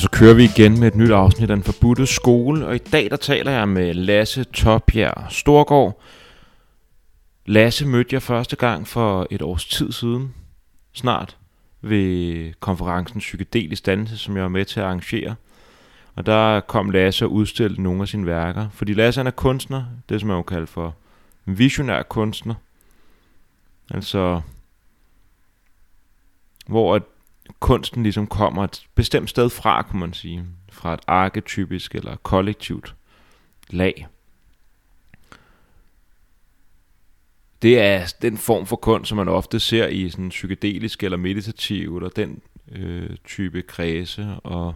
Og så kører vi igen med et nyt afsnit af Den Forbudte Skole, og i dag der taler jeg med Lasse Topjær Storgård. Lasse mødte jeg første gang for et års tid siden, snart, ved konferencen Psykedelisk Dannelse, som jeg var med til at arrangere. Og der kom Lasse og udstillede nogle af sine værker, fordi Lasse han er kunstner, det som man jo kalder for en visionær kunstner. Altså, hvor at kunsten ligesom kommer et bestemt sted fra, kunne man sige. Fra et arketypisk eller kollektivt lag. Det er den form for kunst, som man ofte ser i sådan psykedelisk eller meditativ, eller den øh, type kredse, og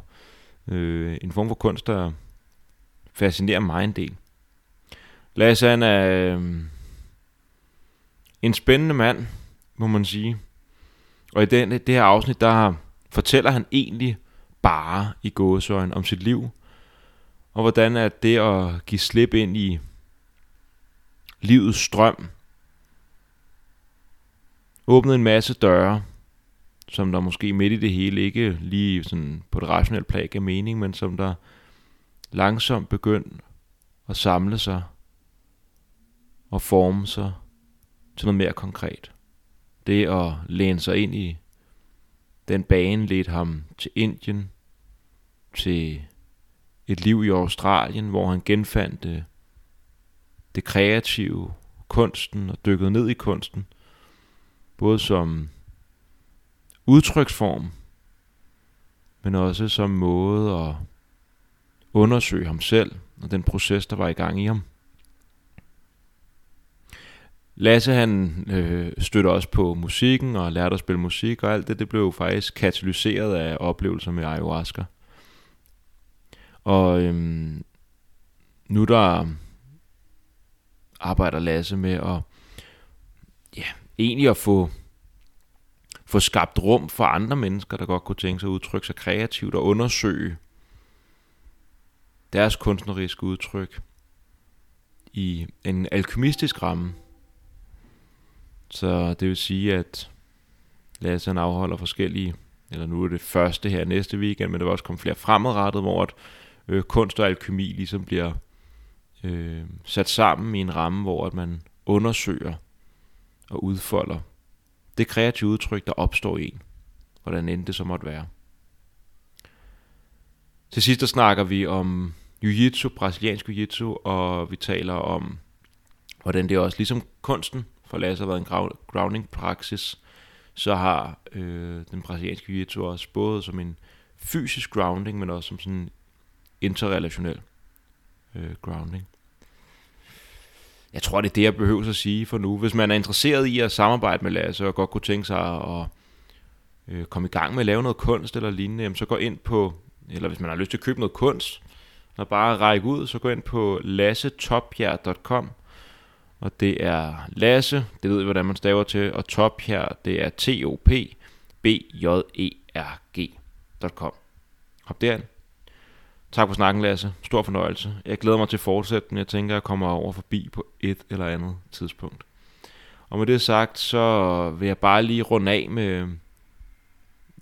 øh, en form for kunst, der fascinerer mig en del. Lasse han er øh, en spændende mand, må man sige. Og i den, det her afsnit, der fortæller han egentlig bare i gåsøjen om sit liv, og hvordan er det at give slip ind i livets strøm, åbne en masse døre, som der måske midt i det hele ikke lige sådan på det rationelle plan gav mening, men som der langsomt begyndte at samle sig og forme sig til noget mere konkret. Det at læne sig ind i den bane ledte ham til Indien, til et liv i Australien, hvor han genfandt det, det kreative, kunsten og dykkede ned i kunsten, både som udtryksform, men også som måde at undersøge ham selv og den proces, der var i gang i ham. Lasse han øh, støtter også på musikken og lærte at spille musik, og alt det, det blev faktisk katalyseret af oplevelser med ayahuasca. Og øhm, nu der arbejder Lasse med at ja, egentlig at få, få skabt rum for andre mennesker, der godt kunne tænke sig at udtrykke sig kreativt og undersøge deres kunstneriske udtryk i en alkymistisk ramme. Så det vil sige, at Lasse han afholder forskellige, eller nu er det første her næste weekend, men der vil også komme flere fremadrettet, hvor at, øh, kunst og alkemi ligesom bliver øh, sat sammen i en ramme, hvor at man undersøger og udfolder det kreative udtryk, der opstår i en, hvordan end det så måtte være. Til sidst der snakker vi om jiu-jitsu, brasiliansk jiu-jitsu, og vi taler om, hvordan det også, ligesom kunsten, for Lasse har været en grounding-praksis, så har øh, den brasilianske jiu også både som en fysisk grounding, men også som sådan en interrelationel øh, grounding. Jeg tror, det er det, jeg behøver at sige for nu. Hvis man er interesseret i at samarbejde med Lasse, og godt kunne tænke sig at øh, komme i gang med at lave noget kunst eller lignende, jamen, så gå ind på, eller hvis man har lyst til at købe noget kunst, når bare række ud, så gå ind på lassetopjær.com, og det er Lasse, det ved I, hvordan man staver til, og top her, det er t o p b j e r g.com. Hop derind. Tak for snakken, Lasse. Stor fornøjelse. Jeg glæder mig til at fortsætte den. Jeg tænker, jeg kommer over forbi på et eller andet tidspunkt. Og med det sagt, så vil jeg bare lige runde af med,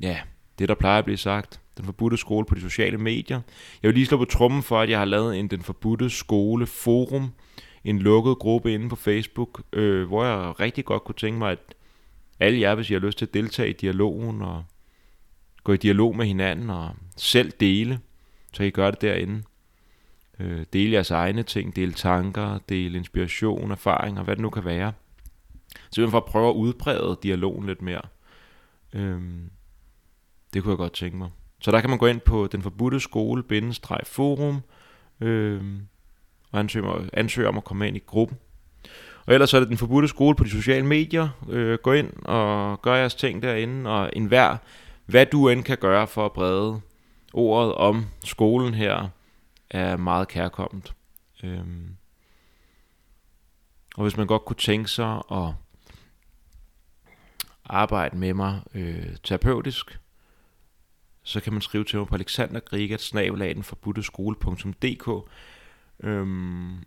ja, det der plejer at blive sagt. Den forbudte skole på de sociale medier. Jeg vil lige slå på trummen for, at jeg har lavet en Den forbudte skole forum, en lukket gruppe inde på Facebook, øh, hvor jeg rigtig godt kunne tænke mig, at alle jer, hvis I har lyst til at deltage i dialogen og gå i dialog med hinanden og selv dele, så I gør det derinde. Øh, dele jeres egne ting, dele tanker, dele inspiration, erfaringer, hvad det nu kan være. Så for at prøve at udbrede dialogen lidt mere. Øh, det kunne jeg godt tænke mig. Så der kan man gå ind på den forbudte skole, forum, øh, og ansøger, ansøger om at komme ind i gruppen. Og ellers er det den forbudte skole på de sociale medier. Øh, gå ind og gør jeres ting derinde, og enhver, hvad du end kan gøre for at brede ordet om skolen her, er meget kærkommet. Øhm. Og hvis man godt kunne tænke sig at arbejde med mig øh, terapeutisk, så kan man skrive til mig på alexandergrigat.dk Øhm,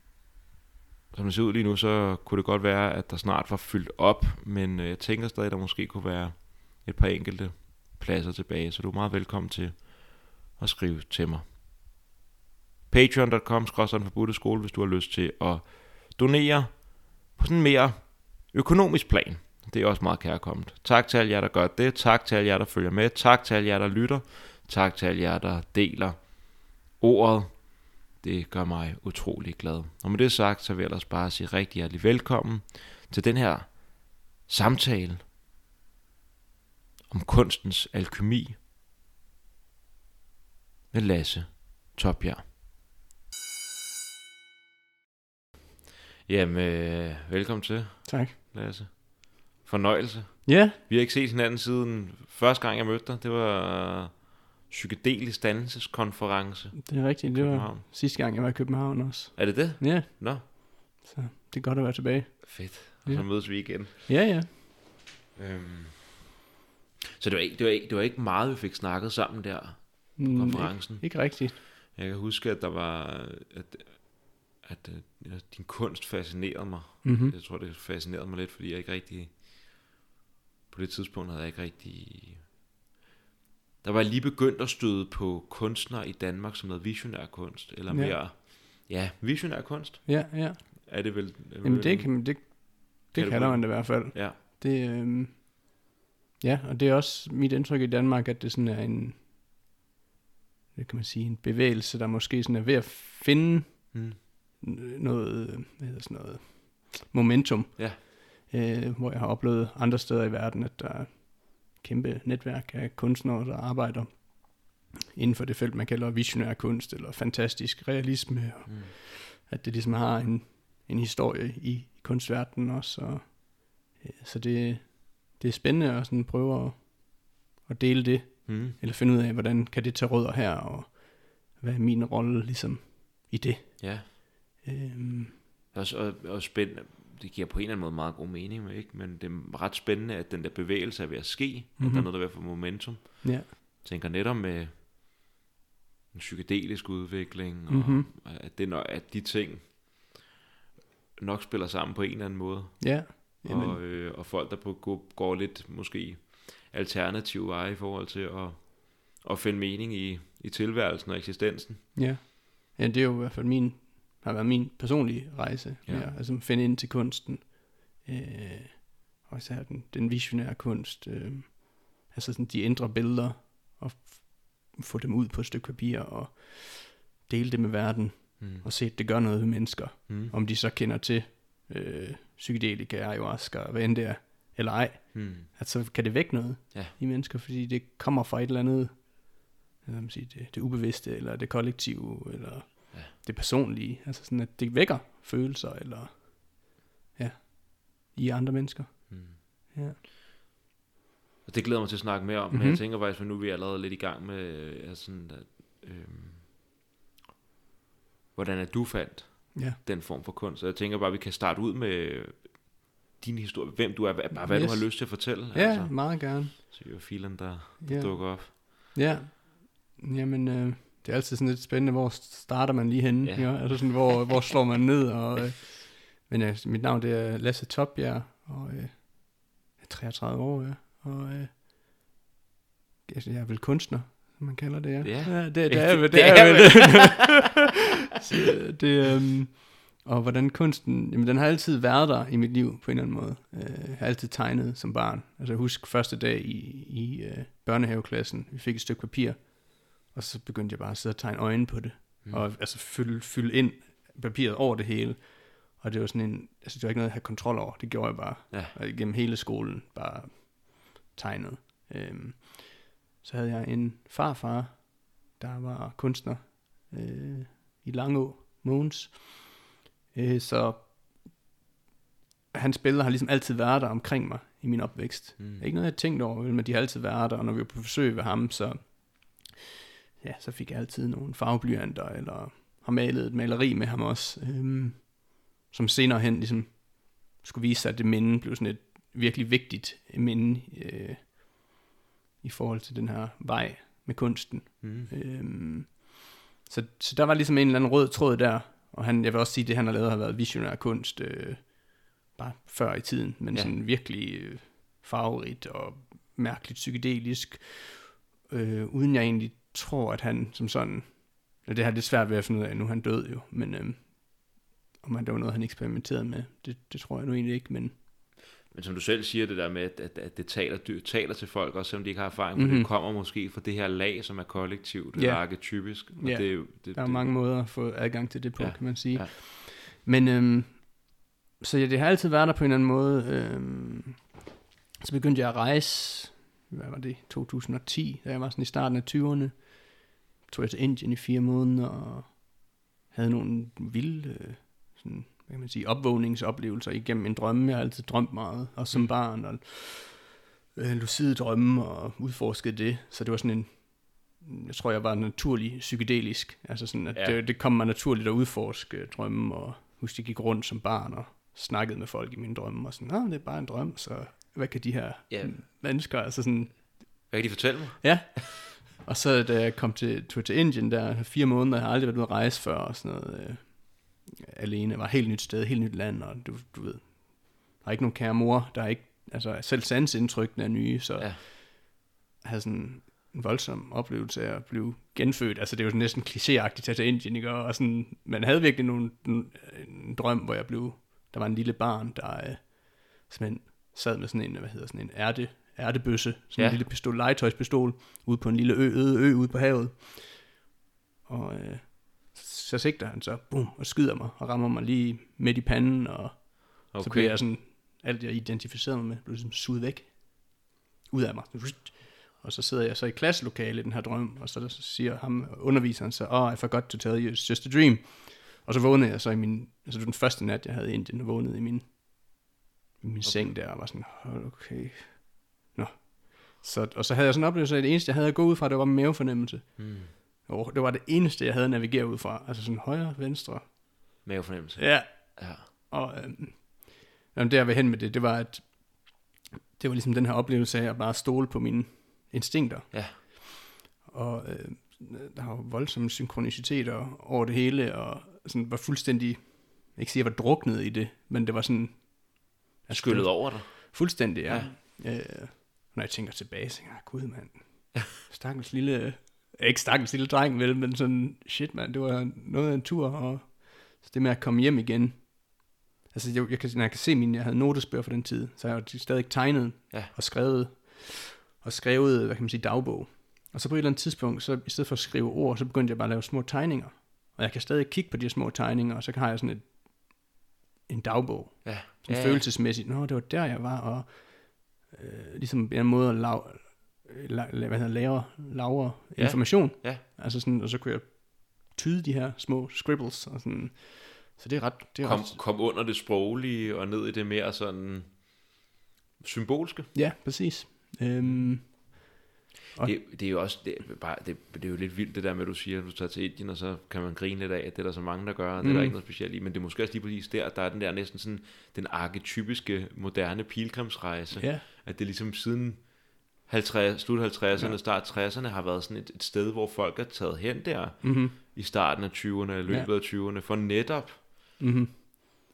som det ser ud lige nu, så kunne det godt være, at der snart var fyldt op, men øh, jeg tænker stadig, at der måske kunne være et par enkelte pladser tilbage, så du er meget velkommen til at skrive til mig. Patreon.com forbudte skole, hvis du har lyst til at donere på sådan en mere økonomisk plan. Det er også meget kærkommet. Tak til alle jer, der gør det. Tak til alle jer, der følger med. Tak til alle jer, der lytter. Tak til alle jer, der deler ordet. Det gør mig utrolig glad. Og med det sagt, så vil jeg ellers bare sige rigtig hjertelig velkommen til den her samtale om kunstens alkemi med Lasse Topjær. Jamen, øh, velkommen til, Tak. Lasse. Fornøjelse. Ja, Vi har ikke set hinanden siden første gang, jeg mødte dig. Det var psykedelisk dannelseskonference. det er rigtigt. Det var sidste gang, jeg var i København også. Er det det? Ja, Nå, så det er godt at være tilbage. fedt. Og så Ja. mødes vi igen. Ja, ja. Øhm. Så det var, ikke, det, var ikke, det var ikke meget, vi fik snakket sammen der på Mm, konferencen. Ikke, ikke rigtigt. Jeg kan huske, at der var... At, at, at din kunst fascinerede mig. Mm-hmm. Jeg tror, det fascinerede mig lidt, fordi jeg ikke rigtig... På det tidspunkt havde jeg ikke rigtig... Der var jeg lige begyndt at støde på kunstnere i Danmark som noget visionær kunst. Eller Ja. mere... Ja, visionær kunst Ja, ja. er det vel... Er Jamen det kan det, det du kalder vel- man det i hvert fald. Ja, Det, øhm, ja, og det er også mit indtryk i Danmark, at det sådan er en, det kan man sige, en bevægelse, der måske sådan er ved at finde mm. noget, hvad hedder sådan noget, momentum. Ja. Øh, hvor jeg har oplevet andre steder i verden, at der er kæmpe netværk af kunstnere, der arbejder inden for det felt, man kalder visionær kunst, eller fantastisk realisme, og Mm. at det ligesom har en, en historie i, i kunstverdenen også. Og, øh, så det, det er spændende at sådan prøve at, at dele det, Mm. eller finde ud af, hvordan kan det tage rødder her, og hvad er min rolle ligesom i det. Ja, Øhm, og, og, og spændende. Det giver på en eller anden måde meget god mening, ikke? men det er ret spændende, at den der bevægelse er ved at ske, mm-hmm. at der er Mhm. noget, der er ved at få momentum. ja. Jeg tænker netop med en psykedelisk udvikling, og Mhm. at, det, at de ting nok spiller sammen på en eller anden måde. Ja, Jamen, Og, øh, og folk, der på, går, går lidt måske alternative veje i forhold til at, at finde mening i, i tilværelsen og eksistensen. ja. ja, det er jo i hvert fald min, har været min personlige rejse, Ja. med at altså, finde ind til kunsten. Øh, og især den, den visionære kunst. Øh, altså sådan de indre billeder, og få dem ud på et stykke papir, og dele det med verden, Mm. og se, at det gør noget ved mennesker. Mm. Om de så kender til øh, psykedelika, ayahuasca, hvad end det er, eller ej. Mm. at så kan det vække noget Ja. i mennesker, fordi det kommer fra et eller andet, hvad man sige, det, det ubevidste, eller det kollektive, eller Ja. det personlige. Altså sådan, at det vækker følelser, eller ja, i andre mennesker. Mm. Ja. Og det glæder mig til at snakke mere om, mm-hmm. men Mhm. jeg tænker faktisk, at nu er vi allerede lidt i gang med, øh, altså sådan, at, øh, hvordan er du fandt Ja. den form for kunst. Så jeg tænker bare, at vi kan starte ud med din historie, hvem du er, hvad- bare hvad yes. Du har lyst til at fortælle. Ja, Altså, meget gerne. så er jo filen, der, der Ja. dukker op. Ja. Jamen, øh, det er altid sådan lidt spændende, hvor starter man lige henne? Ja. Ja. Altså sådan, hvor, hvor slår man ned? Og, øh, men øh, mit navn det er Lasse Topbjerg, og øh, jeg er 33 år, ja. Og øh, jeg er vel kunstner, som man kalder det, ja. Ja. ja det, det, er, vel- Det det, er vel. Så, det, øhm, og hvordan kunsten, jamen den har altid været der i mit liv på en eller anden måde. Øh, jeg har altid tegnet som barn. Altså jeg husker første dag i, i øh, børnehaveklassen, vi fik et stykke papir, og så begyndte jeg bare at sidde og tegne øjne på det. Mm. Og altså fylde, fylde ind papiret over det hele. Og det var sådan en, altså det var ikke noget, jeg havde kontrol over. Det gjorde jeg bare. Ja. Og igennem hele skolen bare tegnet. Øhm, så havde jeg en farfar, der var kunstner øh, i Langå, Mogens. Øh, så hans billeder har ligesom altid været der omkring mig i min opvækst. Mm. Ikke noget, jeg tænkte over, men de har altid været der, og når vi var på besøg ved ham, så, ja, så fik jeg altid nogle farveblyanter, eller har malet et maleri med ham også, øhm, som senere hen ligesom skulle vise sig, at det minde blev sådan et virkelig vigtigt minde øh, i forhold til den her vej med kunsten. Mm. Øhm, så, så der var ligesom en eller anden rød tråd der, og han, jeg vil også sige, at det han har lavet har været visionær kunst, øh, bare før i tiden, men Ja. sådan virkelig øh, farverigt og mærkeligt psykedelisk, øh, uden jeg egentlig tror, at han som sådan, det har lidt svært ved at finde ud af, nu han død jo, men øhm, om han, det var noget, han eksperimenterede med, det, det tror jeg nu egentlig ikke, men Men som du selv siger, det der med, at, at, at det taler, dy- taler til folk, også selvom de ikke har erfaring, Mhm. det kommer måske fra det her lag, som er kollektivt, eller arketypisk. Og Ja. det, er det, der er det, mange måder at få adgang til det på, ja. kan man sige. ja. Men øhm, så ja, det har altid været der på en eller anden måde. Øhm, så begyndte jeg at rejse, hvad var det, 2010, da jeg var sådan i starten af 20'erne. Tog jeg til Indien i fire måneder og havde nogle vilde øh, sådan, hvad kan man sige, opvågningsoplevelser igennem en drømme. Jeg har altid drømt meget, også som Mm. barn, og øh, lucide drømme og udforskede det. Så det var sådan en, jeg tror, jeg var naturlig psykedelisk. Altså sådan, at Ja. det, det kom mig naturligt at udforske drømme, og huske, jeg gik rundt som barn og snakkede med folk i mine drømme, og sådan, nej, det er bare en drøm, så hvad kan de her Ja. mennesker, altså sådan, Hvad kan de fortælle mig? ja. Og så da jeg kom til, tog til Indien, der fire måneder, jeg har aldrig været ude at rejse før, og sådan noget, øh, alene, var et helt nyt sted, helt nyt land, og du, du ved, der er ikke nogen kære mor, der er ikke, altså selv sansindtrykkene er nye, så Ja. jeg havde sådan en voldsom oplevelse af at blive genfødt, altså det er jo næsten klichéagtigt at tage til Indien, ikke? og sådan, man havde virkelig nogle, en, en drøm, hvor jeg blev, der var en lille barn, der øh, simpelthen sad med sådan en, hvad hedder sådan en ærte, ærtebøsse, sådan Ja. en lille pistol, legetøjspistol, ude på en lille ø, øde ø ude på havet. Og øh, så sigter han så, boom, og skyder mig, og rammer mig lige midt i panden, og okay. så bliver jeg sådan, alt jeg identificerede mig med, blev ligesom suget væk, ud af mig. Og så sidder jeg så i klasselokale i den her drøm, og så siger ham, underviseren så, oh, I forgot to tell you, it's just a dream. Og så vågnede jeg så i min, altså den første nat, jeg havde i Indien, vågnede i min, i min okay. seng der, og var sådan, hold okay. Nå. Så, og så havde jeg sådan en oplevelse af, at det eneste, jeg havde at gå ud fra, det var mavefornemmelse. Hmm. Og det var det eneste, jeg havde at navigere ud fra. Altså sådan højre, venstre. Mavefornemmelse. Ja. ja. Og øhm, jamen, det jeg vil hen med det, det var, at det var ligesom den her oplevelse af at bare stole på mine instinkter. Ja. Og øh, der var voldsomme synkroniciteter over det hele, og sådan var fuldstændig, jeg kan ikke sige, at jeg var druknet i det, men det var sådan... altså, Skyllet over dig. Fuldstændig, ja. ja. Øh, når jeg tænker tilbage, så tænker jeg, gud mand, stakkels lille, ikke stakkels lille dreng vel, men sådan, shit mand, det var noget af en tur, og så det med at komme hjem igen, altså jeg, jeg kan, når jeg kan se mine, jeg havde notesbøger for den tid, så jeg har stadig tegnet Ja. og skrevet, og skrevet, hvad kan man sige, dagbog. Og så på et eller andet tidspunkt, så i stedet for at skrive ord, så begyndte jeg bare at lave små tegninger. Og jeg kan stadig kigge på de små tegninger, og så har jeg sådan et, en dagbog, Ja. sådan ja, ja. følelsesmæssigt. Nå, det var der, jeg var, og øh, ligesom en måde at lav, la, la, hvad hedder, lagre, lagre ja. information. Ja. Altså sådan, og så kunne jeg tyde de her små scribbles, og sådan, så det er ret, det er Kom, ret, kom under det sproglige og ned i det mere sådan symbolske. ja, præcis. Øhm, Og- Det, det er jo også det, er bare, det, det er jo lidt vildt det der med, at du siger, at du tager til Indien, og så kan man grine lidt af, at det er der så mange, der gør, og det er der Mm. ikke noget specielt i, men det er måske også lige præcis der, der er den der næsten sådan, den arketypiske moderne pilgrimsrejse, ja, at det ligesom siden 50, slut 50'erne, Ja. start 60'erne har været sådan et, et sted, hvor folk er taget hen der mm-hmm, i starten af 20'erne, i løbet af 20'erne, for netop mm-hmm,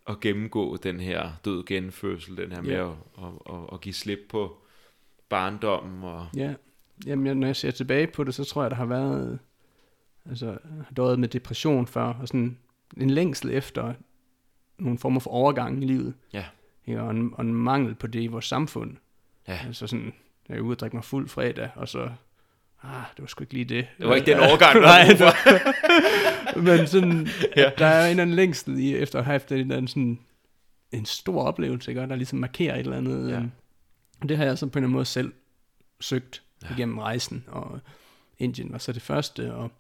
at gennemgå den her død genfødsel, den her med Ja. at, at, at, at give slip på barndommen og ja. Jamen, jeg, når jeg ser tilbage på det, så tror jeg, der har været, altså, har døjet med depression før, og sådan en længsel efter nogle former for overgang i livet. Ja. Ikke? Og, en, og en mangel på det i vores samfund. Ja. Altså sådan, jeg er ude og drikke mig fuld fredag, og så, ah, det var sgu ikke lige det. Det var ikke den overgang, du Nej, det- men sådan, Ja. ja. der er en eller anden længsel i, efter at have haft en eller anden sådan, en stor oplevelse, ikke? Der ligesom markerer et eller andet. Ja. øhm, Og det har jeg så på en eller anden måde selv søgt Ja. igennem rejsen, og Indien var så det første, og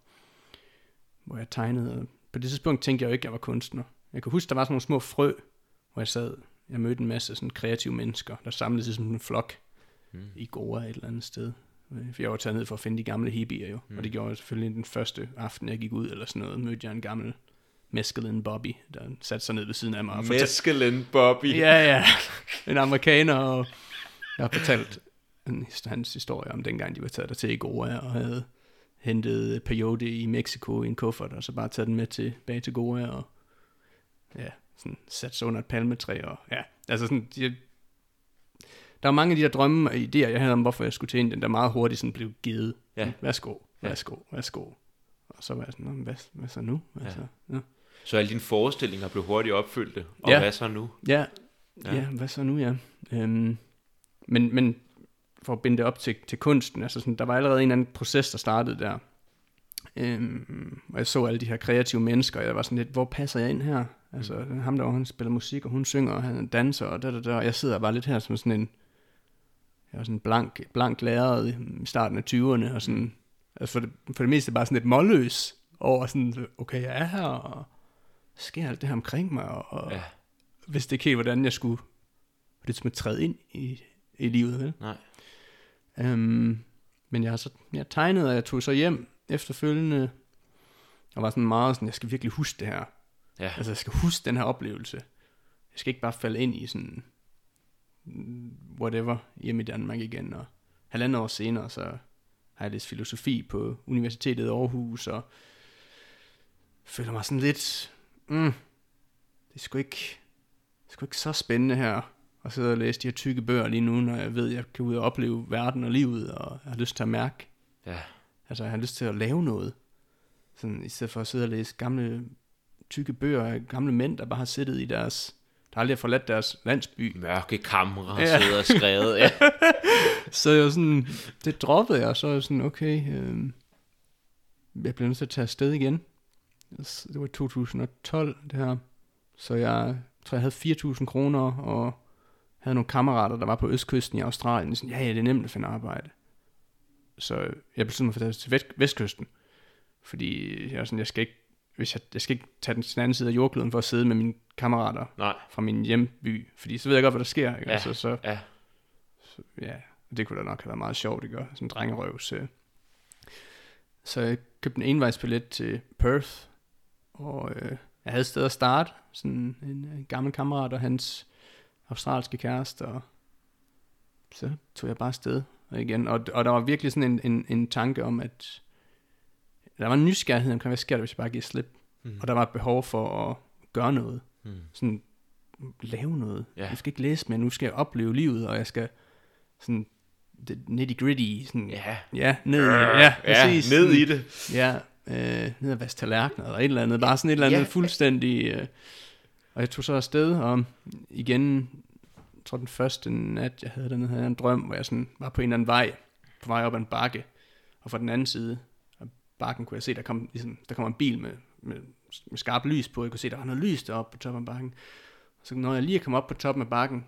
hvor jeg tegnede. Og på det tidspunkt tænkte jeg jo ikke, at jeg var kunstner. Jeg kan huske, der var sådan nogle små frø, hvor jeg sad. Jeg mødte en masse sådan kreative mennesker, der samlede sig som en flok Mm. i Goa et eller andet sted. For jeg var taget ned for at finde de gamle hippier jo. Mm. Og det gjorde jeg selvfølgelig den første aften, jeg gik ud eller sådan noget. Mødte jeg en gammel mescaline Bobby, der satte sig ned ved siden af mig. Og fortalte, Mescaline Bobby. ja, ja. En amerikaner, og jeg har fortalt en, hans historie om dengang, de var taget der til i Goa, og havde hentet peyote i Mexico i en kuffert, og så bare taget den med tilbage til Goa, og ja, sådan sat sig under et palmetræ, og ja, altså sådan, de, der var mange af de der drømme og idéer, jeg havde om, hvorfor jeg skulle til Indien, der meget hurtigt sådan blev givet. Ja. Værsgo, værsgo, værsgo. Og så var jeg sådan, "Nå, men hvad, hvad så nu? Altså, ja. Så alle dine forestillinger blev hurtigt opfyldte. Og Ja. hvad så nu? Ja, Ja. ja. ja, hvad så nu, ja. Øhm, men, men for at binde det op til, til kunsten, altså sådan, der var allerede en eller anden proces, der startede der. Øhm, og jeg så alle de her kreative mennesker, og jeg var sådan lidt, hvor passer jeg ind her? Altså, Mm. ham der, han spiller musik, og hun synger, og han danser, og der, der, der. Og jeg sidder bare lidt her som sådan en, jeg var sådan blank, blank lærer i starten af 20'erne, og sådan, altså for det, for det meste bare sådan lidt målløs over sådan, okay, jeg er her, og sker alt det her omkring mig, og, Ja. vidste ikke helt, hvordan jeg skulle det som at træde ind i, i livet. Vel? Nej. Um, men jeg har så jeg tegnede, og jeg tog så hjem efterfølgende, og var sådan meget sådan, jeg skal virkelig huske det her. Ja. Altså, jeg skal huske den her oplevelse. Jeg skal ikke bare falde ind i sådan, whatever, hjemme i Danmark igen. Og halvandet år senere, så har jeg læst filosofi på Universitetet i Aarhus, og føler mig sådan lidt, mm, det er sgu ikke, det er sgu ikke så spændende her, at sidde og læse de her tykke bøger lige nu, når jeg ved, at jeg kan ud og opleve verden og livet, og jeg har lyst til at mærke, Ja. altså jeg har lyst til at lave noget. Sådan, i stedet for at sidde og læse gamle, tykke bøger af gamle mænd, der bare har siddet i deres, der aldrig har forladt deres landsby. Mørke kamre Ja. ja. sidder og skrevet. Ja. Så jeg sådan, det droppede jeg, og så er jeg sådan, okay, øh, jeg bliver nødt til at tage afsted igen. Det var i 2012, det her. Så jeg tror, jeg havde 4.000 kroner, og havde nogle kammerater, der var på østkysten i Australien. Sådan, ja, ja, det er nemt at finde arbejde. Så jeg besluttede mig for at tage til vest, vestkysten. Fordi jeg, sådan, jeg skal ikke hvis jeg, jeg skal ikke tage den den anden side af jordkloden for at sidde med mine kammerater Nej. fra min hjemby, fordi så ved jeg godt, hvad der sker. Ikke? Ja. Altså, så, Ja. så, ja, det kunne da nok have været meget sjovt, ikke? Sådan en drengerøvs. øh. Så jeg købte en envejsbillet til Perth, og øh, jeg havde et sted at starte, sådan en, en gammel kammerat og hans australske kæreste, og så tog jeg bare afsted og igen. Og, og der var virkelig sådan en, en, en tanke om, at der var en nysgerrighed omkring, hvad sker der, hvis jeg bare giver slip? Mm. Og der var et behov for at gøre noget Mm. sådan lave noget. Ja. Jeg skal ikke læse mere, nu skal jeg opleve livet, og jeg skal sådan det nitty gritty, sådan, Ja. ja, ned det. Ja, præcis. ja, ned i det. Ja, øh, ned ad vaske tallerkener, eller et eller andet, bare sådan et eller andet Ja. fuldstændig, øh, og jeg tog så afsted, og igen, jeg tror den første nat, jeg havde dernede, havde jeg en drøm, hvor jeg sådan var på en eller anden vej, på vej op ad en bakke, og fra den anden side af bakken kunne jeg se, der kom, ligesom, der kom en bil med, med, med skarpt lys på, jeg kunne se, der var noget lys deroppe på toppen af bakken, så når jeg lige kom op på toppen af bakken,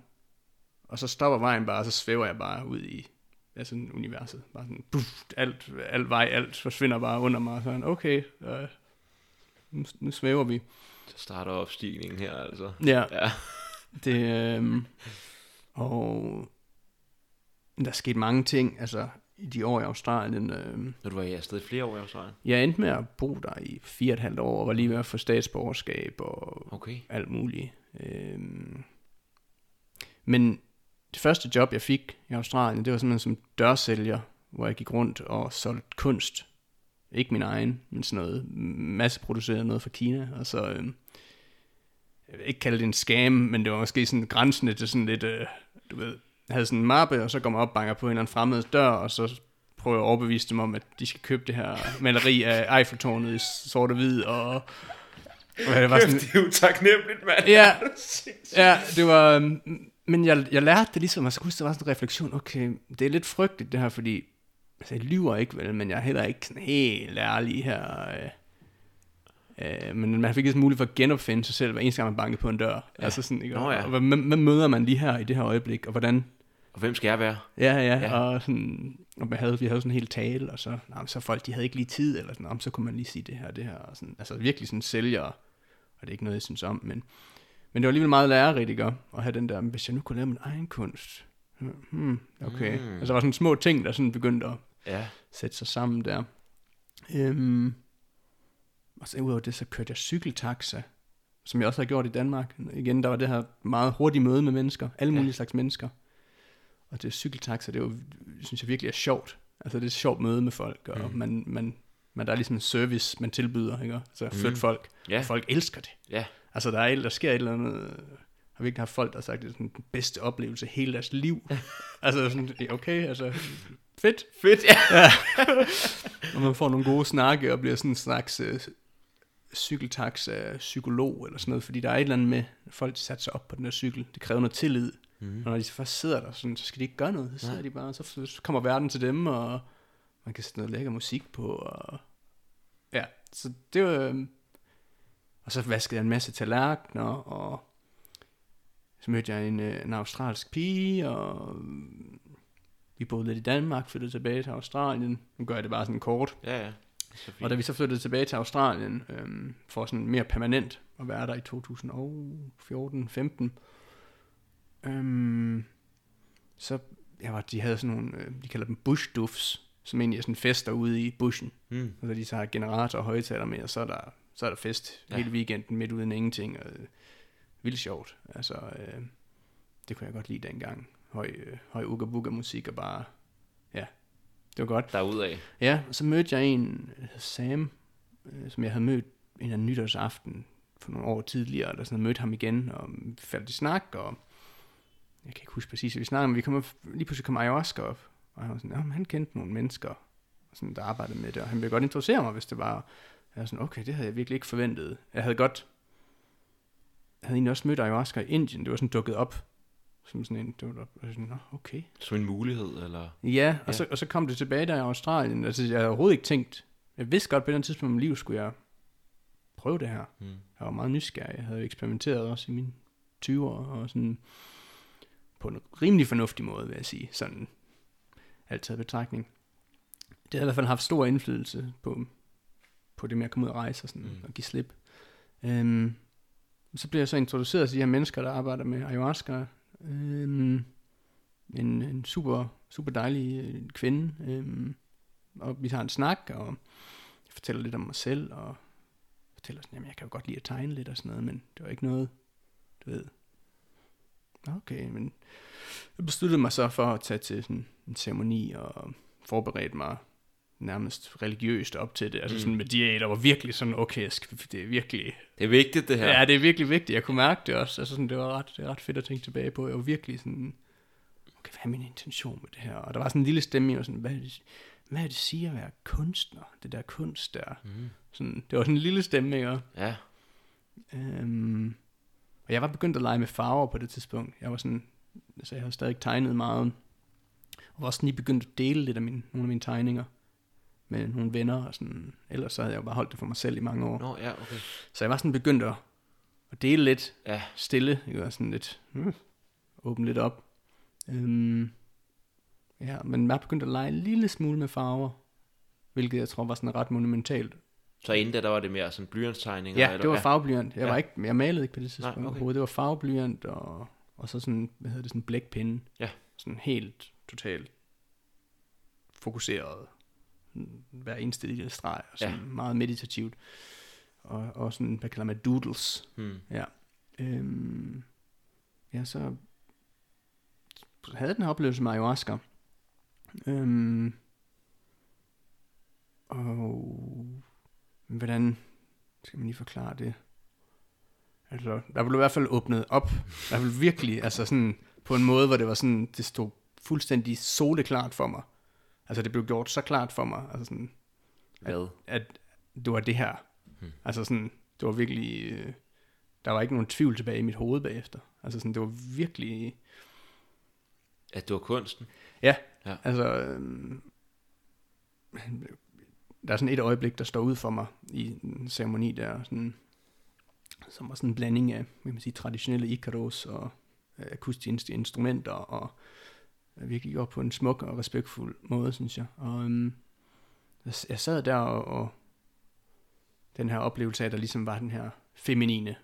og så stopper vejen bare, og så svæver jeg bare ud i ja, sådan universet. Bare sådan, puff, alt, alt vej, alt forsvinder bare under mig. Så sådan, okay, øh, nu, nu svæver vi. Så starter opstigningen her, altså. Ja, Ja. det, øh, og der er sket mange ting, altså i de år i Australien. Øh, Når du var i afsted flere år i Australien. jeg endte med at bo der i fire og et halvt år, og var lige ved at få statsborgerskab og Okay. alt muligt. Øhm, men det første job, jeg fik i Australien, det var simpelthen som dørsælger, hvor jeg gik rundt og solgte kunst. Ikke min egen, men sådan noget masseproduceret noget fra Kina. Og så, øhm, jeg vil ikke kalde det en scam, men det var måske sådan grænsende til sådan lidt, øh, du ved, havde sådan en mappe, og så går man op og banker på en eller anden fremmeds dør, og så prøver jeg at overbevise dem om, at de skal købe det her maleri af Eiffeltårnet i sort og hvid, og, og jeg var sådan, det er jo taknemmeligt, mand. Ja, ja, det var... øhm, Men jeg, jeg lærte det ligesom, og så huske, der var sådan en refleksion, okay, det er lidt frygteligt det her, fordi altså, jeg lyver ikke vel, men jeg er heller ikke sådan helt ærlig her. Øh, øh, men man fik ligesom mulighed for at genopfinde sig selv, hver eneste gang man bankede på en dør. Ja. Altså sådan, ikke? Nå ja. Og hvad, hvad, møder man lige her i det her øjeblik, og hvordan... Og hvem skal jeg være? Ja, ja, Ja. og, sådan, og vi havde, vi havde sådan en hel tale, og så, nej, så folk, de havde ikke lige tid, eller sådan, så kunne man lige sige det her, det her, og sådan, altså virkelig sådan sælger, og det er ikke noget, jeg synes om, men, men det var alligevel meget lærerigt, ikke, at have den der, hvis jeg nu kunne lave min egen kunst, hmm, okay, mm. altså der var sådan små ting, der sådan begyndte at Ja. sætte sig sammen der. Øhm, og så udover det, så kørte jeg cykeltaxa, som jeg også har gjort i Danmark. Igen, der var det her meget hurtige møde med mennesker, alle Ja. mulige slags mennesker. Og det cykeltaxa, det er jo, synes jeg virkelig er sjovt. Altså det er et sjovt møde med folk, og Mm. man, man, man, der er ligesom en service, man tilbyder, ikke? Altså at flytte Mm. folk, Ja. og folk elsker det. Ja. Altså der, er, der sker et eller andet, har vi ikke haft folk, der har sagt, det er sådan den bedste oplevelse hele deres liv. altså sådan, okay, altså fedt. Fedt, ja. Og man får nogle gode snakke og bliver sådan en slags øh, cykeltaxa psykolog eller sådan noget, fordi der er et eller andet med, at folk satte sig op på den der cykel. Det kræver noget tillid. Mm. Og når de så først sidder der, sådan, så skal de ikke gøre noget. Så sidder de bare, så, så kommer verden til dem, og man kan sætte noget lækker musik på. Og, ja, så det var... Øh, og så vaskede jeg en masse tallerkener, og så mødte jeg en, øh, en australsk pige, og vi boede lidt i Danmark, flyttede tilbage til Australien. Nu gør jeg det bare sådan kort. Ja, ja. Og da vi så flyttede tilbage til Australien, øhm, for sådan mere permanent at være der i 2014-15, øhm, så jeg var, de havde sådan nogle, øh, de kalder dem bush duffs, som egentlig er sådan fester ude i bushen. Mm. Og så de så har generator og højtaler med, og så er der, så er der fest Ja. ja. hele weekenden midt uden ingenting. Og, øh, vildt sjovt. Altså, øh, det kunne jeg godt lide dengang. Høj, øh, høj uga buga musik og bare, ja, det var godt. Derudaf. Ja, og så mødte jeg en, der hed Sam, øh, som jeg havde mødt en af nytårsaften for nogle år tidligere, eller sådan mødte ham igen, og vi faldt i snak, og jeg kan ikke huske præcis, hvad vi snakkede men vi kom, lige pludselig kom ayahuasca op, og han var sådan, "Nå, men han kendte nogle mennesker, sådan, der arbejdede med det, og han ville godt introducere mig, hvis det var, jeg var sådan, okay, det havde jeg virkelig ikke forventet. Jeg havde godt, jeg havde egentlig også mødt ayahuasca i Indien, det var sådan dukket op, som sådan en, det var, sådan, Nå, okay, Som en mulighed, eller... Ja, og, Ja. Så, og så kom det tilbage der i Australien. Altså, jeg havde overhovedet ikke tænkt... Jeg vidste godt, på andet tidspunkt i mit liv skulle jeg prøve det her. Mm. Jeg var meget nysgerrig. Jeg havde eksperimenteret også i mine 20'er, og sådan på en rimelig fornuftig måde, vil jeg sige. Sådan altid i betragtning. Det har i hvert fald haft stor indflydelse på, på det med at komme ud og rejse og, sådan, Mm. og give slip. Øhm, så blev jeg så introduceret til de her mennesker, der arbejder med ayahuasca. Øhm, en, en super, super dejlig øh, kvinde. Øhm, og vi har en snak, og jeg fortæller lidt om mig selv, og fortæller sådan, jamen jeg kan jo godt lide at tegne lidt og sådan noget, men det var ikke noget, du ved. Okay, men jeg besluttede mig så for at tage til sådan en ceremoni og forberede mig nærmest religiøst op til det. Altså Mm. sådan med diæter, var virkelig sådan, okay, jeg skal, det er virkelig, Det er vigtigt, det her. Ja. det er virkelig vigtigt. Jeg kunne mærke det også. Altså sådan, det var ret, det er ret fedt at tænke tilbage på. Jeg var virkelig sådan, okay, hvad er min intention med det her? Og der var sådan en lille stemme i mig, sådan, hvad er det, hvad er det siger at være kunstner? Det der kunst der. Mm. Sådan, det var sådan en lille stemme, ikke? Ja. Øhm, og jeg var begyndt at lege med farver på det tidspunkt. Jeg var sådan, så jeg havde stadig tegnet meget. Og var også lige begyndt at dele lidt af mine, nogle af mine tegninger med nogle venner. Og sådan. Ellers så havde jeg jo bare holdt det for mig selv i mange år. Nå, ja, okay. Så jeg var sådan begyndt at, at dele lidt Ja. stille, ikke? Og sådan lidt, hmm, åbne lidt op. Øhm, ja, men jeg begyndte at lege en lille smule med farver, hvilket jeg tror var sådan ret monumentalt. Så inden da, der var det mere sådan blyantstegninger? Ja, eller? det var farveblyant. Jeg, Ja. var ikke, jeg malede ikke på det tidspunkt Nej, okay. Det var farveblyant, og, og så sådan, hvad hedder det, sådan blækpinde. Ja. Sådan helt totalt fokuseret. Hver eneste lille streg, og sådan ja. meget meditativt. Og, og sådan, hvad kalder man, doodles. Hmm. Ja. Øhm, ja, så havde den her oplevelse med ayahuasca. Øhm, og hvordan skal man lige forklare det? Altså, der blev i hvert fald åbnet op. Der blev virkelig, altså sådan, på en måde, hvor det var sådan, det stod fuldstændig soleklart for mig. Altså, det blev gjort så klart for mig, altså sådan, Hvad? at det var det her. Hmm. Altså sådan, det var virkelig, øh, der var ikke nogen tvivl tilbage i mit hoved bagefter. Altså sådan, det var virkelig, At det var kunsten? ja, Ja. altså, øhm, der er sådan et øjeblik, der står ud for mig i en ceremoni der, sådan, som var sådan en blanding af, kan man sige, traditionelle ikaros og øh, akustiske instrumenter, og øh, virkelig gjort på en smuk og respektfuld måde, synes jeg. Og øhm, jeg, sad der og, og den her oplevelse af, at der ligesom var den her feminine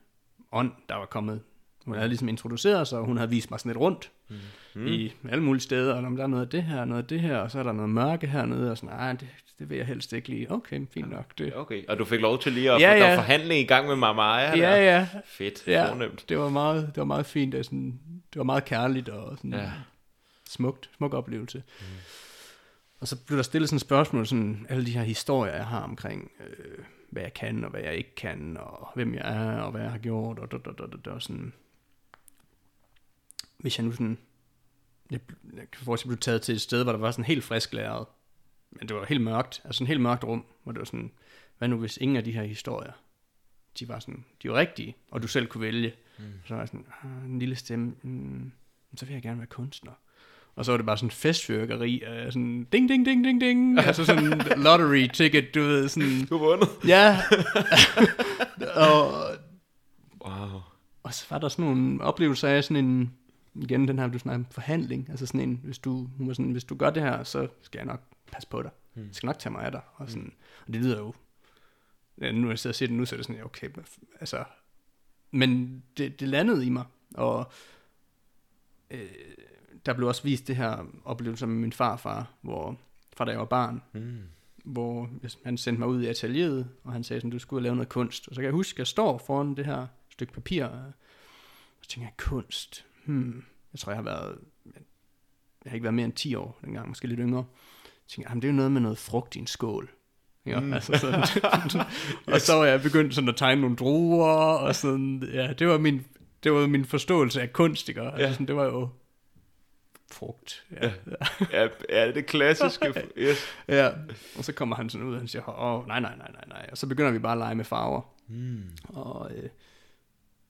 ånd, der var kommet. Hun havde ligesom introduceret sig, og hun havde vist mig sådan lidt rundt Mm. i alle mulige steder, og om der er noget af det her, noget af det her, og så er der noget mørke hernede, og sådan, nej, det, det vil jeg helst ikke lige. Okay, fint nok. Det. Okay, og du fik lov til lige at Ja, ja. forhandling i gang med Mamaya? Ja, der. ja, Fedt, ja. fornemt. Det var meget, det var meget fint, og sådan, det var meget kærligt, og sådan Ja. Smukt, smuk oplevelse. Mm. Og så blev der stillet sådan et spørgsmål, sådan alle de her historier, jeg har omkring, øh, hvad jeg kan, og hvad jeg ikke kan, og hvem jeg er, og hvad jeg har gjort, og, og, og, og, og sådan. Hvis jeg nu sådan jeg, jeg kan forestille, at blev taget til et sted, hvor der var sådan helt frisk læret. Men det var helt mørkt, altså en helt mørkt rum, hvor det var sådan, hvad nu hvis ingen af de her historier, de var sådan, de var rigtige, og du selv kunne vælge. Mm. Så var jeg sådan, ah, en lille stemme, mm, så vil jeg gerne være kunstner. Og så var det bare sådan festfyrkeri af sådan ding, ding, ding, ding, ding. altså sådan lottery ticket, du ved, sådan. Du har vundet. Ja. og, Wow. og så var der sådan nogle oplevelser af sådan en, igen den her, du snakker om forhandling, altså sådan en, hvis du, hun var sådan, hvis du gør det her, så skal jeg nok passe på dig. Jeg skal nok tage mig af dig. Og, sådan, og det lyder jo, ja, nu når jeg sidder og siger det nu, så er det sådan, ja, okay, altså, men det, det landede i mig, og øh, der blev også vist det her oplevelse med min farfar, hvor fra da jeg var barn, Mm. hvor han sendte mig ud i atelieret, og han sagde sådan, du skulle lave noget kunst. Og så kan jeg huske, at jeg står foran det her stykke papir, og så tænker jeg, kunst, hmm, jeg tror, jeg har været, jeg har ikke været mere end 10 år dengang, måske lidt yngre. Så tænker jeg, det er jo noget med noget frugt i en skål. Ja, mm. altså sådan. og så var jeg begyndt sådan at tegne nogle druer, og sådan, ja, det var min, det var min forståelse af kunst, ikke? Altså, Ja. sådan, det var jo frugt. Ja. Ja. Ja, det klassiske. Yes. Ja, og så kommer han sådan ud, og han siger, åh, nej, nej, nej, nej, nej. Og så begynder vi bare at lege med farver. Mm. Og, øh,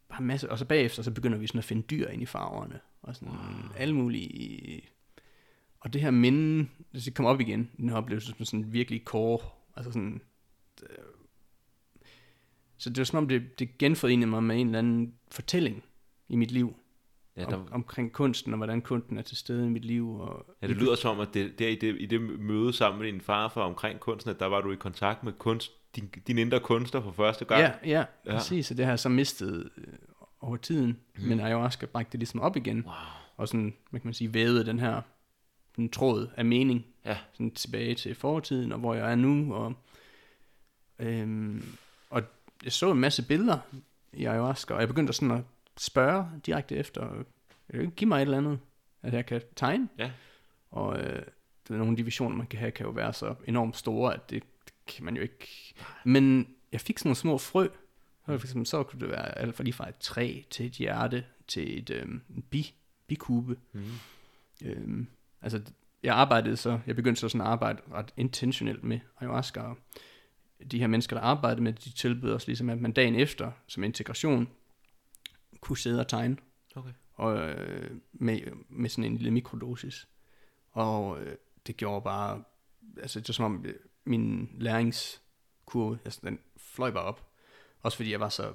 bare masse, og så bagefter, så begynder vi sådan at finde dyr ind i farverne. Og sådan wow. alle mulige... Og det her minde, hvis det kommer op igen, den her oplevelse som sådan virkelig core, altså sådan... Øh, så det var som om, det, det genforenede mig med en eller anden fortælling i mit liv. Ja, om, der, omkring kunsten, og hvordan kunsten er til stede i mit liv. Og, ja, det lyder som, at det, der i, det, i det møde sammen med din farfar omkring kunsten, at der var du i kontakt med kunst, din, din indre kunstner for første gang. Ja, ja, Ja. ja. præcis. Og det har jeg så mistet øh, over tiden. Mm. Men ayahuasca bragte det ligesom op igen. Wow. Og sådan, hvad kan man sige, vævede den her den tråd af mening Ja. sådan tilbage til fortiden, og hvor jeg er nu. Og, øhm, og jeg så en masse billeder i ayahuasca, og jeg begyndte sådan at spørge direkte efter, ikke give mig et eller andet, at jeg kan tegne? Ja. Og øh, det er nogle af de visioner, man kan have, kan jo være så enormt store, at det, det kan man jo ikke... Men jeg fik sådan nogle små frø. Så, for eksempel, så kunne det være alt fra lige fra et træ til et hjerte til et en bi, bikube. Mm. Øhm, altså, jeg arbejdede så, jeg begyndte så sådan at arbejde ret intentionelt med ayahuasca, og de her mennesker, der arbejdede med, de tilbød os ligesom, at man dagen efter, som integration, kunne sidde og tegne, Okay. og, øh, med, med sådan en lille mikrodosis. Og øh, det gjorde bare, altså det var som om øh, min læringskurve, altså den fløj bare op. Også fordi jeg var så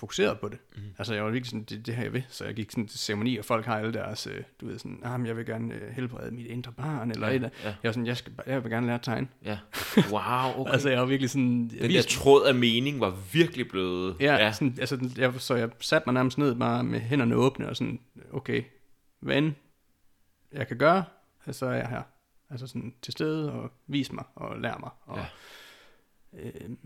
fokuseret på det. Mm. Altså jeg var virkelig sådan, det, det her jeg vil. Så jeg gik sådan til ceremoni, og folk har alle deres, øh, du ved sådan, ah, men jeg vil gerne øh, helbrede mit indre barn, eller Ja, et ja. Jeg var sådan, jeg, skal, bare- jeg vil gerne lære at tegne. Ja. Wow, okay. Altså jeg var virkelig sådan, jeg den der tråd af mening var virkelig blevet... Ja, ja. Sådan, altså, jeg, så jeg satte mig nærmest ned bare med hænderne åbne og sådan, okay, hvad end jeg kan gøre, så er jeg her. Altså sådan til stede og vis mig og lær mig. Og, ja. øhm,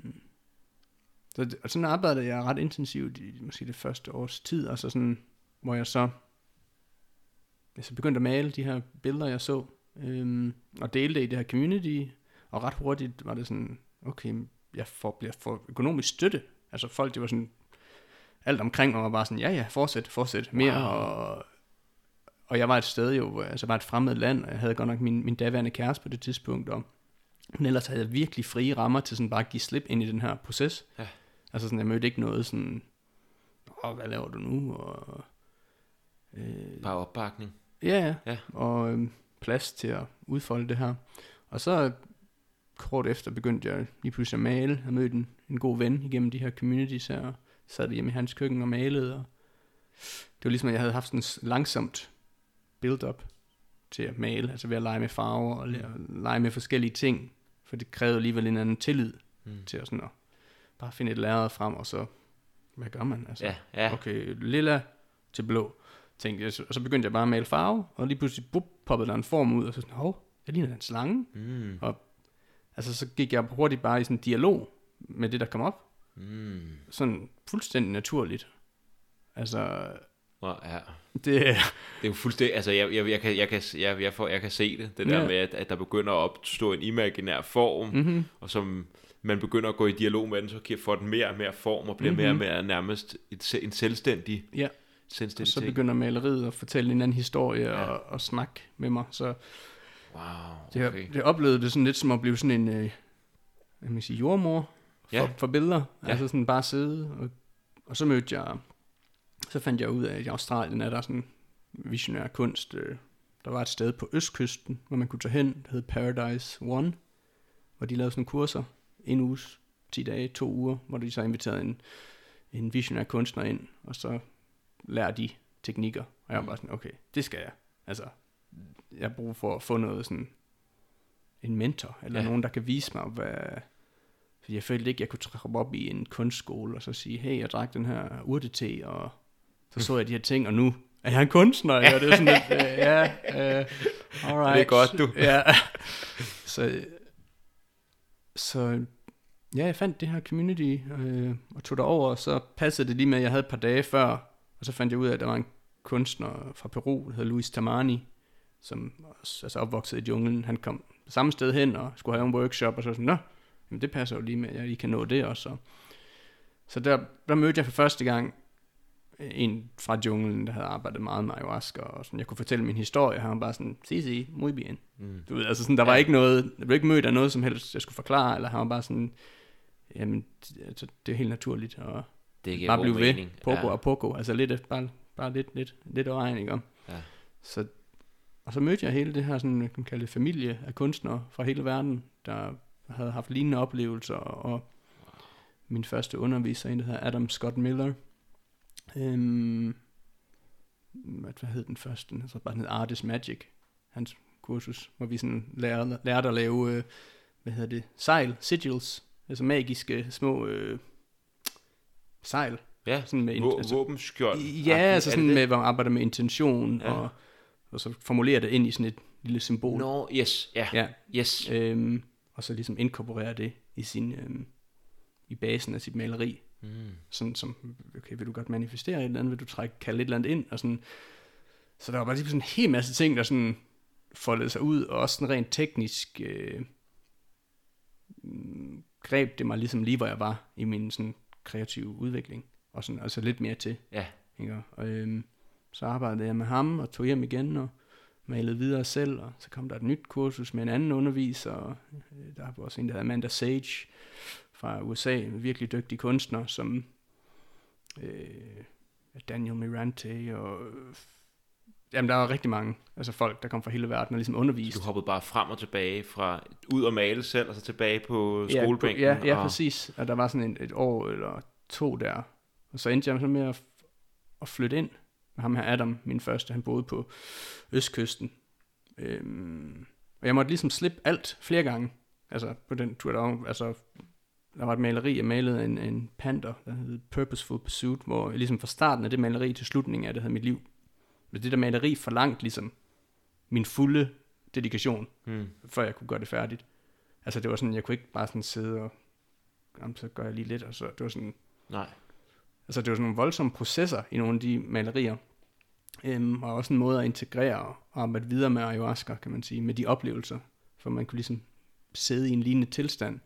så, og sådan arbejdede jeg ret intensivt i måske det første års tid, altså sådan, hvor jeg så, jeg så begyndte at male de her billeder, jeg så, øhm, og delte det i det her community, og ret hurtigt var det sådan, okay, jeg får, bliver for økonomisk støtte. Altså folk, det var sådan, alt omkring mig var bare sådan, ja ja, fortsæt, fortsæt, mere, Wow. og, og jeg var et sted jo, altså var et fremmed land, og jeg havde godt nok min, min daværende kæreste på det tidspunkt, og men ellers havde jeg virkelig frie rammer til sådan bare at give slip ind i den her proces. Ja. Altså sådan, jeg mødte ikke noget sådan, åh, hvad laver du nu, og øh, Bare opbakning. Ja, ja. Og øhm, plads til at udfolde det her. Og så kort efter begyndte jeg lige pludselig at male. Jeg mødte en, en god ven igennem de her communities her. Og sad hjemme i hans køkken og malede. Og det var ligesom, at jeg havde haft sådan en langsomt build-up til at male. Altså ved at lege med farver og lære- lege med forskellige ting. For det krævede alligevel en anden tillid Mm. til at, sådan at bare finde et lærred frem. Og så, hvad gør man? Altså, Ja, ja. Okay, lilla til blå. Tænkte jeg, og så begyndte jeg bare at male farve, og lige pludselig bup, poppede der en form ud, og så sådan, hov, jeg ligner en slange. Mm. Altså, så gik jeg hurtigt bare i sådan en dialog med det, der kom op. Mm. Sådan fuldstændig naturligt. Altså, Wow, ja. det, Det er jo fuldstændig, altså jeg, jeg, jeg, kan, jeg, kan, jeg, jeg, får, jeg kan se det, det der Ja. med, at, at der begynder at opstå en imaginær form, mm-hmm. og som man begynder at gå i dialog med den, så kan- får den mere og mere form, og bliver Mhm. mere og mere nærmest et, en selvstændig ja, Og sensitivitet. så begynder maleriet at fortælle en anden historie Ja. og, og snakke med mig. Så Wow, det, okay. okay. det oplevede det sådan lidt som at blive sådan en, øh, kan man sige, jordmor for, Ja. for billeder. Ja. Altså sådan bare sidde. Og, og så mødte jeg, så fandt jeg ud af, at i Australien er der sådan visionær kunst. Øh, der var et sted på østkysten, hvor man kunne tage hen, der hed Paradise One, hvor de lavede sådan kurser, en uges, 10 dage, to uger, hvor de så inviterede en, en visionær kunstner ind, og så lærer de teknikker. Og jeg var bare sådan, okay, det skal jeg. Altså, jeg har brug for at få noget sådan, en mentor, eller Ja. nogen, der kan vise mig, hvad... Fordi jeg følte ikke, jeg kunne trække op i en kunstskole, og så sige, hey, jeg drak den her urtete, og så så jeg de her ting, og nu er jeg en kunstner, ja, det er sådan lidt, øh, ja, øh, alright. Det er godt, du. Ja, så, så ja, jeg fandt det her community, øh, og tog derover, og så passede det lige med, at jeg havde et par dage før, og så fandt jeg ud af, at der var en kunstner fra Peru, der hed Luis Tamani, som også, altså opvokset i junglen. Han kom samme sted hen og skulle have en workshop, og så sådan, nå, jamen det passer jo lige med, at jeg lige kan nå det også. Så, der, der mødte jeg for første gang en fra junglen, der havde arbejdet meget med ayahuasca, og sådan, jeg kunne fortælle min historie, han var bare sådan, si, si, muy bien. Mm. Du ved, altså sådan, der var ikke noget, jeg blev ikke mødt af noget som helst, jeg skulle forklare, eller han var bare sådan, jamen, det, altså, det er helt naturligt, og Det bare blive ved, mening. poco ja. og poco, altså lidt, bare, bare lidt, lidt, lidt ikke om? Ja. Så, og så mødte jeg hele det her, sådan, man kan kalde det familie af kunstnere fra hele verden, der havde haft lignende oplevelser, og min første underviser, en der hedder Adam Scott Miller, øhm, hvad, hed den første? Jeg tror bare, den hed Art is Magic, hans kursus, hvor vi sådan lærte, lærte at lave, øh, hvad hedder det, sejl, sigils, altså magiske små øh, sejl, Ja, sådan med, Vå- altså, våbenskjold. Ja, altså sådan det med, hvor man arbejder med intention, Ja. og, og så formulerer det ind i sådan et lille symbol. Nå, yes, ja, Ja, yes. øhm, og så ligesom inkorporere det i sin, øhm, i basen af sit maleri. Mm. Sådan som, okay, vil du godt manifestere et eller andet, vil du trække, kalde et eller andet ind, og sådan. Så der var bare lige sådan en hel masse ting, der sådan foldede sig ud, og også sådan rent teknisk øh, greb det mig ligesom lige, hvor jeg var i min sådan kreative udvikling, og sådan, altså lidt mere til. Ja, Ikke? Og øhm, så arbejdede jeg med ham og tog hjem igen og malede videre selv, og så kom der et nyt kursus med en anden underviser, og øh, der var også en, der hedder Amanda Sage fra USA, en virkelig dygtig kunstner, som øh, Daniel Mirante, og jamen der var rigtig mange, altså folk, der kom fra hele verden og ligesom underviste. du hoppede bare frem og tilbage fra ud og male selv, og så tilbage på Ja, skolebænken. Ja, ja, og, præcis. Og der var sådan en, et år eller to der. Og så endte jeg så med at, at flytte ind med ham her Adam, min første. Han boede på østkysten. Øhm, og jeg måtte ligesom slippe alt flere gange. Altså på den tur, der var, altså, der var et maleri, jeg malede en, en panter, der hed Purposeful Pursuit, hvor jeg ligesom fra starten af det maleri til slutningen af det havde mit liv. Men det der maleri forlangt ligesom min fulde dedikation Hmm. før jeg kunne gøre det færdigt. Altså det var sådan, jeg kunne ikke bare sådan sidde og, jamen, så gør jeg lige lidt, og så, det var sådan, Nej. altså det var sådan nogle voldsomme processer i nogle af de malerier, øhm, og også en måde at integrere og arbejde videre med ayahuasca, kan man sige, med de oplevelser, for man kunne ligesom sidde i en lignende tilstand.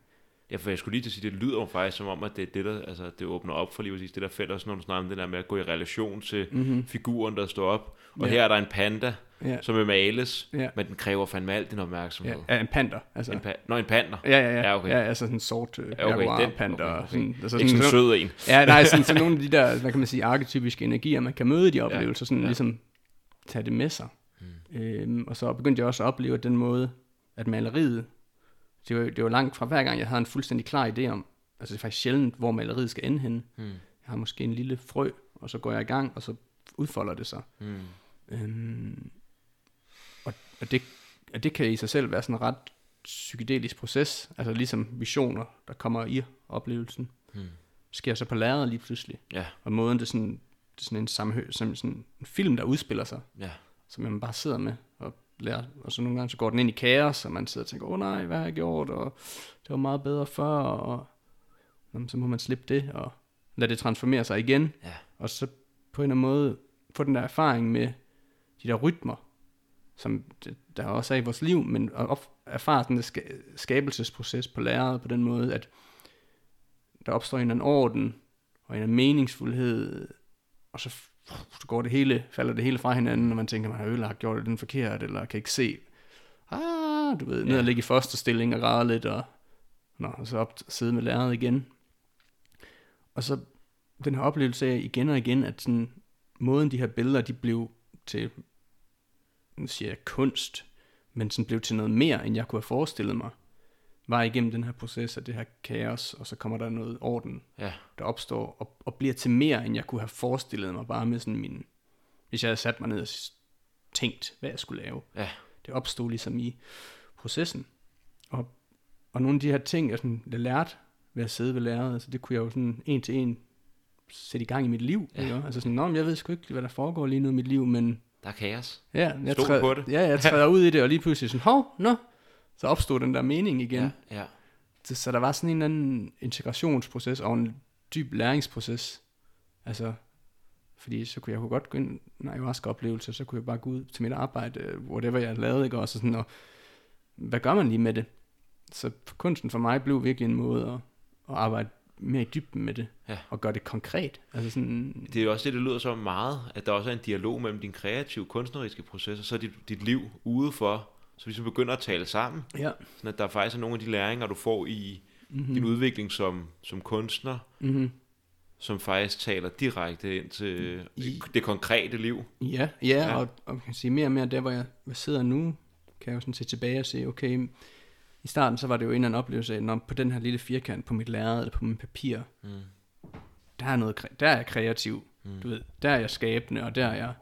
Ja, for jeg skulle lige til at sige, det lyder jo faktisk som om, at det er det, der, altså, det åbner op for lige præcis det der felt, også når du snakker om det der med at gå i relation til Mm-hmm. figuren, der står op. Og Ja. her er der en panda, Ja, som vil males, ja, men den kræver fandme al din opmærksomhed. ja, en panter, altså. En pa- Nå, en panda. Ja, ja, ja. Ja, okay. ja altså sådan en sort øh, Ja, okay, den- panda. okay, okay. Sådan, altså Ikke sådan en sød en. Ja, nej, sådan, så nogle af de der, hvad kan man sige, arketypiske energier, man kan møde i de oplevelser, sådan ja. ja. ligesom tage det med sig. Mm. Øhm, og så begyndte jeg også at opleve den måde, at maleriet, det var, det var langt fra hver gang, jeg havde en fuldstændig klar idé om, altså det er faktisk sjældent, hvor maleriet skal ende henne. Hmm. Jeg har måske en lille frø, og så går jeg i gang, og så udfolder det sig. Hmm. Øhm, og, og, det, og det kan i sig selv være sådan en ret psykedelisk proces, altså ligesom visioner, der kommer i oplevelsen, Hmm. sker så på lærredet lige pludselig. Ja, Og måden, det er sådan, det er sådan en sammenhø, som sådan en film, der udspiller sig, ja. som man bare sidder med og lærer. Og så nogle gange, så går den ind i kaos, og man sidder og tænker, åh oh, nej, hvad har jeg gjort, og det var meget bedre før, og jamen, så må man slippe det, og lade det transformere sig igen. Ja. Og så på en eller anden måde få den der erfaring med de der rytmer, som der også er i vores liv, men at erfare den der ska- skabelsesproces på lærret på den måde, at der opstår en eller anden orden, og en eller anden meningsfuldhed, og så så går det hele, falder det hele fra hinanden, og man tænker, man har ødelagt, gjort den forkert, eller kan ikke se, ah, du ved, ned og ligge i fosterstilling og græde lidt, og, nå, og så op sidde med lærret igen. Og så den her oplevelse af igen og igen, at sådan, måden de her billeder, de blev til, nu siger jeg kunst, men sådan blev til noget mere, end jeg kunne have forestillet mig, var igennem den her proces af det her kaos, og så kommer der noget orden, Ja. der opstår, og, og bliver til mere, end jeg kunne have forestillet mig, bare med sådan min, hvis jeg havde sat mig ned og tænkt, hvad jeg skulle lave. Ja. Det opstod ligesom i processen. Og, og nogle af de her ting, jeg, sådan, jeg lærte ved at sidde ved lærret, altså det kunne jeg jo sådan en til en sætte i gang i mit liv. Ja. Ikke? Altså sådan, Nå, men jeg ved sgu ikke, hvad der foregår lige nu i mit liv, men Der er kaos. ja, jeg, Stol træder, på det. ja, jeg træder ud i det, og lige pludselig sådan, hov, nå, så opstod den der mening igen. Ja. ja. Så, så der var sådan en eller anden integrationsproces og en dyb læringsproces. Altså, fordi så kunne jeg kunne godt gå ind, når jeg var oplevelse, så kunne jeg bare gå ud til mit arbejde, whatever jeg lavede, ikke? Og så sådan, og, hvad gør man lige med det? Så kunsten for mig blev virkelig en måde at, at arbejde mere i dybden med det, Ja. og gøre det konkret. Altså sådan, Det er jo også det, det lyder så meget, at der også er en dialog mellem din kreative, kunstneriske proces, og så dit, dit liv udefor, så vi så begynder at tale sammen. ja. Sådan at der faktisk er nogle af de læringer, du får i Mm-hmm. din udvikling som, som kunstner, Mm-hmm. som faktisk taler direkte ind til I- det konkrete liv. Ja, ja, Ja. Og, og man kan sige mere og mere der, hvor jeg, sidder nu, kan jeg jo sådan se tilbage og se, okay, i starten så var det jo en eller anden oplevelse af, når på den her lille firkant på mit lærred eller på mit papir, Mm. der er, noget, der er jeg kreativ, Mm. du ved, der er jeg skabende, og der er jeg,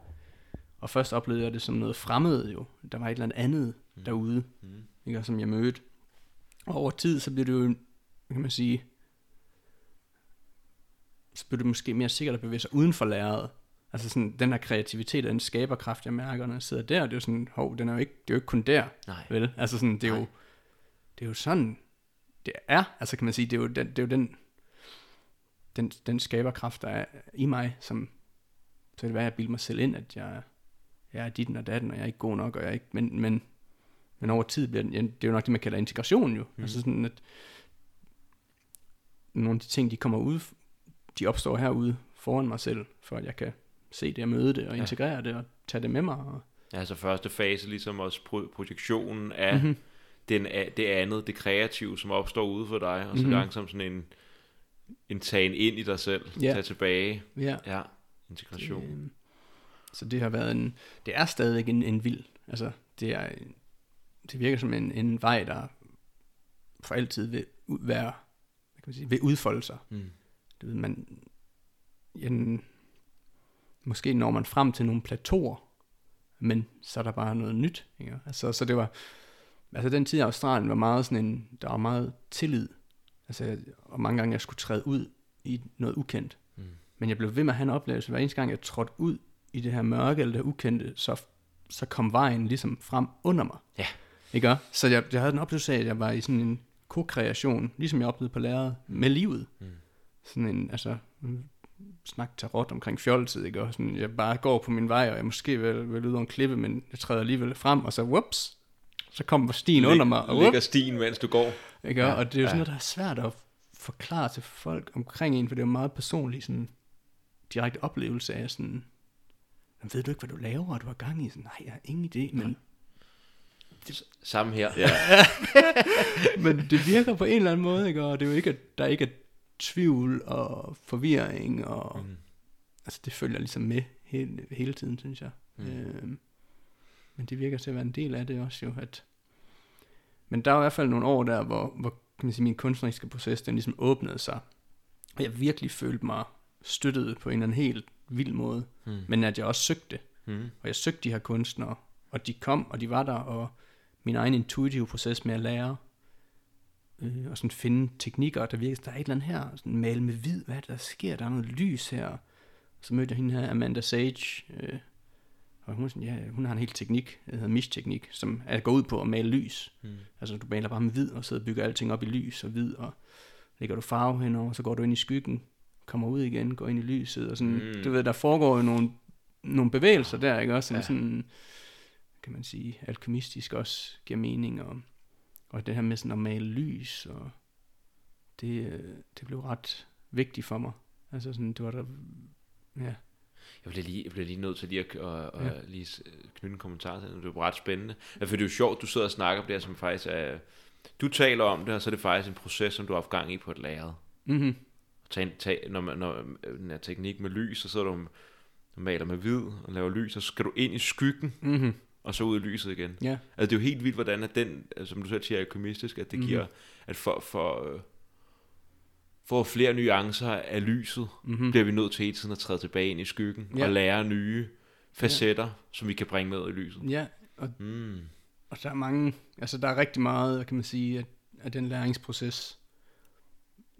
og først oplevede jeg det som noget fremmed jo, der var et eller andet andet Mm. derude, Mm. ikke, og som jeg mødte, og over tid, så blev det jo, kan man sige, så blev det måske mere sikkert at bevæge sig uden for lærredet. Altså sådan, den her kreativitet og den skaberkraft, jeg mærker, når jeg sidder der, det er jo sådan, hov, den er jo ikke, det er jo ikke kun der, Nej. vel? Altså sådan, det er Nej. jo, det er jo sådan, det er, altså kan man sige, det er jo den, det er jo den, den, den skaberkraft, der er i mig, som, så kan det være, at jeg bilder mig selv ind, at jeg, jeg er ditten og datten, og jeg er ikke god nok, og jeg er ikke, men, men, men over tid bliver den, ja, det er jo nok det, man kalder integration jo. Mm. Altså sådan, at nogle af de ting, de kommer ud, de opstår herude foran mig selv, for at jeg kan se det og møde det, og Ja. integrere det, og tage det med mig. Og, Ja, altså første fase, ligesom også pro- projektionen af Mhm. mm-hmm. den, a- det andet, det kreative, som opstår ude for dig, og så Mhm. langsomt sådan en, en tagen ind i dig selv, Ja. tage tilbage. ja. Ja, integration. Det, øhm, så det har været en, det er stadigvæk en, en vild, altså det er, det virker som en, en vej, der for altid vil være, hvad kan man sige, vil udfolde sig. Mm. Du ved, man, en, måske når man frem til nogle plateauer, men så er der bare noget nyt. Ikke? Altså, så det var, altså den tid i Australien var meget sådan en, der var meget tillid. Altså, og mange gange jeg skulle træde ud i noget ukendt. Mm. Men jeg blev ved med at have en oplevelse, hver eneste gang jeg trådte ud i det her mørke eller det her ukendte, så, så kom vejen ligesom frem under mig. Ja. Ikke? Så jeg, jeg havde en oplevelse af, at jeg var i sådan en ko-kreation, ligesom jeg oplevede på lærret, med livet. Mm. Sådan en, altså, snak tarot omkring fjolset, ikke? Og sådan, jeg bare går på min vej, og jeg måske vil, vil ud over en klippe, men jeg træder alligevel frem, og så whoops, så kommer stien under mig, og Ligger whoops, stien, mens du går. ikke? Ja, og det er jo sådan ja. noget, der er svært at forklare til folk omkring en, for det er jo meget personligt, sådan direkte oplevelse af sådan, "Men ved du ikke, hvad du laver, og du har gang i? Sådan, nej, jeg har ingen idé, men, Samme her. Ja. men det virker på en eller anden måde, ikke? Og det er jo ikke, at der ikke er tvivl og forvirring, og Mm. altså det følger ligesom med hele, hele tiden, synes jeg. Mm. Mm. Øhm, men det virker til at være en del af det også jo, at men der er i hvert fald nogle år der, hvor, hvor kan man sige, min kunstneriske proces, den ligesom åbnede sig. Og jeg virkelig følte mig støttet på en eller anden helt vild måde. Mm. Men at jeg også søgte, Mm. og jeg søgte de her kunstnere, og de kom, og de var der, og min egen intuitive proces med at lære, øh, og sådan finde teknikker, der virker, der er et eller andet her, sådan male med hvid, hvad er det, der sker, der er noget lys her. Så mødte jeg hende her, Amanda Sage, øh, og hun, sådan, ja, hun har en helt teknik, der hedder mish-teknik, som er går ud på at male lys. Mm. Altså du maler bare med hvid, og og bygger alting op i lys og hvid, og lægger du farve henover, så går du ind i skyggen, kommer ud igen, går ind i lyset, og sådan, Mm. du ved, der foregår jo nogle, nogle bevægelser der, ikke også? Ja. Ja. Sådan, kan man sige, alkymistisk også giver mening, og, og det her med sådan at male lys, og det, øh, det blev ret vigtigt for mig. Altså sådan, det var der, ja, Jeg bliver lige, jeg bliver lige nødt til lige at og, og Ja. lige s- knytte en kommentar til det. Det jo ret spændende. Ja, for det er jo sjovt, du sidder og snakker om det her, som faktisk er... Du taler om det, og så er det faktisk en proces, som du har haft gang i på et lærred. Mm-hmm. Tag, tag, når, man, når den her teknik med lys, så sidder du og maler med hvid og laver lys, så skal du ind i skyggen, Mm-hmm. Og så ud i lyset igen. Ja. Altså det er jo helt vildt, hvordan at den, altså, som du selv siger, er alkymistisk, at det mm. giver, at for, for, øh, for flere nuancer af lyset, Mm-hmm. bliver vi nødt til hele tiden at træde tilbage ind i skyggen, Ja. og lære nye facetter, ja. som vi kan bringe med i lyset. Ja, og, Mm. og der er mange, altså der er rigtig meget, kan man sige, af, af den læringsproces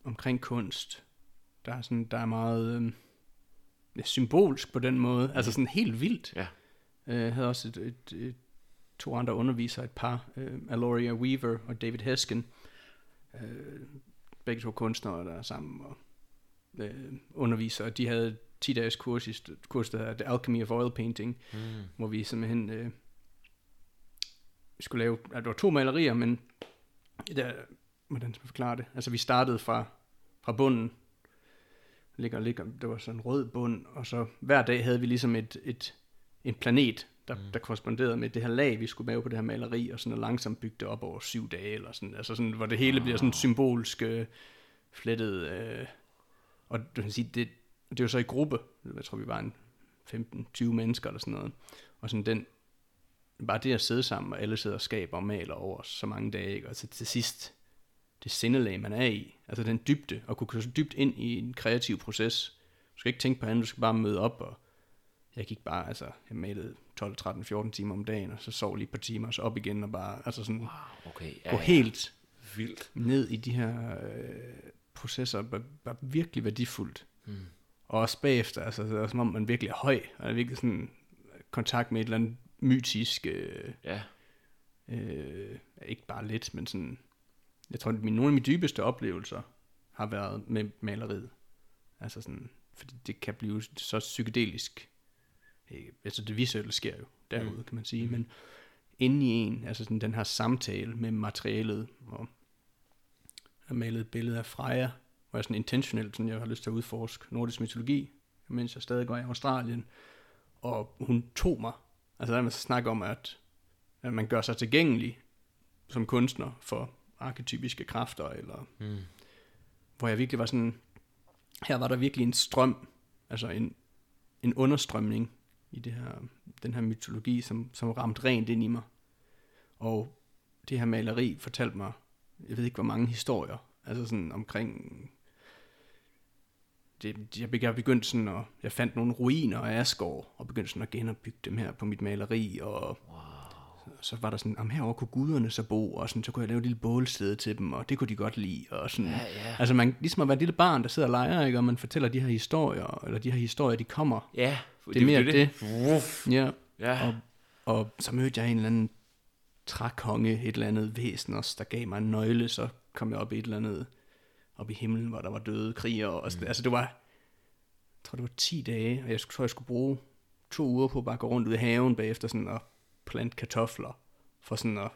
omkring kunst. Der er sådan, der er meget ja, symbolsk på den måde, altså sådan helt vildt. Ja. Øh, Jeg havde også et, et, et, to andre undervisere, et par, øh, Aloria Weaver og David Heskin, øh, begge to kunstnere, der er sammen og øh, underviser, og de havde 10 dages kurs, i, st- kurs, der hedder The Alchemy of Oil Painting, Mm. hvor vi simpelthen øh, skulle lave, ja, det var to malerier, men der, hvordan skal man forklare det? Altså vi startede fra, fra bunden, ligger, ligger, det var sådan en rød bund, og så hver dag havde vi ligesom et, et, en planet, der, mm. der korresponderede med det her lag, vi skulle lave på det her maleri, og sådan og langsomt bygge det op over syv dage, eller sådan, altså sådan, hvor det hele bliver sådan symbolsk øh, flettet, øh, og du kan sige, det, det jo så i gruppe, jeg tror vi var en 15-20 mennesker eller sådan noget, og sådan den, bare det at sidde sammen, og alle sidder og skaber og maler over så mange dage, ikke? og så til sidst, det sindelag, man er i, altså den dybde, og kunne gå så dybt ind i en kreativ proces. Du skal ikke tænke på andet, du skal bare møde op, og jeg gik bare, altså, jeg malede 12, 13, 14 timer om dagen, og så sov lige et par timer, og så op igen, og bare, altså sådan, wow. Okay, gå helt vildt. ned i de her øh, processer, var, var virkelig værdifuldt. Mm. Og også bagefter, altså, det er som om man virkelig er høj, og er virkelig sådan kontakt med et eller andet mytisk, øh, Ja, øh, ikke bare lidt, men sådan, jeg tror, at mine, nogle af mine dybeste oplevelser har været med maleriet. Altså sådan, fordi det kan blive så psykedelisk. Øh, Altså det visuelle sker jo derude, Mm. kan man sige, men inde i en, altså sådan den her samtale med materialet, og jeg malet et billede af Freja, hvor jeg sådan intentionelt, sådan jeg har lyst til at udforske nordisk mytologi, mens jeg stadig går i Australien, og hun tog mig. Altså der er man så snakker om, at, at man gør sig tilgængelig som kunstner for arketypiske kræfter, eller mm. hvor jeg virkelig var sådan, her var der virkelig en strøm, altså en, en understrømning i det her, den her mytologi, som, som ramte rent ind i mig. Og det her maleri fortalte mig, jeg ved ikke hvor mange historier, altså sådan omkring, det, jeg, jeg begyndte sådan at, jeg fandt nogle ruiner af Asgård, og begyndte sådan at genopbygge dem her på mit maleri, og så var der sådan, om herovre kunne guderne så bo, og sådan, så kunne jeg lave et lille bålsted til dem, og det kunne de godt lide, og sådan. Ja, ja. Altså man, ligesom at være et lille barn, der sidder og leger, ikke, og man fortæller de her historier, eller de her historier, de kommer. Ja, Det er mere det. Wuff. Ja, Ja, og, og så mødte jeg en eller anden trækonge, et eller andet væsen også, der gav mig en nøgle, så kom jeg op i et eller andet, op i himlen, hvor der var døde krigere, og sådan, mm. altså det var, jeg tror det var 10 dage, og jeg skulle- tror jeg skulle bruge to uger på at bare gå rundt ud i haven bagefter sådan og plante kartofler, for sådan at,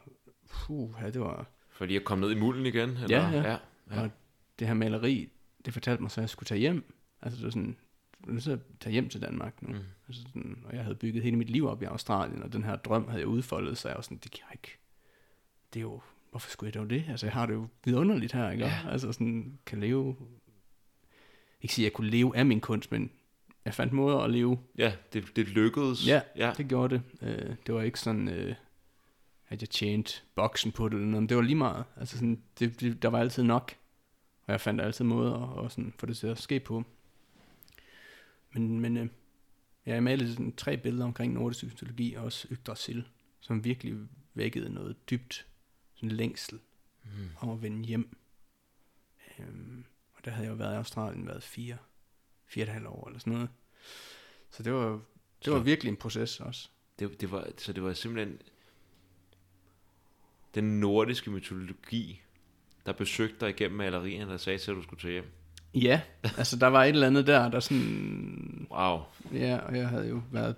puh, ja, det var, for lige at komme ned i mulden igen. Eller? Ja, ja. ja. Ja. Og det her maleri, det fortalte mig så, at jeg skulle tage hjem. Altså det var sådan, til at tage hjem til Danmark nu. Mm. Altså sådan, og jeg havde bygget hele mit liv op i Australien, og den her drøm havde jeg udfoldet, så jeg var sådan, det kan jeg ikke, det er jo, hvorfor skulle jeg dog det? Altså jeg har det jo vidunderligt her, ikke? Ja. Altså sådan, kan leve, ikke sige, at jeg kunne leve af min kunst, men jeg fandt måder at leve. ja det, det lykkedes. Ja, ja. det gjorde det. Øh, det var ikke sådan, øh, at jeg tjente boksen på det eller noget, det var lige meget. Altså sådan, det, det, der var altid nok. Og jeg fandt altid måder at, at sådan, få det til at ske på. Men, men øh, ja, jeg malede sådan tre billeder omkring nordisk mytologi, og også Yggdrasil, som virkelig vækkede noget dybt, sådan længsel Mm. om at vende hjem. Øhm, og der havde jeg jo været i Australien, været fire, fire og et halvt år eller sådan noget. Så det var, det Så- var virkelig en proces også. Det, det var, så det var simpelthen den nordiske mytologi, der besøgte dig igennem malerierne, der sagde til, at du skulle tage hjem. Ja, altså der var et eller andet der, der sådan, Wow. ja, og jeg havde jo været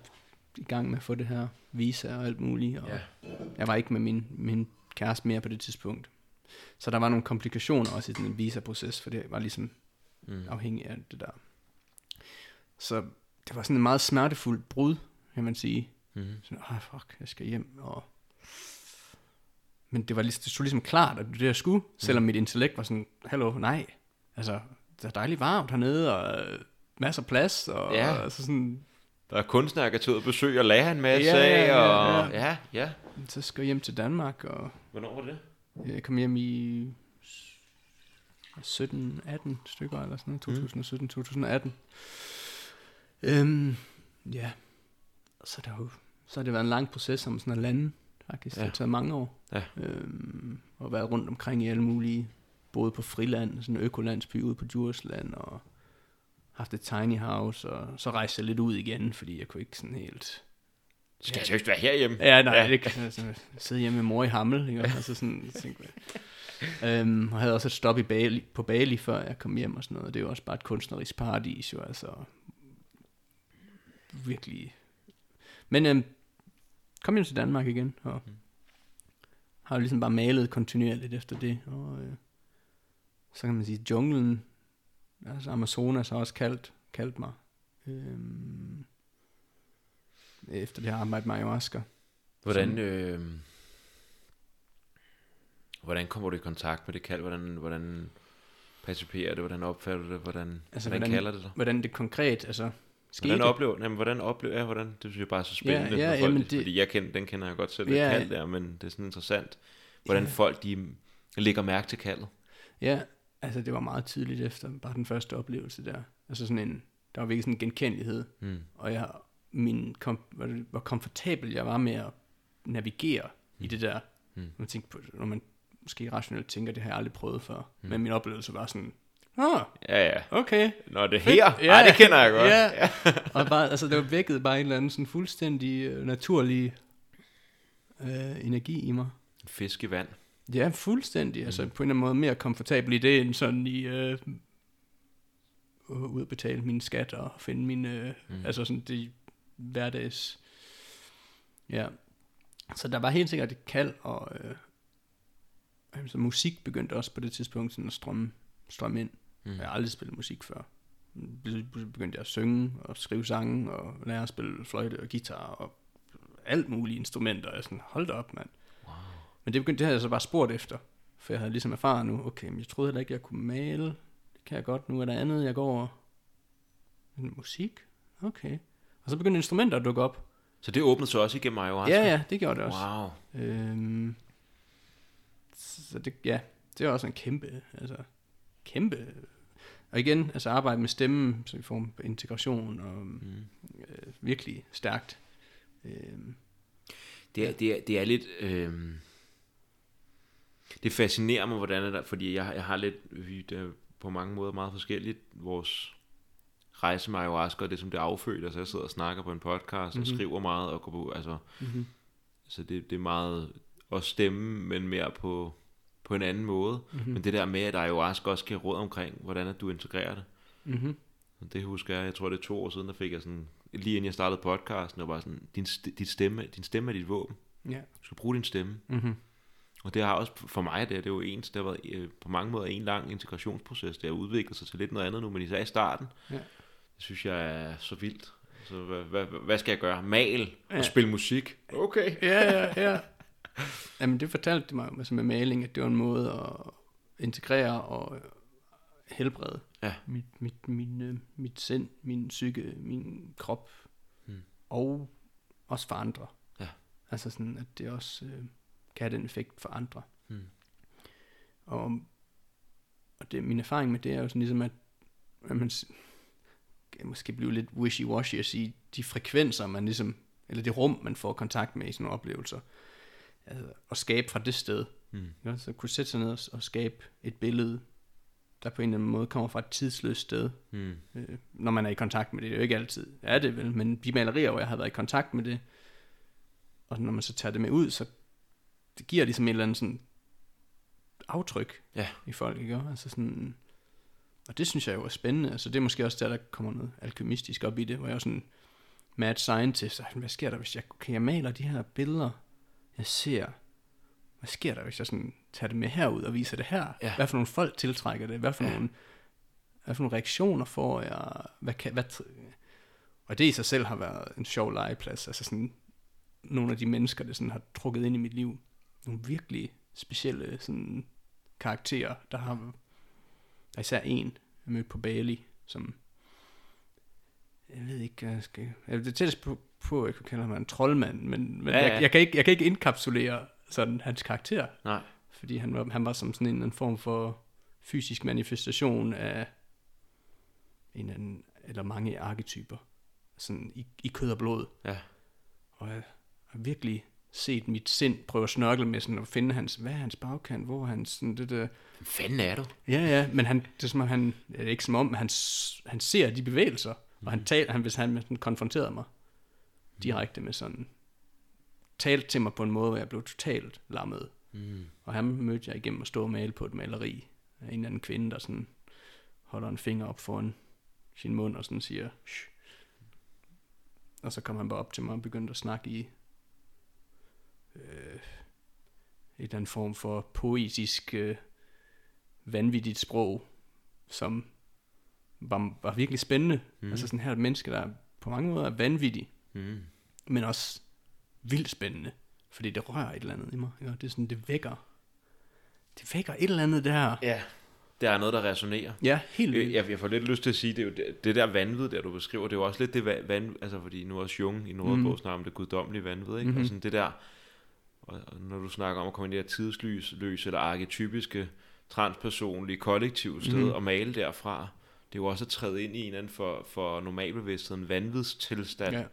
i gang med at få det her visa og alt muligt, og Ja. jeg var ikke med min, min kæreste mere på det tidspunkt. Så der var nogle komplikationer også i den visa-proces, for det var ligesom Mm. afhængig af det der. Så det var sådan en meget smertefuldt brud, kan man sige. Mm. Sådan, ah, fuck, jeg skal hjem, og... Men det var ligesom, det stod ligesom klart, at det jeg skulle, selvom mit intellekt var sådan, hallo, nej, altså, det er dejligt varmt hernede, og øh, masser af plads, og Ja. altså sådan, Der er kunstnere, der ud og besøge og lære en masse Ja, ja, af, ja, og ja. ja, ja. så skal jeg hjem til Danmark, og Hvornår var det? jeg kom hjem i 17-18 stykker, eller sådan noget, 2017-2018. Øhm, ja, så, der jo, så har det været en lang proces om sådan at lande, faktisk. Det Ja. har taget mange år. Ja. Øhm, og været rundt omkring i alle mulige, både på friland, sådan en økolandsby ude på Djursland, og haft et tiny house, og så rejste jeg lidt ud igen, fordi jeg kunne ikke sådan helt... Skal jeg seriøst være herhjemme? Ja, nej, Ja. det kan altså, sidde hjemme med mor i Hammel, ikke? Altså sådan, tænkte. Øhm, og havde også et stop i Bali, på Bali, før jeg kom hjem og sådan noget. Det er jo også bare et kunstnerisk paradis, jo, altså. Virkelig. Men øhm, kom hjem til Danmark igen, og har jo ligesom bare malet kontinuerligt efter det. Og øh, så kan man sige, junglen, altså Amazonas har også kaldt, kaldt mig. Øhm, efter det her arbejde med ayahuasca. Hvordan, øh, hvordan kommer du i kontakt med det kald? Hvordan, hvordan perciperer det? Hvordan opfatter du det? Hvordan, altså, hvordan, hvordan- kalder det dig? Hvordan det konkret, altså, skete. Hvordan oplever, jamen, hvordan oplever jeg, hvordan, det synes jeg bare er så spændende, Ja, ja, når folk, det... fordi jeg kender, den kender jeg godt selv, Ja. ja. kald der, men det er sådan interessant, hvordan Ja. ja. folk, de lægger mærke til kaldet. Ja, altså det var meget tidligt efter bare den første oplevelse der. Altså sådan en, der var virkelig sådan en genkendelighed, Mm. og jeg, min, kom, hvor, hvor komfortabel jeg var med at navigere mm. i det der. Mm. Når man, tænker på, når man måske rationelt tænker, det har jeg aldrig prøvet før. Mm. Men min oplevelse var sådan, ah, Ja, ja. okay. Når det er her, Ja. Ej, det kender jeg godt. Ja. og bare, altså det var vækket bare en eller anden sådan fuldstændig øh, naturlig øh, energi i mig. En fisk i vand. Ja, fuldstændig. Mm. Altså på en eller anden måde mere komfortabel i det, end sådan i øh, ud at betale min skat og finde min, øh, mm. altså sådan det hverdags, ja. Så der var helt sikkert et kald, og øh, altså, musik begyndte også på det tidspunkt sådan at strømme, strømme ind. Mm. Jeg har aldrig spillet musik før. Begyndte jeg at synge og skrive sange og lære at spille fløjte og guitar og alt mulige instrumenter. Jeg sådan, hold da op, mand. Men det begyndte det havde jeg så bare spurgt efter. For jeg havde ligesom erfaret nu, okay, men jeg troede heller ikke, jeg kunne male. Det kan jeg godt. Nu er der andet, jeg går over. Men musik? Okay. Og så begyndte instrumenter at dukke op. Så det åbnede så også igennem ayahuasca? Ja, ja, det gjorde det også. Wow. Øhm, så det, ja, det er også en kæmpe, altså, kæmpe, og igen, altså arbejde med stemmen, så i form af integration, og mm. øh, virkelig stærkt. Øhm, Det er, det er, det er lidt... Øh, det fascinerer mig, hvordan er der, fordi jeg, jeg har lidt, vi, er på mange måder meget forskelligt, vores rejse med ayahuasca, og det som det affødt, altså jeg sidder og snakker på en podcast, mm-hmm. og skriver meget, og går på, altså, mm-hmm. så det, det er meget også stemme, men mere på, på en anden måde, mm-hmm. men det der med, at ayahuasca også giver råd omkring, hvordan at du integrerer det, Mm-hmm. det husker jeg, jeg tror det er to år siden, der fik jeg sådan, lige inden jeg startede podcasten, og var sådan, din, dit stemme, din stemme er dit våben, Ja. du skal bruge din stemme, Mm-hmm. og det har også for mig, det, er, det er jo ens, det har været øh, på mange måder en lang integrationsproces. Det har udviklet sig til lidt noget andet nu, men især i starten, Ja. det synes jeg er så vildt. Så hvad, hvad, hvad skal jeg gøre? Mal og Ja. spille musik? Okay. Ja, ja, ja. Jamen, det fortalte det mig altså med maling, at det var en måde at integrere og helbrede Ja. mit, mit, min, øh, mit sind, min psyke, min krop, Hmm. og også for andre. Ja. Altså sådan, at det også øh, kan have den effekt for andre. Hmm. Og, og det, min erfaring med det er jo sådan ligesom, at, at man kan måske blive lidt wishy-washy at sige, de frekvenser, man ligesom, eller det rum, man får kontakt med i sådan nogle oplevelser, altså, at skabe fra det sted, Hmm. ja, så kunne sætte sig ned og, og skabe et billede, der på en eller anden måde kommer fra et tidsløst sted, Hmm. øh, når man er i kontakt med det. Det er jo ikke altid, er det vel, men de malerier, hvor jeg har været i kontakt med det, og når man så tager det med ud, så det giver ligesom et eller andet sådan aftryk Ja. i folk, ikke? Altså sådan, og det synes jeg jo er spændende. Altså det er måske også der, der kommer noget alkymistisk op i det, hvor jeg er sådan mad scientist. Hvad sker der, hvis jeg, okay, jeg maler de her billeder, jeg ser, hvad sker der, hvis jeg sådan tager det med herud og viser det her? Ja. Hvad for nogle folk tiltrækker det? Hvad for, Ja. nogle, hvad for nogle reaktioner får jeg? Hvad kan, hvad, Og det i sig selv har været en sjov legeplads. Altså sådan nogle af de mennesker, der sådan har trukket ind i mit liv. Nogle virkelig specielle sådan, karakterer, der har der er især en, jeg mødte på Bali, som jeg ved ikke, jeg skal... Jeg det tættest på, på, at jeg kunne kalde ham en troldmand, men, men Ja, ja. Jeg, jeg, kan ikke, jeg kan ikke indkapsulere sådan hans karakter, Nej. fordi han var, han var som sådan en, en form for fysisk manifestation af en eller, anden, eller mange arketyper, sådan i, i kød og blod. Ja. Og jeg har virkelig set mit sind prøve at snørkle med sådan at finde hans, hvad er hans bagkant, hvor er hans, sådan det der, Hvem fanden er du? Ja, ja, men han, det er som om, han, ikke som om, men han, han ser de bevægelser, og han taler, han, hvis han sådan konfronterede mig direkte med sådan, talte til mig på en måde, hvor jeg blev totalt lammet. Mm. Og ham mødte jeg igennem at stå og male på et maleri af en eller anden kvinde, der sådan holder en finger op foran sin mund og sådan siger, Shh. Og så kom han bare op til mig og begyndte at snakke i øh, et eller andet form for poetisk, øh, vanvittigt sprog, som var, var virkelig spændende. Mm. Altså sådan her et menneske, der på mange måder er vanvittig, Mm. men også vildt spændende, fordi det rører et eller andet i mig. Ja, det er sådan, det vækker, det vækker et eller andet der. Ja. Der er noget, der resonerer. Ja, helt vildt. Jeg, jeg får lidt lyst til at sige, det er jo det, det der vanvid, der du beskriver, det er jo også lidt det va- vanvid, altså fordi nu er også Jung i Nordbog mm. snakker om det guddommelige vanvid, ikke? Mm-hmm. Og sådan det der, og, når du snakker om at komme ind i det her tidsløse eller arketypiske transpersonlige kollektiv sted mm-hmm. og male derfra, det er jo også at træde ind i en eller anden for, for normalbevidstheden vanvidstilstand, Ja.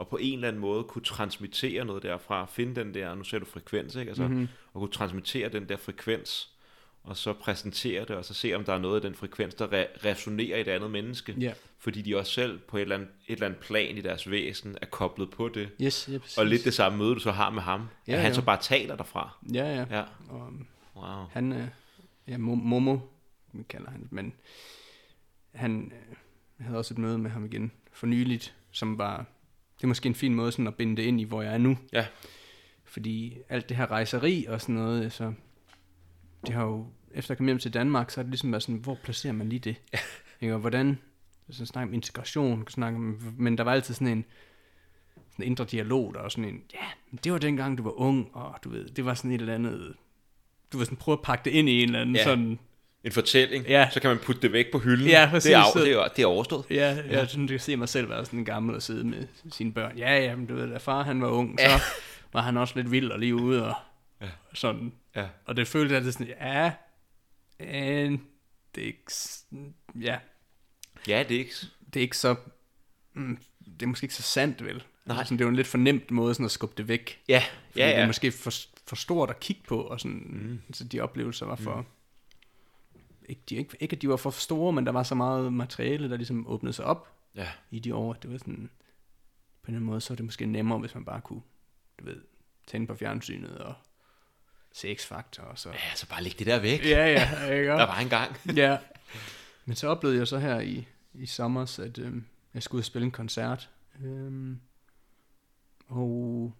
Og på en eller anden måde kunne transmittere noget derfra, finde den der, nu ser du frekvens, ikke? Altså, Mhm. mm-hmm. og kunne transmittere den der frekvens, og så præsentere det, og så se, om der er noget af den frekvens, der re- resonerer i et andet menneske. Ja, Fordi de også selv på et eller, andet, et eller andet plan i deres væsen er koblet på det. yes, ja, præcis. Og lidt det samme møde, du så har med ham. Ja, at han ja. så bare taler derfra. Ja, ja. Ja, Og um, wow. han, øh, ja, Mo- Momo, vi kalder han, men han øh, havde også et møde med ham igen for nyligt, som var, det er måske en fin måde sådan at binde det ind i, hvor jeg er nu. Ja. Fordi alt det her rejseri og sådan noget, så det har jo, efter jeg kom hjem til Danmark, så har det ligesom været sådan, hvor placerer man lige det? Ikke? Og hvordan, så snakke om integration, snakke om, men der var altid sådan en, sådan en indre dialog, der var sådan en, ja, men det var dengang, du var ung, og du ved, det var sådan et eller andet, du vil sådan prøve at pakke det ind i en eller anden Ja. sådan, En fortælling, Ja. så kan man putte det væk på hylden. Ja, præcis. Det er, Så- af, det er, det er overstået. ja, jeg ja. synes, jeg kan se mig selv være sådan en gammel og sidde med sine børn. Ja, ja, men du ved, da far han var ung, så Ja. var han også lidt vild og lige ude og Ja. sådan. Ja. Og det følte jeg, det sådan, ja, en, det er ikke, ja, Ja, det er ikke... det er ikke så, mm, det er måske ikke så sandt, vel? Nej. Altså, sådan, det er jo en lidt fornemt måde sådan at skubbe det væk. Ja, Fordi ja, det er ja. måske for, for stort at kigge på, og sådan, mm. så de oplevelser var for... Mm. Ikke, de, ikke, ikke, at de var for store, men der var så meget materiale, der ligesom åbnede sig op ja. i de år. Det var sådan, på en anden måde, så er det måske nemmere, hvis man bare kunne, du ved, tænde på fjernsynet og se X-Factor og så... Ja, så bare læg det der væk. Ja, ja, ikke? Der var engang. ja. Men så oplevede jeg så her i, i sommer, at øhm, jeg skulle ud og spille en koncert. Øhm, og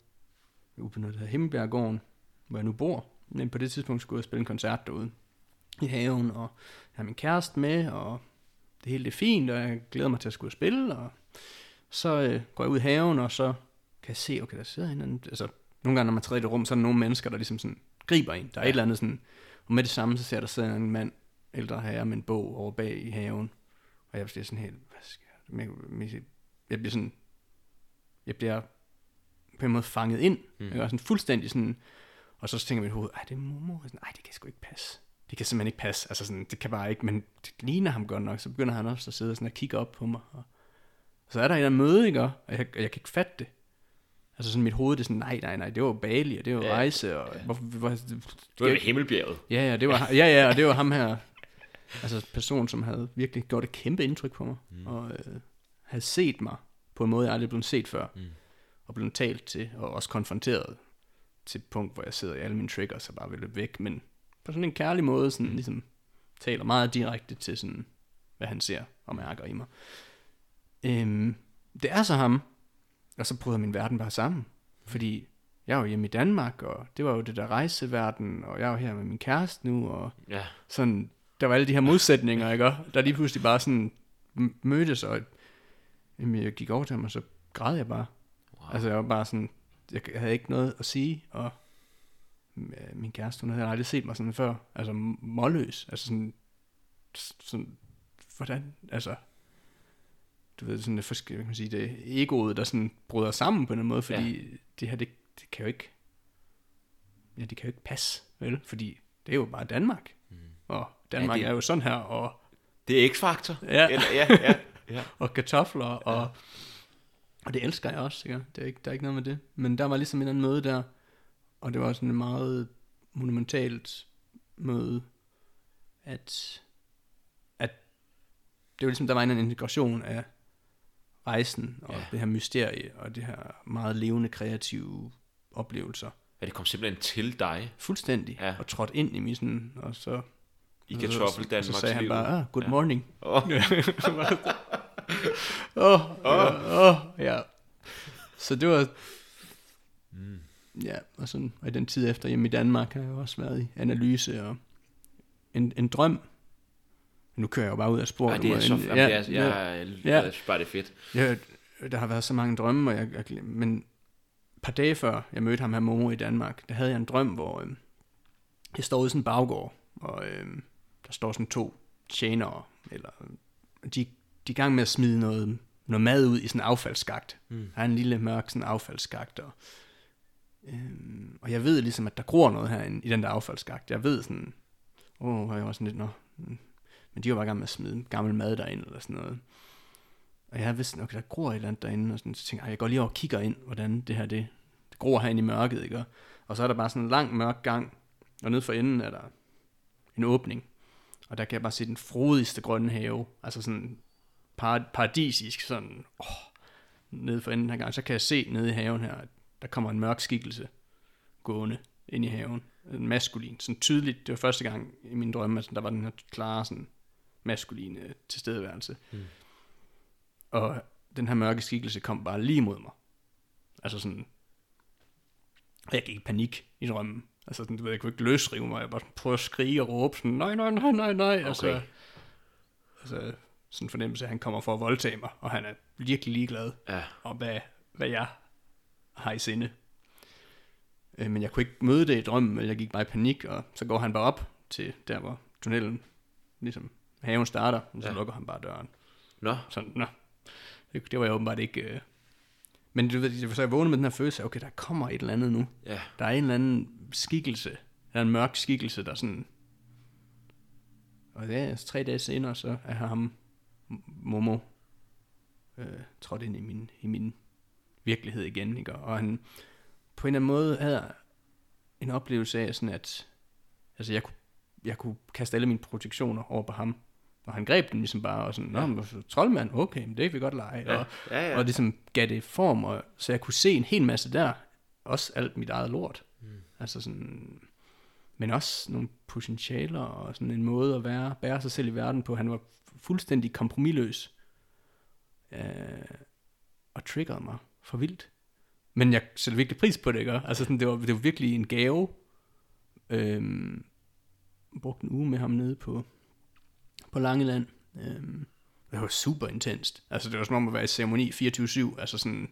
ude på noget, der hedder Himmelbjerggården, hvor jeg nu bor. Men på det tidspunkt skulle jeg spille en koncert derude i haven, og jeg har min kæreste med, og det hele er fint, og jeg glæder mig til at skulle spille, og så øh, går jeg ud i haven, og så kan jeg se, okay, der sidder en eller anden, altså nogle gange, når man træder i det rum, så er der nogle mennesker, der ligesom sådan griber en. Der er ja. et eller andet sådan, og med det samme, så ser jeg, der sidder en mand, ældre herre med en bog over bag i haven, og jeg bliver sådan helt, hvad skal jeg, jeg, bliver sådan, jeg bliver på en måde fanget ind, mm. jeg er sådan fuldstændig sådan, og så tænker mit hoved, ej, det er mormor, sådan, ej, det kan sgu ikke passe. Det kan simpelthen ikke passe, altså sådan, det kan bare ikke, men det ligner ham godt nok, så begynder han også at sidde sådan og kigge op på mig, og så er der en eller anden møde, ikke, og jeg, og jeg kan ikke fatte det. Altså sådan mit hoved, det er sådan, nej, nej, nej, det var Bali, og det var Ja, rejse, og ja. hvorfor, hvor, Det var ved Himmelbjerget. Ja, ja, det var, ja, ja, og det var ham her, altså person, som havde virkelig gjort et kæmpe indtryk på mig, mm. og øh, havde set mig på en måde, jeg aldrig blevet set før, mm. og blevet talt til, og også konfronteret til et punkt, hvor jeg sidder i alle mine triggers og bare vil løbe væk, men på sådan en kærlig måde, sådan ligesom taler meget direkte til sådan, hvad han ser og mærker i mig. Øhm, det er så ham, og så bryder min verden bare sammen, fordi jeg jo hjemme i Danmark, og det var jo det der rejseverden, og jeg jo her med min kæreste nu, og Ja. sådan, der var alle de her modsætninger, ikke? Og Der lige pludselig bare sådan mødtes, og Jamen, jeg gik over til ham, og så græd jeg bare. Wow. Altså, jeg var bare sådan, jeg havde ikke noget at sige, og min kæreste, hun havde aldrig set mig sådan før. Altså, målløs. Altså sådan, sådan, hvordan, altså, du ved, sådan hvad kan man sige, det egoet, der sådan bryder sammen på en måde, fordi ja. det her, det, det kan jo ikke, ja, det kan jo ikke passe, vel? Fordi det er jo bare Danmark. Mm. Og Danmark Ja, ja, det- er jo sådan her, og, Det er X-Factor. Ja. Eller, ja, ja, ja. og kartofler, og, og det elsker jeg også, ikke? Det er ikke, der er ikke noget med det. Men der var ligesom en eller anden møde der, og det var sådan et meget monumentalt møde, at, at det var ligesom, der var en integration af rejsen, og Ja. ja. det her mysterie, og det her meget levende, kreative oplevelser. ja, det kom simpelthen til dig Fuldstændig. Ja. Og trådt ind i min sådan, og så... i og kartoffel Og så sagde han Danmarks bare, ah, good Ja. morning. Åh, Åh, åh, åh, ja. Så det var, mm. Ja, og sådan, og i den tid efter hjemme i Danmark har jeg også været i analyse og en, en drøm. Nu kører jeg jo bare ud af sporet. Ej, det er så... en- ja, jeg, jeg, jeg, ja. jeg synes bare, det er fedt. Ja, der har været så mange drømme, og jeg, jeg, men et par dage før jeg mødte ham her Momo i Danmark, der havde jeg en drøm, hvor øh, jeg står ude i sådan en baggård, og øh, der står sådan to tjenere, eller de, de er i gang med at smide noget, noget mad ud i sådan en affaldsskagt. Mm. Der er en lille mørk sådan affaldsskagt, og, øh, og jeg ved ligesom, at der gror noget her i den der affaldsskagt. Jeg ved sådan, åh, oh, jeg var sådan lidt, nå, mm. men de var bare i gang med at smide gammel mad derind, eller sådan noget. Og jeg vidste, okay, der gror et eller andet derinde, og sådan, så tænkte jeg, jeg går lige over og kigger ind, hvordan det her, det, det gror herinde i mørket, ikke? Og- så er der bare sådan en lang mørk gang, og nede for enden er der en åbning, og der kan jeg bare se den frodigste grønne have, altså sådan par- paradisisk, sådan, åh, nede for enden her gang, så kan jeg se nede i haven her, at der kommer en mørk skikkelse gående ind i haven, en maskulin, sådan tydeligt, det var første gang i min drømme, at der var den her klare, sådan maskuline tilstedeværelse. Mm. Og den her mørke skikkelse kom bare lige mod mig. Altså sådan... Og jeg gik i panik i drømmen. Altså sådan, du ved, jeg kunne ikke løsrive mig. Jeg bare prøvede at skrige og råbe sådan, nej, nej, nej, nej, nej. Okay. Altså, altså, sådan en fornemmelse, at han kommer for at voldtage mig, og han er virkelig ligeglad Ja. om, hvad, hvad jeg har i sinde. Øh, men jeg kunne ikke møde det i drømmen, men jeg gik bare i panik, og så går han bare op til der, hvor tunnelen, ligesom haven starter, og så Ja. ja. lukker han bare døren. Nå, Sådan, nå. Det, det var jeg åbenbart ikke... Øh. Men du ved, så jeg vågnede med den her følelse af, okay, der kommer et eller andet nu. ja. Der er en eller anden skikkelse, der er en mørk skikkelse, der sådan... Og det er tre dage senere, så er ham Momo øh, trådt ind i min, i min virkelighed igen, ikke? Og han på en eller anden måde havde en oplevelse af sådan, at altså jeg kunne, jeg kunne kaste alle mine projektioner over på ham, og han greb den ligesom bare, og sådan, nå, men troldmand, okay, men det kan vi godt lege, Ja, og, ja, ja. og ligesom gav det form, og, så jeg kunne se en hel masse der, også alt mit eget lort. Mm. Altså sådan, men også nogle potentialer, og sådan en måde at være, bære sig selv i verden på. Han var fuldstændig kompromilløs, øh, og triggede mig for vildt. Men jeg sætter virkelig pris på det, ikke? Altså sådan, det var, det var virkelig en gave. Øhm, brugte en uge med ham nede på, på Langeland. Øhm, det var super intenst. Altså det var som om at være i ceremoni 24-7. Altså sådan,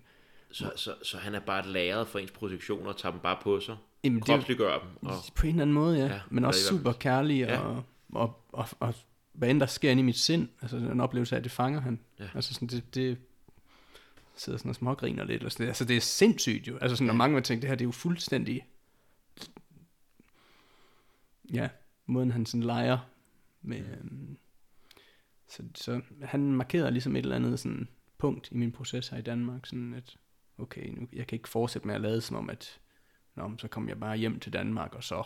Så, så, så han er bare et lagret for ens projektioner og tager dem bare på sig. jamen, Kropsliggør dem. Og, på en eller anden måde, ja. Ja, men og også er super kærlig, Ja. og, og, og, og, hvad end der sker inde i mit sind, altså en oplevelse af, at det fanger han. Ja. Altså sådan, det, det sidder sådan og smågriner lidt, og sådan, altså det er sindssygt jo. Altså sådan, når mange vil tænke, det her, det er jo fuldstændig, ja, måden han sådan leger med, øhm, så, så han markerede ligesom et eller andet sådan punkt i min proces her i Danmark, sådan at, okay, nu, jeg kan ikke fortsætte med at lade som om, at Nå, så kom jeg bare hjem til Danmark, og så,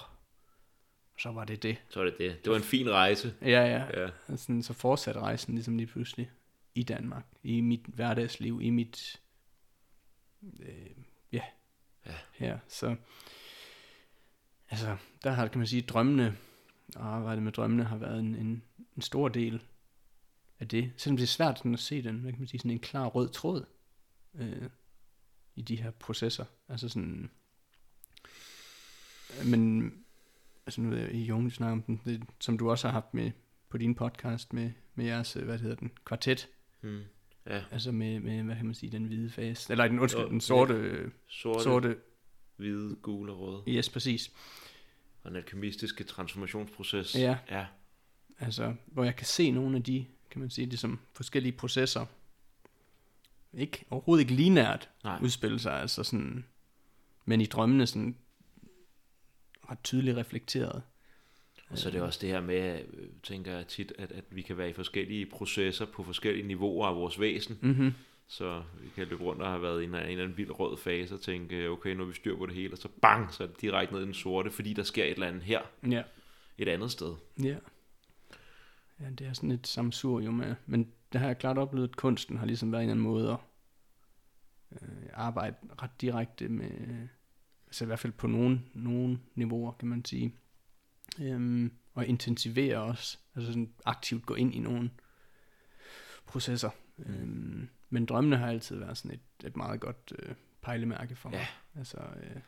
så var det det. så er det det. Det var en fin rejse. Ja, ja. Ja. Sådan, så fortsatte rejsen ligesom lige pludselig i Danmark, i mit hverdagsliv, i mit, øh, ja, Ja. her. Så, altså, der har, kan man sige, drømmene, og arbejdet med drømmene har været en, en, en stor del af det. Selvom det er svært sådan at se den, hvad kan man sige, sådan en klar rød tråd øh, i de her processer. Altså sådan, men altså nu ved jeg, i Jung snakker om den, det, som du også har haft med på din podcast med, med jeres, øh, hvad hedder den, kvartet. Mm. Ja, Altså med, med, hvad kan man sige, den hvide fase. Eller den, undskyld, den sorte, sorte, sorte. sorte, hvide, gule og røde. yes, præcis. Og den alkemistiske transformationsproces. Ja. Ja, Altså, hvor jeg kan se nogle af de, kan man sige, det som forskellige processer, ikke, overhovedet ikke linært nej. udspille sig, altså sådan, men i drømmene sådan ret tydeligt reflekteret. Og så er det også det her med, øh, tænker jeg tit, at, at vi kan være i forskellige processer på forskellige niveauer af vores væsen. Mm-hmm. Så vi kan løbe rundt og have været i en, en eller anden vild rød fase og tænke, okay, nu har vi styr på det hele, og så bang, så er det direkte ned i den sorte, fordi der sker et eller andet her, Ja, et andet sted. ja. Ja, det er sådan et samsurium af, men det har jeg klart oplevet, at kunsten har ligesom været en eller anden måde at øh, arbejde ret direkte med, altså i hvert fald på nogle, nogle niveauer, kan man sige. Øhm, og intensivere også, altså sådan aktivt gå ind i nogle processer. Øhm, men drømmene har altid været sådan et, et meget godt øh, pejlemærke for mig. Ja. Altså, øh,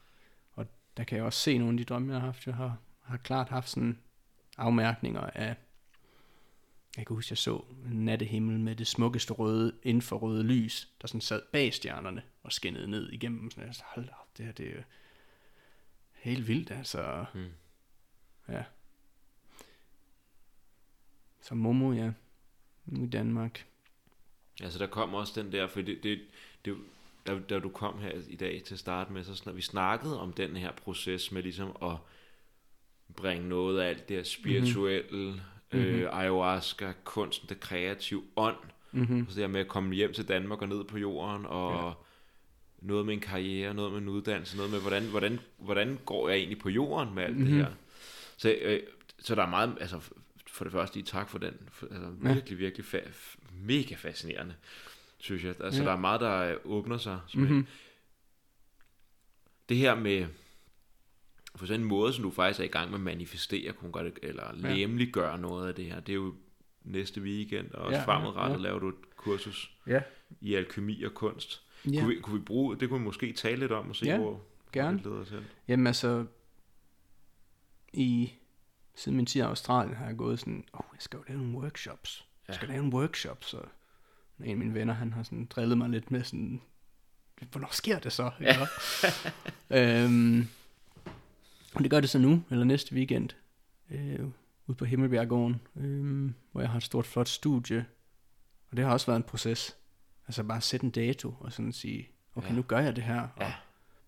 og der kan jeg også se nogle af de drømme, jeg har haft. Jeg har, har klart haft sådan afmærkninger af, jeg kan huske, jeg så en nattehimmel med det smukkeste røde, infrarøde lys, der sådan sad bag stjernerne og skinnede ned igennem. Sådan, jeg, hold op, det her, det er helt vildt, altså. Mm. Ja. Så Momo, ja. Nu i Danmark. Altså der kom også den der, for det, det, det da, da du kom her i dag til at starte med, så snak, vi snakkede om den her proces med ligesom at bringe noget af alt det her spirituelle, mm-hmm. øh, ayahuasca, kunsten, det kreative ånd, Mm-hmm. så det her med at komme hjem til Danmark og ned på jorden, og ja. noget med en karriere, noget med en uddannelse, noget med, hvordan, hvordan, hvordan går jeg egentlig på jorden med alt mm-hmm. det Mhm. her. Så, øh, så der er meget, altså for det første lige tak for den, for, altså Ja. virkelig, virkelig fa- mega fascinerende, synes jeg. Altså Ja. der er meget, der øh, åbner sig. Mm-hmm. Det her med, for sådan en måde, som du faktisk er i gang med at manifestere, kunne gøre det, eller Ja. læmeliggøre noget af det her, det er jo næste weekend, og også Ja, ja, fremadrettet ja. laver du et kursus Ja. i alkemi og kunst. Ja, Ja. Kunne, vi, kunne vi bruge, det kunne vi måske tale lidt om og se, Ja, hvor, gerne. det leder os hen. Jamen altså, i, siden min tid i Australien har jeg gået sådan, åh, oh, jeg skal jo lave nogle workshops. Jeg Ja. skal lave nogle workshops, og en af mine venner, han har sådan drillet mig lidt med sådan, hvornår sker det så? Ja. øhm, og det gør det så nu, eller næste weekend, øh, ude på Himmelbjerggården, øh, hvor jeg har et stort, flot studie. Og det har også været en proces. Altså bare sætte en dato, og sådan sige, okay, Ja. nu gør jeg det her, og Ja.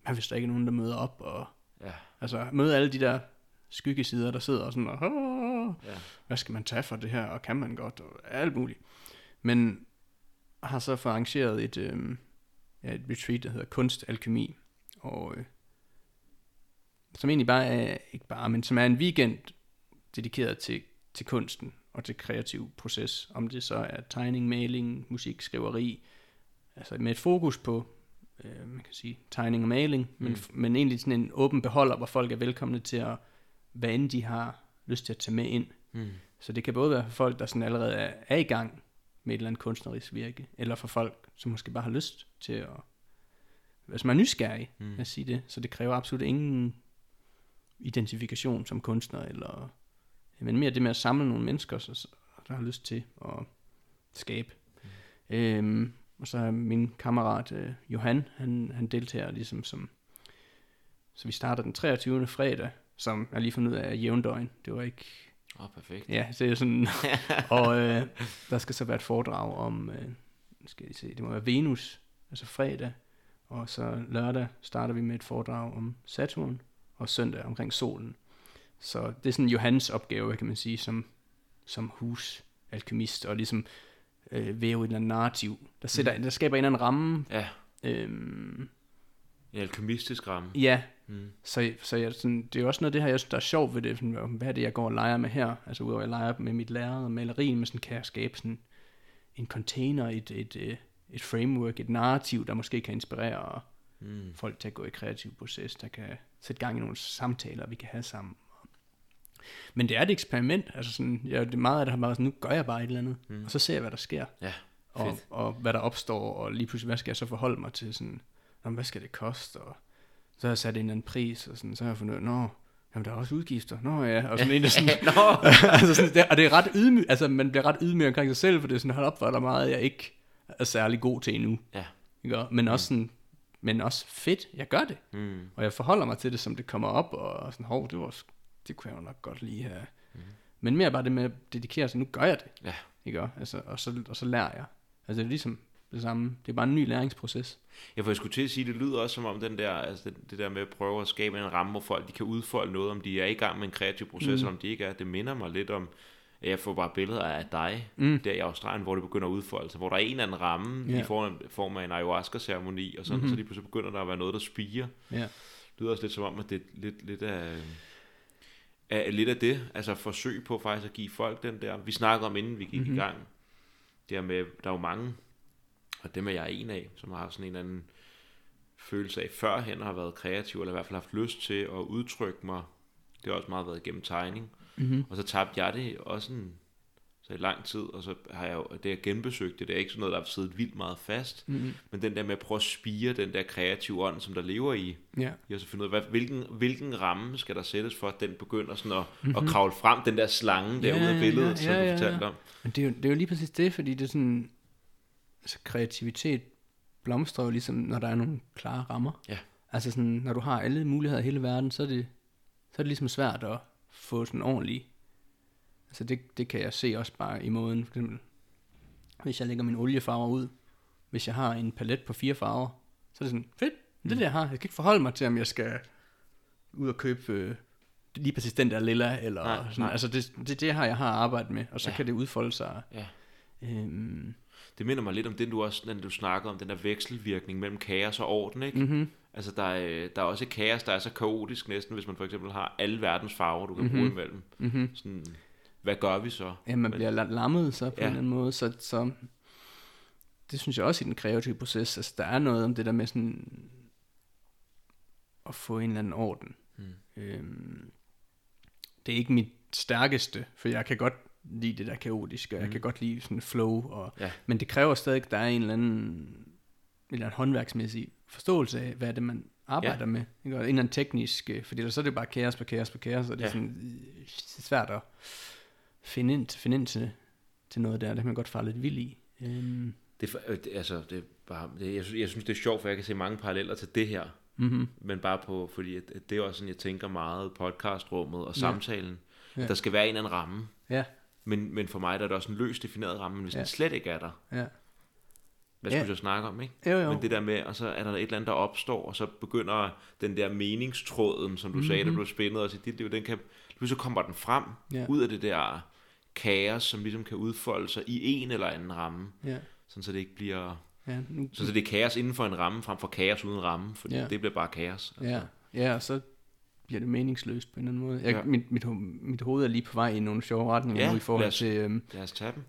hvad hvis der ikke er nogen, der møder op, og Ja, Altså møde alle de der skyggesider, der sidder og sådan, og, "Åh, ja, hvad skal man tage for det her, og kan man godt, og alt muligt. Men har så fået arrangeret et, øh, ja, et retreat, der hedder Kunstalkemi, og øh, som egentlig bare er, ikke bare, men som er en weekend dedikeret til, til kunsten og til kreativ proces, om det så er tegning, maling, musik, skriveri, altså med et fokus på, øh, man kan sige, tegning og maling, men, Mm. men egentlig sådan en åben beholder, hvor folk er velkomne til at, hvad end de har lyst til at tage med ind. mm. Så det kan både være for folk, der sådan allerede er, er i gang med et eller andet kunstnerisk virke, eller for folk, som måske bare har lyst til at, hvis man er nysgerrig, Mm. mm. at sige det. Så det kræver absolut ingen identifikation som kunstner, eller, men mere det med at samle nogle mennesker, så, så- der har lyst til at skabe. Mm. Øhm, og så er min kammerat øh, Johan, han, han deltager ligesom som, så vi starter den 23. fredag, som jeg lige fundet ud af er jævndøgn. Det var ikke Åh, oh, perfekt. Ja, så det er sådan, og øh, der skal så være et foredrag om, øh, skal jeg se, det må være Venus, altså fredag, og så lørdag starter vi med et foredrag om Saturn, og søndag omkring solen. Så det er sådan Johannes opgave, kan man sige, som, som husalkemist, og ligesom øh, væve et eller andet narrativ, der, sætter, der skaber en eller anden ramme. Ja, Øhm, en alkemistisk ramme. ja, Mm. så, så jeg, sådan, det er jo også noget af det her, jeg synes, der er sjovt ved det. Sådan, hvad er det, jeg går og leger med her? Altså udover at jeg leger med mit lærred og maleri, men sådan kan jeg skabe sådan en container, et, et, et, et framework, et narrativ, der måske kan inspirere Mm. folk til at gå i kreativ proces, der kan sætte gang i nogle samtaler, vi kan have sammen. Men det er et eksperiment. Altså sådan, ja, det er meget af det har bare sådan, nu gør jeg bare et eller andet, Mm. og så ser jeg, hvad der sker Ja, og, og hvad der opstår, og lige pludselig, hvad skal jeg så forholde mig til, sådan, Men hvad skal det koste, og så har jeg sat en eller anden pris, og sådan, så har jeg fundet ud af, nå, jamen der er også udgifter, nå ja, og sådan en, der sådan, Nå, altså sådan, det, og det er ret ydmyg, altså man bliver ret ydmyg omkring sig selv, for det er sådan, hold op, hvor er der meget, jeg ikke er særlig god til endnu. Ja. Ikke? Men også sådan, men også fedt, jeg gør det. Mm. Og jeg forholder mig til det, som det kommer op, og sådan, hov, det, var, det kunne jeg jo nok godt lige have. Mm. Men mere bare det med at dedikere sig, nu gør jeg det. Ja. Ikke? Altså, og, så, og så lærer jeg. Altså det er ligesom det samme, det er bare en ny læringsproces. Jeg får jeg skulle til at sige, det lyder også som om den der, altså det, det der med at prøve at skabe en ramme, hvor folk de kan udfolde noget, om de er i gang med en kreativ proces, mm. eller om de ikke er. Det minder mig lidt om, at jeg får bare billeder af dig, Mm. der i Australien, hvor det begynder at udfolde sig, hvor der er en eller anden ramme Ja. i form, form af en ayahuasca-ceremoni, og sådan, mm-hmm. så lige pludselig begynder der at være noget, der spiger. Ja. Det lyder også lidt som om, at det er lidt, lidt af, af, lidt af det, altså forsøg på faktisk at give folk den der, vi snakker om inden vi gik mm-hmm. Mhm. i gang, det her med, der er jo mange, og dem er jeg en af, som har haft sådan en eller anden følelse af førhen har været kreativ, eller i hvert fald haft lyst til at udtrykke mig. Det har også meget været gennem tegning. Mm-hmm. Og så tabte jeg det også en, så i lang tid, og så har jeg jo, det jeg genbesøgt det, det er ikke sådan noget, der har siddet vildt meget fast, Mm-hmm. men den der med at prøve at spire den der kreative ånd, som der lever i, Ja. jeg har så fundet ud af, hvad, hvilken, hvilken ramme skal der sættes for, at den begynder sådan at, mm-hmm. Mhm. at kravle frem, den der slange der Ja, ud af billedet, ja, som ja, du fortalte ja. om. Men det er, jo, det er jo lige præcis det, fordi det er sådan, altså kreativitet blomstrer jo ligesom, når der er nogle klare rammer. Ja. Altså sådan, når du har alle muligheder i hele verden, så er det, så er det ligesom svært at få sådan ordentlig, altså det, det kan jeg se også bare i måden, for eksempel, hvis jeg lægger mine oliefarver ud, hvis jeg har en palet på fire farver, så er det sådan, fedt, det er det jeg har, jeg kan ikke forholde mig til, om jeg skal ud og købe øh, lige præcis den der lilla, eller Nej, sådan, nej. altså det, det, det har jeg har arbejdet med, og så Ja. kan det udfolde sig Ja. Øhm, Det minder mig lidt om den, du også, den du snakkede om, den der vekselvirkning mellem kaos og orden, ikke? mm-hmm. Altså, der er, der er også et kaos, der er så kaotisk næsten, hvis man for eksempel har alle verdens farver, du kan Mhm. bruge imellem. Mm-hmm. Sådan, hvad gør vi så? Ja, man bliver la- lammet så på ja. en eller anden måde, så, så det synes jeg også i den kreative proces, altså der er noget om det der med sådan at få en eller anden orden. Mm. Øhm, det er ikke mit stærkeste, for jeg kan godt lide det der kaotiske, og jeg Mhm. kan godt lide sådan flow, og, Ja. men det kræver stadig, at der er en eller anden, en eller anden håndværksmæssig forståelse af, hvad er det, man arbejder ja. med. Ikke? Og en eller anden teknisk, øh, fordi ellers så er det bare kaos på kaos på kaos, og det er Ja. sådan øh, svært at finde ind, finde ind til, til noget der, det kan man godt fare lidt vild i. Øhm, Det, er det, altså, det er bare, det, jeg, synes, jeg synes, det er sjovt, for jeg kan se mange paralleller til det her. mm-hmm. Men bare på, fordi at, at det er også sådan, jeg tænker meget podcastrummet og samtalen. Ja. Ja. Der skal være en eller anden ramme. Ja, Men, men for mig der er det også en løst defineret ramme, men hvis ja. Ja. den slet ikke er der, ja. hvad Ja. skulle jeg snakke om, ikke? Jo, jo. Men det der med, og så er der et eller andet, der opstår, og så begynder den der meningstråden, som du mm-hmm. sagde, der Mhm. blev spændet også i dit liv, den kan, så kommer den frem Ja. ud af det der kaos, som ligesom kan udfolde sig i en eller anden ramme, Ja, sådan så det ikke bliver, ja, nu, så, så det er kaos inden for en ramme, frem for kaos uden ramme, fordi Ja. det bliver bare kaos. Altså. ja, ja, og så bliver det meningsløst på en eller anden måde. Jeg, Ja. mit, mit, mit hoved er lige på vej i nogle sjove retninger Ja, nu i forhold os- til øhm, Lad os tage dem.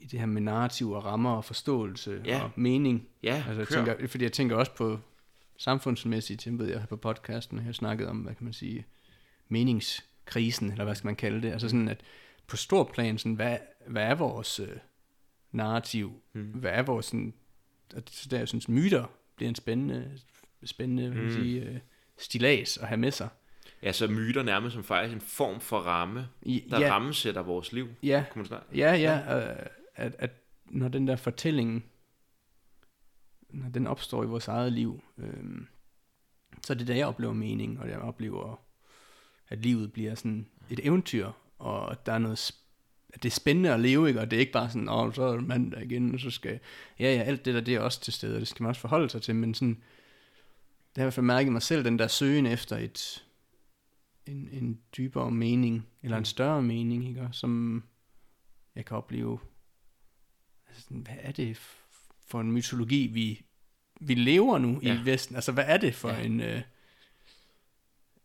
i det her med narrativ og rammer og forståelse Ja. og mening. Ja, Altså, jeg kør. tænker, fordi jeg tænker også på samfundsmæssigt, jeg ved jeg på podcasten, jeg har snakket om, hvad kan man sige, meningskrisen, eller hvad skal man kalde det. Altså sådan, at på stor plan, sådan, hvad, hvad er vores øh, narrativ? Mm. Hvad er vores, sådan, er der, jeg synes, myter bliver en spændende, spændende hvad kan man Mm. sige, øh, stilas at have med sig. Ja, så myter nærmest som faktisk en form for ramme, der ja, rammesætter vores liv. ja, Kunne man snakke? Ja, ja, øh, at, at når den der fortælling, når den opstår i vores eget liv, øh, så er det der, jeg oplever mening, og jeg oplever, at livet bliver sådan et eventyr, og at der er noget, at det er spændende at leve, ikke? og det er ikke bare sådan, åh, så er det mandag igen, og så skal, ja, ja, alt det der, det er også til stede, og det skal man også forholde sig til, men sådan, det har i hvert fald mærket mig selv, den der søgen efter et, en, en dybere mening, eller en større mening, ikke? Som jeg kan opleve, altså, hvad er det for en mytologi, vi, vi lever nu ja. I Vesten? Altså, hvad er det for Ja. en... Øh,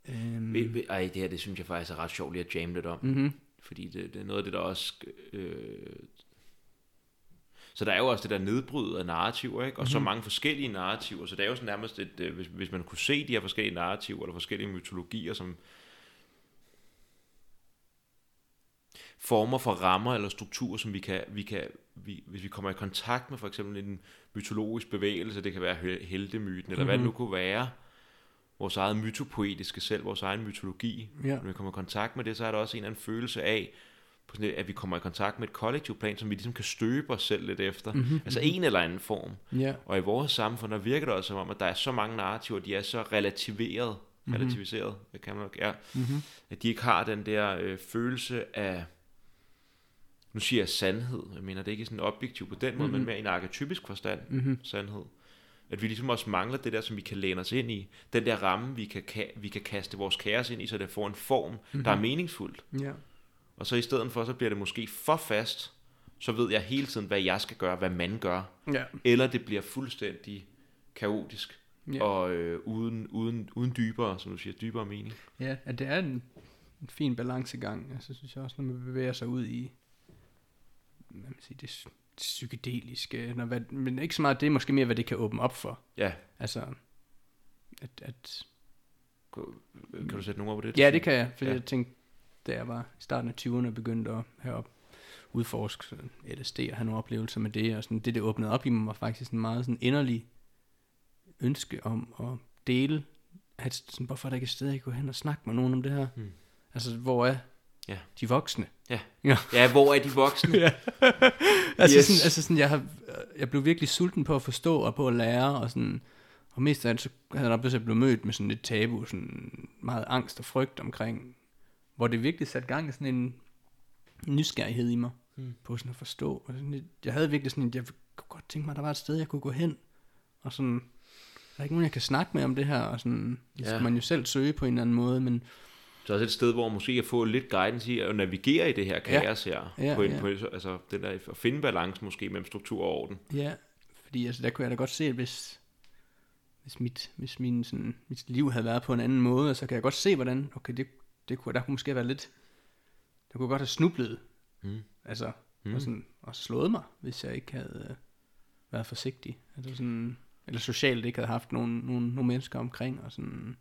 øh, Ej, det her, det synes jeg faktisk er ret sjovt lige at jamme lidt om. mm-hmm. Fordi det, det er noget af det, der også... Øh... Så der er jo også det der nedbryd af narrativer, ikke? Og mm-hmm. så Mhm. mange forskellige narrativer. Så det er jo sådan nærmest et... Øh, hvis, hvis man kunne se de her forskellige narrativer, eller forskellige mytologier, som former for rammer eller strukturer, som vi kan, vi kan vi, hvis vi kommer i kontakt med for eksempel en mytologisk bevægelse, det kan være he- heltemyten, eller mm-hmm. hvad det nu kunne være, vores eget mytopoetiske selv, vores egen mytologi, Ja. når vi kommer i kontakt med det, så er der også en eller anden følelse af, på sådan et, at vi kommer i kontakt med et kollektivt plan, som vi ligesom kan støbe os selv lidt efter. Mhm, Altså en eller anden form. Ja. Og i vores samfund, der virker det også som om, at der er så mange narrativer, de er så relativeret, Mhm. relativiseret, hvad kan man nok, ja, Mm-hmm. at de ikke har den der øh, følelse af, nu siger jeg sandhed, jeg mener det er ikke sådan objektiv på den måde, Mhm. men mere en arketypisk forstand, Mm-hmm. sandhed. At vi ligesom også mangler det der, som vi kan læne os ind i. Den der ramme, vi kan, ka- vi kan kaste vores kaos ind i, så det får en form, mm-hmm. der er meningsfuldt. Ja. Og så i stedet for, så bliver det måske for fast, så ved jeg hele tiden, hvad jeg skal gøre, hvad man gør. Ja. Eller det bliver fuldstændig kaotisk, Ja. og øh, uden, uden, uden dybere, som du siger, dybere mening. Ja, at det er en, en fin balancegang. Altså, synes jeg også, når man bevæger sig ud i hvad man siger, det, psy- psykedeliske, når, hvad, men ikke så meget det, måske mere, hvad det kan åbne op for. Ja, Altså, at, at kan du sætte nogle ord på det? ja, det kan jeg, fordi Ja. jeg tænkte, da jeg var i starten af 20'erne, begyndte at have op, udforske LSD og have nogle oplevelser med det, og sådan, det, det åbnede op i mig, var faktisk en meget sådan inderlig ønske om at dele, at sådan, hvorfor er der ikke et sted, jeg gå hen og snakke med nogen om det her? Hmm. Altså, hvor er Ja. de voksne? Ja, hvor er de voksne? Ja. altså, Yes. sådan, altså sådan, jeg, har, jeg blev virkelig sulten på at forstå og på at lære, og sådan, og mest af alt, så havde jeg at blive mødt med sådan lidt tabu, sådan meget angst og frygt omkring, hvor det virkelig satte gang i sådan en nysgerrighed i mig, Mm. på sådan at forstå. Og sådan, lidt- jeg havde virkelig sådan, en- jeg kunne godt tænke mig, at der var et sted, jeg kunne gå hen, og sådan, der er ikke nogen, jeg kan snakke med om det her, og sådan, det skal Ja. man jo selv søge på en eller anden måde, men Så også et sted, hvor måske jeg får lidt guidance i at navigere i det her kaos her. Ja, på en, ja. På, altså den der, at finde balance måske mellem struktur og orden. Ja, fordi altså, der kunne jeg da godt se, at hvis, hvis, mit, hvis min, sådan, mit liv havde været på en anden måde, så kan jeg godt se, hvordan, okay, det, det kunne, der kunne måske være lidt, der kunne godt have snublet, Mm. altså, mm. og, sådan, og slået mig, hvis jeg ikke havde øh, været forsigtig, altså sådan, eller socialt ikke havde haft nogen, nogen, nogen mennesker omkring, og sådan,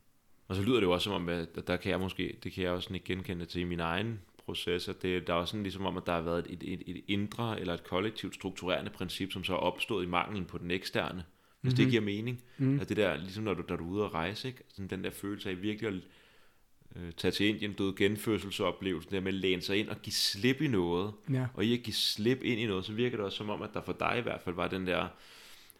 Og så lyder det jo også som om, at der kan jeg måske, det kan jeg også ikke genkende til i min egen proces, at det, der er også sådan ligesom om, at der har været et, et, et indre eller et kollektivt strukturerende princip, som så er opstået i manglen på den eksterne. Hvis mm-hmm. det Mhm. giver mening. mm, At det der, ligesom når du, når du er ude at rejse, ikke? Sådan den der følelse af virkelig at øh, tage til Indien, døde genfødselsoplevelsen, der med at læne sig ind og give slip i noget, ja, og i at give slip ind i noget, så virker det også som om, at der for dig i hvert fald var den der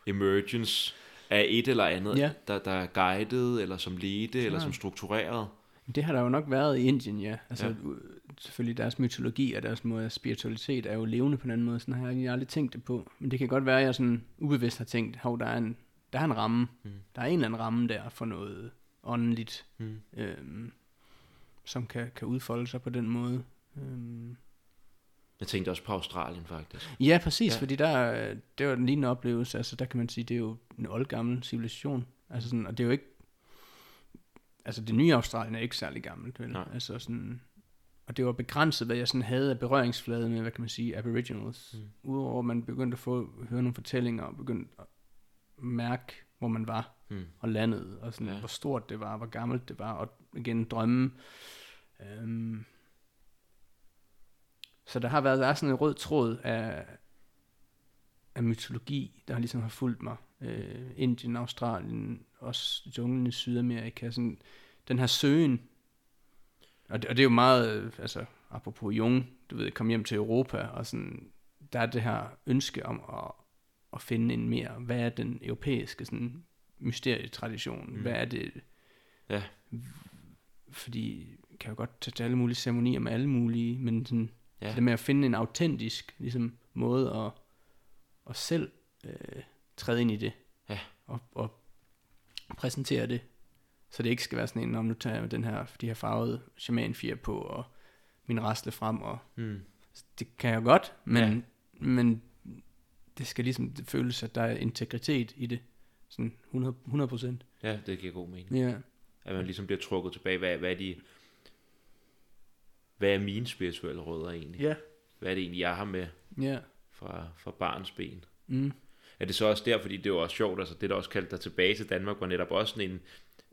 emergence af et eller andet, Ja. der, der er guidet, eller som ledte, eller som struktureret. det har der jo nok været i Indien, ja, altså Ja. ja. selvfølgelig deres mytologi og deres måde af spiritualitet er jo levende på en anden måde, sådan har jeg egentlig aldrig tænkt det på, men det kan godt være, at jeg sådan ubevidst har tænkt, hov, der er en, der er en ramme, Mm. der er en eller anden ramme der for noget åndeligt, Mm. øhm, som kan, kan udfolde sig på den måde. Øhm. Jeg tænkte også på Australien, faktisk. Ja, præcis, Ja. fordi der, det var en lignende oplevelse, altså der kan man sige, det er jo en oldgammel civilisation, altså sådan, og det er jo ikke, altså det nye Australien er ikke særlig gammelt, vel? Nej. Altså sådan, og det var begrænset, hvad jeg sådan havde af berøringsflade med, hvad kan man sige, aboriginals. Mm. Udover at man begyndte at få, høre nogle fortællinger, og begyndte at mærke, hvor man var, Mm. og landet, og sådan, ja. hvor stort det var, hvor gammelt det var, og igen drømme. Øhm, så der har været der er sådan en rød tråd af, af mytologi, der ligesom har fulgt mig. Øh, Indien, Australien, også junglen i Sydamerika, sådan, den her søgen, og det, og det er jo meget, øh, altså apropos Jung, du ved, kom hjem til Europa, og sådan, der er det her ønske om at, at finde en mere, hvad er den europæiske sådan, mysterietradition, Mm. hvad er det, Ja. fordi kan jo godt tage til alle mulige ceremonier med alle mulige, men sådan, Ja. det med at finde en autentisk ligesom, måde at, at selv øh, træde ind i det, Ja. og, og præsentere det, så det ikke skal være sådan en, om nu tager jeg den her, de her farvede shamanfjer på, og min rasle frem, og Mm. det kan jeg godt, men, Ja. men det skal ligesom det føles, at der er integritet i det, sådan 100, 100 procent. ja, det giver god mening. Ja. At man ligesom bliver trukket tilbage. Hvad, hvad er de... Hvad er mine spirituelle rødder egentlig? Ja. Hvad er det egentlig, jeg har med Ja. fra, fra barns ben? Mm. Er det så også der, fordi det jo også sjovt, altså det der også kaldte dig tilbage til Danmark, var netop også sådan en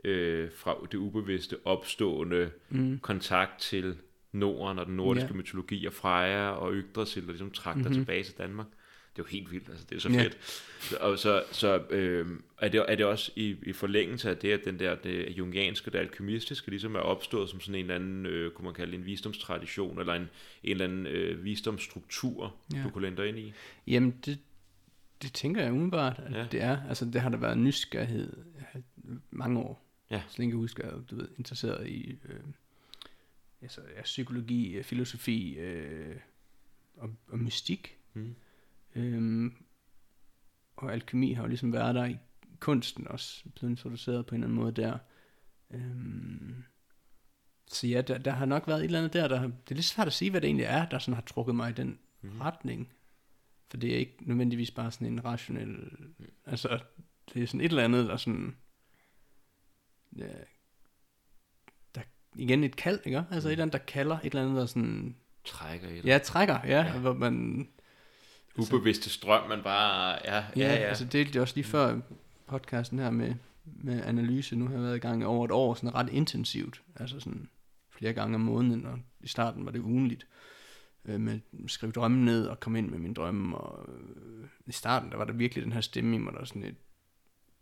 øh, fra det ubevidste opstående Mm. kontakt til Norden og den nordiske Ja. mytologi og Freja og Yggdrasil, der ligesom trak dig Mhm. tilbage til Danmark. Det er jo helt vildt, altså det er så Ja. fedt. Så, og så, så øh, er, det, er det også i, i forlængelse af det, at den der det jungianske, det alkymistiske, ligesom er opstået som sådan en eller anden, øh, kunne man kalde en visdomstradition, eller en, en eller anden øh, visdomsstruktur, Ja. ja. du kunne lænde dig ind i? Jamen, det, det tænker jeg umiddelbart, at ja. Ja. det er. Altså, det har der været nysgerrighed mange år. Ja. Så længe jeg husker, at du ved, interesseret i øh, altså, ja, psykologi, øh, filosofi øh, og, og mystik. Mm. Øhm, og alkemi har jo ligesom været der i kunsten også, blevet introduceret på en eller anden måde der. Øhm, så ja, der, der har nok været et eller andet der, der det er lidt svært at sige, hvad det egentlig er, der sådan har trukket mig i den Mhm. mm. retning. For det er ikke nødvendigvis bare sådan en rationel, altså det er sådan et eller andet, der sådan, ja, der, igen et kald, ikke? Altså et eller andet, der kalder, et eller andet, der sådan, Trækker i det. ja, trækker, Ja. ja. hvor man, Ubevidste strøm, man bare... Ja, ja, Ja, ja. altså det delte jeg også lige før podcasten her med, med analyse. Nu har jeg været i gang i over et år, sådan ret intensivt. Altså sådan flere gange om måneden, og i starten var det ugenligt. Øh, med at skrive drømme ned og komme ind med min drømme. Og øh, i starten, der var der virkelig den her stemme i mig, der sådan et,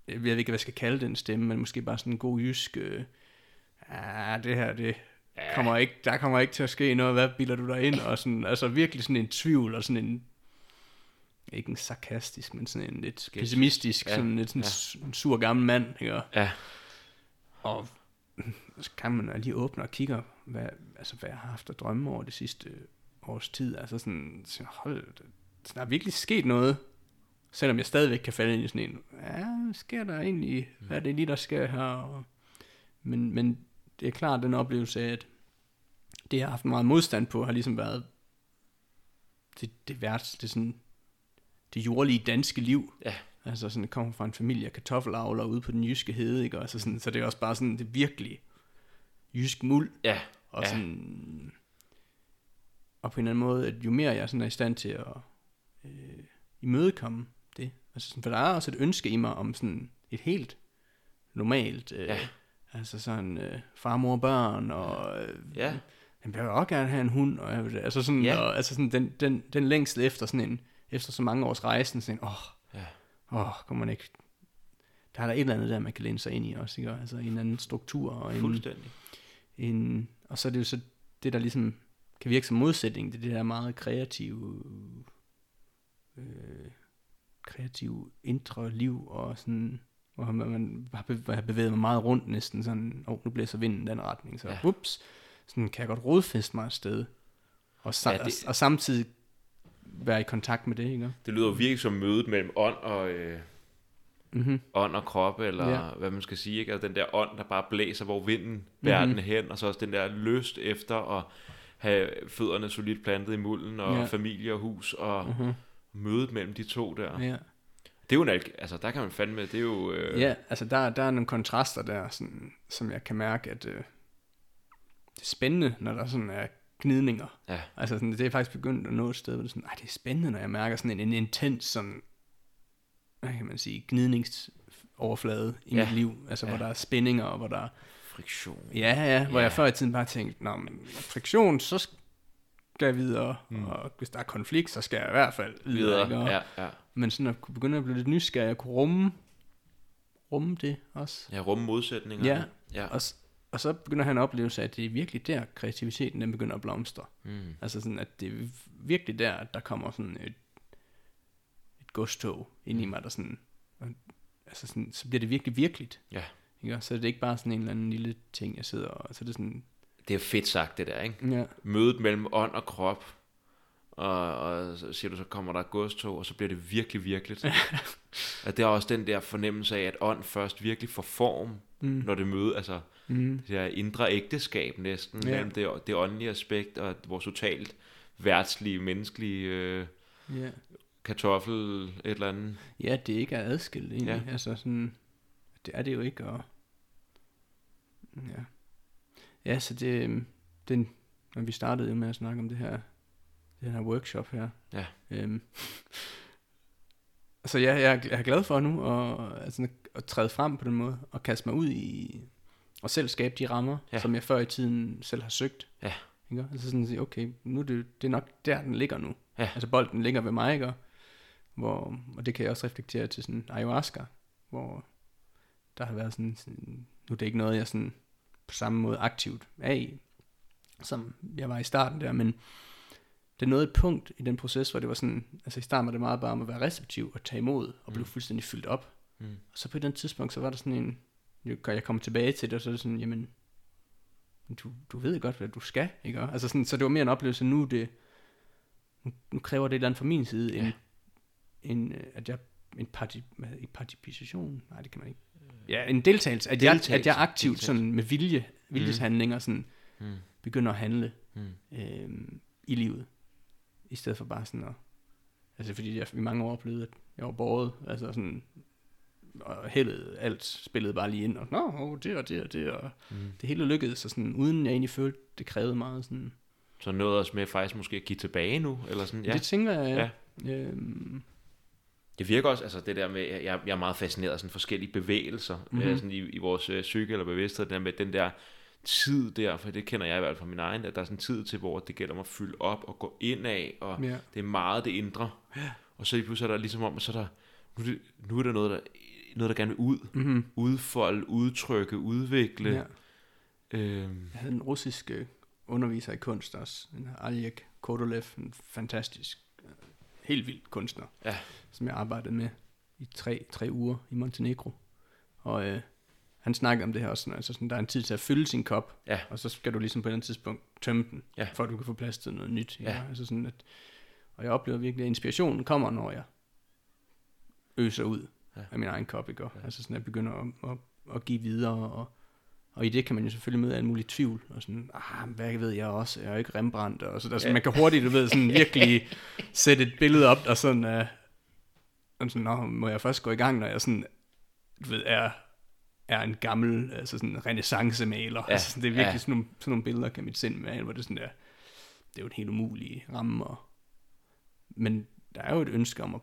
jeg ved ikke, hvad jeg skal kalde den stemme, men måske bare sådan en god jysk, øh, ah, det her, det kommer ikke, der kommer ikke til at ske noget, hvad bilder du dig ind? Og sådan, altså virkelig sådan en tvivl, og sådan en, ikke en sarkastisk, men sådan en lidt Skeptisk. pessimistisk, Ja, sådan lidt sådan ja. en sur gammel mand, ikke? Og- Ja. Og så kan man lige åbne og kigge, hvad, altså, hvad jeg har haft at drømme over det sidste års tid. Altså sådan, så hold, der er virkelig sket noget, selvom jeg stadigvæk kan falde ind i sådan en, ja, sker der egentlig, hvad er det lige, der sker her? Og, men, men det er klart den oplevelse af, at det, jeg har haft meget modstand på, har ligesom været det, det værd, det sådan, det jordlige danske liv. Ja. Altså sådan, jeg kommer fra en familie af kartoffelavler ude på den jyske hede, ikke? Og så, sådan, så det er også bare sådan, det virkelig jysk muld. Ja, Og Ja. sådan, og på en eller anden måde, at jo mere jeg sådan er i stand til at øh, imødekomme det, altså sådan, for der er også et ønske i mig om sådan et helt normalt, øh, Ja. altså sådan øh, far, mor, børn, og øh, ja. jeg vil også gerne have en hund, og jeg vil, altså sådan, ja. og, altså sådan den, den, den længsel efter sådan en, efter så mange års rejsen, sådan, åh, Ja. åh, kommer man ikke, der er der et eller andet der, man kan læne sig ind i også, ikke? altså en eller anden struktur, og en, Fuldstændig. en, og så er det jo så det, der ligesom kan virke som modsætning, det er det der meget kreative, øh, kreative indre liv, og sådan, hvor man, har bevæget mig meget rundt næsten, sådan, åh, oh, nu blæser vinden den retning, så Ja. ups, sådan kan jeg godt rodfeste mig et sted, og, sa- Ja, det... og, og samtidig være i kontakt med det, ikke? Det lyder jo virkelig som mødet mellem ånd og, øh, Mm-hmm. ånd og krop, eller ja. Hvad man skal sige, ikke? Altså den der ånd, der bare blæser, hvor vinden Mhm. verden er hen, og så også den der lyst efter at have fødderne solidt plantet i mulden, og Ja. familie og hus, og Uh-huh. mødet mellem de to der. Ja. Det er jo en altså der kan man fandme, det er jo... Øh, Ja, altså der, der er nogle kontraster der, sådan, som jeg kan mærke, at øh, det er spændende, når der sådan er gnidninger. Ja. Altså sådan, det er faktisk begyndt at nå et sted, hvor det er sådan, det er spændende, når jeg mærker sådan en, en intens sådan, hvad kan man sige, gnidningsoverflade i Ja. mit liv. Altså Ja. hvor der er spændinger, og hvor der Friktion. ja, ja, hvor Ja. jeg før i tiden bare tænkte, Nå, men friktion, så skal jeg videre, Mm. og hvis der er konflikt, så skal jeg i hvert fald videre. Videre. Og, Ja, ja. Men sådan at kunne begynde at blive lidt nysgerrig, at kunne rumme, rumme det også. Ja, rumme modsætninger. Ja. ja. Og, og så begynder han at opleve, at det er virkelig der, kreativiteten den begynder at blomstre. Mm. Altså sådan, at det er virkelig der, at der kommer sådan et, et godstog ind i mig, der sådan, og, altså sådan, så bliver det virkelig virkeligt. Ja. Ikke? Så er det ikke bare sådan en eller anden lille ting, jeg sidder og, så er det sådan, Det er fedt sagt, det der, ikke? ja, Mødet mellem ånd og krop, og, og så siger du, så kommer der et godstog, og så bliver det virkelig virkeligt. og det er også den der fornemmelse af, at ånd først virkelig får form, mm, når det møder, altså mm, det der indre ægteskab næsten, ja. mellem det, det åndelige aspekt og vores totalt værtslige, menneskelige øh, ja. kartoffel, et eller andet. ja, det ikke er adskilt egentlig. Ja. Altså sådan, det er det jo ikke, og ja. Ja, så det, øhm, den, når vi startede med at snakke om det her, den her workshop her. Ja. Øhm, så ja, jeg, er- jeg er glad for nu at, altså, at træde frem på den måde, og kaste mig ud i, og selv skabe de rammer, Ja. som jeg før i tiden selv har søgt. Ja. Ikke? Altså sådan at sige, okay, nu er det, det er nok der, den ligger nu. Ja. Altså bolden ligger ved mig, ikke? hvor, og det kan jeg også reflektere til sådan ayahuasca, hvor der har været sådan, sådan nu er det ikke noget, jeg sådan på samme måde aktivt er i, som jeg var i starten der, men det nåede et punkt i den proces, hvor det var sådan, altså i starten var det meget bare om at være receptiv og tage imod, og blive Mm. fuldstændig fyldt op. Mm. Og så på den tidspunkt, så var der sådan en, jeg kommer tilbage til det, og så er det sådan, jamen, du, du ved godt, hvad du skal, ikke? Altså sådan, så det var mere en oplevelse, nu det, nu, nu kræver det et eller andet fra min side, Ja. en, en, øh, at jeg, en parti, hvad, det, participation, nej, det kan man ikke. Ja, en deltagelse, at, jeg, Deltagelse, at jeg aktivt deltagelse. sådan med vilje, viljeshandlinger sådan, Mm. begynder at handle Mm. øh, i livet, i stedet for bare sådan at, altså fordi jeg i mange år oplevede, at jeg var båret, altså sådan, og heldet, alt spillede bare lige ind, og nå, oh, det og det og det, og Mm. det hele lykkedes, så sådan, uden jeg egentlig følte, det krævede meget sådan, Så noget også med faktisk måske at give tilbage nu, eller sådan, ja. ja. det tænker jeg, Ja. øhm, Det virker også, altså det der med, jeg, jeg er meget fascineret af sådan forskellige bevægelser, Mhm. mm-hmm. sådan i, i vores øh, psyke eller bevidsthed, den der med den der tid der, for det kender jeg i hvert fald fra min egen, at der er sådan en tid til, hvor det gælder om at fylde op og gå ind af, og ja. det er meget det indre. Og så lige pludselig er der ligesom om, så er der, nu, nu er der noget, der, noget, der gerne vil ud, Mm-hmm. udfolde, udtrykke, udvikle. ja. Øhm, Jeg havde en russisk øh, underviser i kunst også, en Aljek Kodolev, en fantastisk, øh, helt vild kunstner, Ja. som jeg arbejdede med i tre, tre uger i Montenegro. Og øh, han snakkede om det her også, sådan, altså sådan, der er en tid til at fylde sin kop, Ja. og så skal du ligesom på et eller andet tidspunkt tømme den, Ja. for at du kan få plads til noget nyt. Ja. Ja. Altså sådan, at, og jeg oplever virkelig, at inspirationen kommer, når jeg øser ud Ja. af min egen kop, ikke? Og, Ja. Altså sådan, at jeg begynder at, at, at give videre, og, og i det kan man jo selvfølgelig møde alt muligt tvivl, og sådan, ah, hvad ved jeg også, jeg er jo ikke Rembrandt, og så der, så Ja. man kan hurtigt, du ved, sådan virkelig sætte et billede op, og sådan, uh, og sådan, Nå, må jeg først gå i gang, når jeg sådan, du ved, er, er en gammel, altså sådan en renaissancemaler. Ja. Altså, sådan, det er virkelig Ja. sådan, nogle, sådan nogle billeder, kan mit sind med, hvor det sådan der, det er jo en helt umulig ramme, og, men der er jo et ønske om at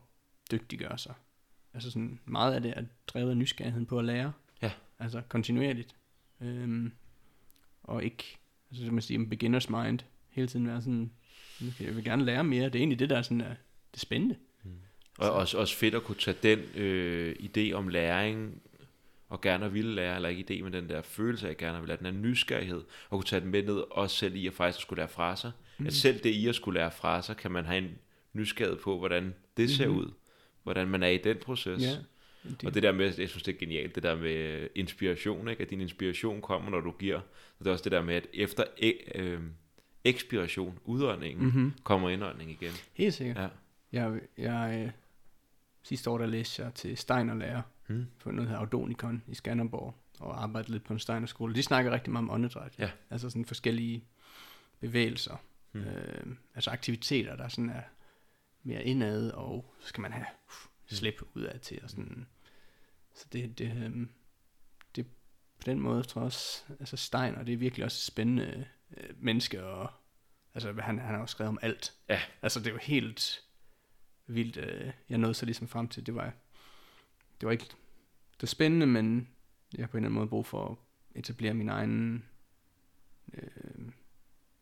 dygtiggøre sig. Altså sådan, meget af det er drevet af nysgerrigheden på at lære. Ja. Altså kontinuerligt. Øhm, og ikke, altså som man siger, en beginner's mind. Hele tiden være sådan, "Okay, jeg vil gerne lære mere. Det er egentlig det, der er sådan, er det spændende. Og også, også fedt at kunne tage den øh, idé om læring, og gerne at ville lære, eller ikke idé, men den der følelse af gerne at ville lære, den her nysgerrighed, og kunne tage den med ned, også selv i at faktisk skulle lære fra sig. Mm. At selv det i at skulle lære fra sig, kan man have en nysgerrighed på, hvordan det ser Mhm. ud, hvordan man er i den proces. Ja. Det. Og det der med, jeg synes det er genialt, det der med inspiration, ikke? at din inspiration kommer, når du giver. Og det er også det der med, at efter e- øh, ekspiration, udåndingen, mm. Mm-hmm. kommer indånding igen. Helt sikkert. Ja. Jeg, jeg, øh, sidste år der læste jeg til Steiner-lærer Hmm. på noget, hedder Audonikon i Skanderborg, og arbejdede lidt på en Steiner-skole. De snakker rigtig meget om åndedræt. Ja. Altså sådan forskellige bevægelser. Hmm. Øh, altså aktiviteter, der sådan er mere indad, og så skal man have uh, slip ud af til. Og sådan. Så det, det, øh, det på den måde tror jeg også, altså Steiner, det er virkelig også et spændende øh, menneske, og altså han, han har også skrevet om alt. Ja. Altså det er jo helt vildt, øh, jeg nåede så ligesom frem til, det var, det var ikke, det var spændende, men jeg har på en eller anden måde brug for at etablere min egen, øh,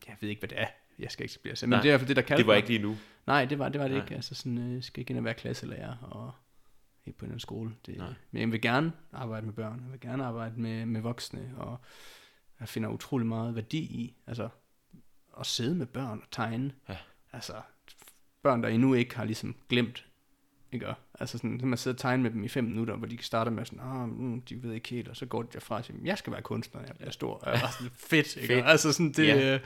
jeg ved ikke, hvad det er, jeg skal etablere sig, men Nej, det er i hvert fald det, der kalder Det var ikke lige nu. Nej, det var det, var det Nej. ikke. Altså sådan, øh, jeg skal ikke ind og være klasselærer og ikke på en eller anden skole. Det, Nej. men jeg vil gerne arbejde med børn, jeg vil gerne arbejde med, med voksne, og jeg finder utrolig meget værdi i, altså at sidde med børn og tegne. Ja. Altså børn, der endnu ikke har ligesom glemt, ikke? Altså sådan, så man sidder og tegner med dem i fem minutter, hvor de starter med sådan, ah, mm, de ved ikke helt, og så går de derfra og siger, jeg skal være kunstner, jeg bliver stor. Og jeg er sådan, fedt, ikke? Fedt. Altså sådan, det, Ja.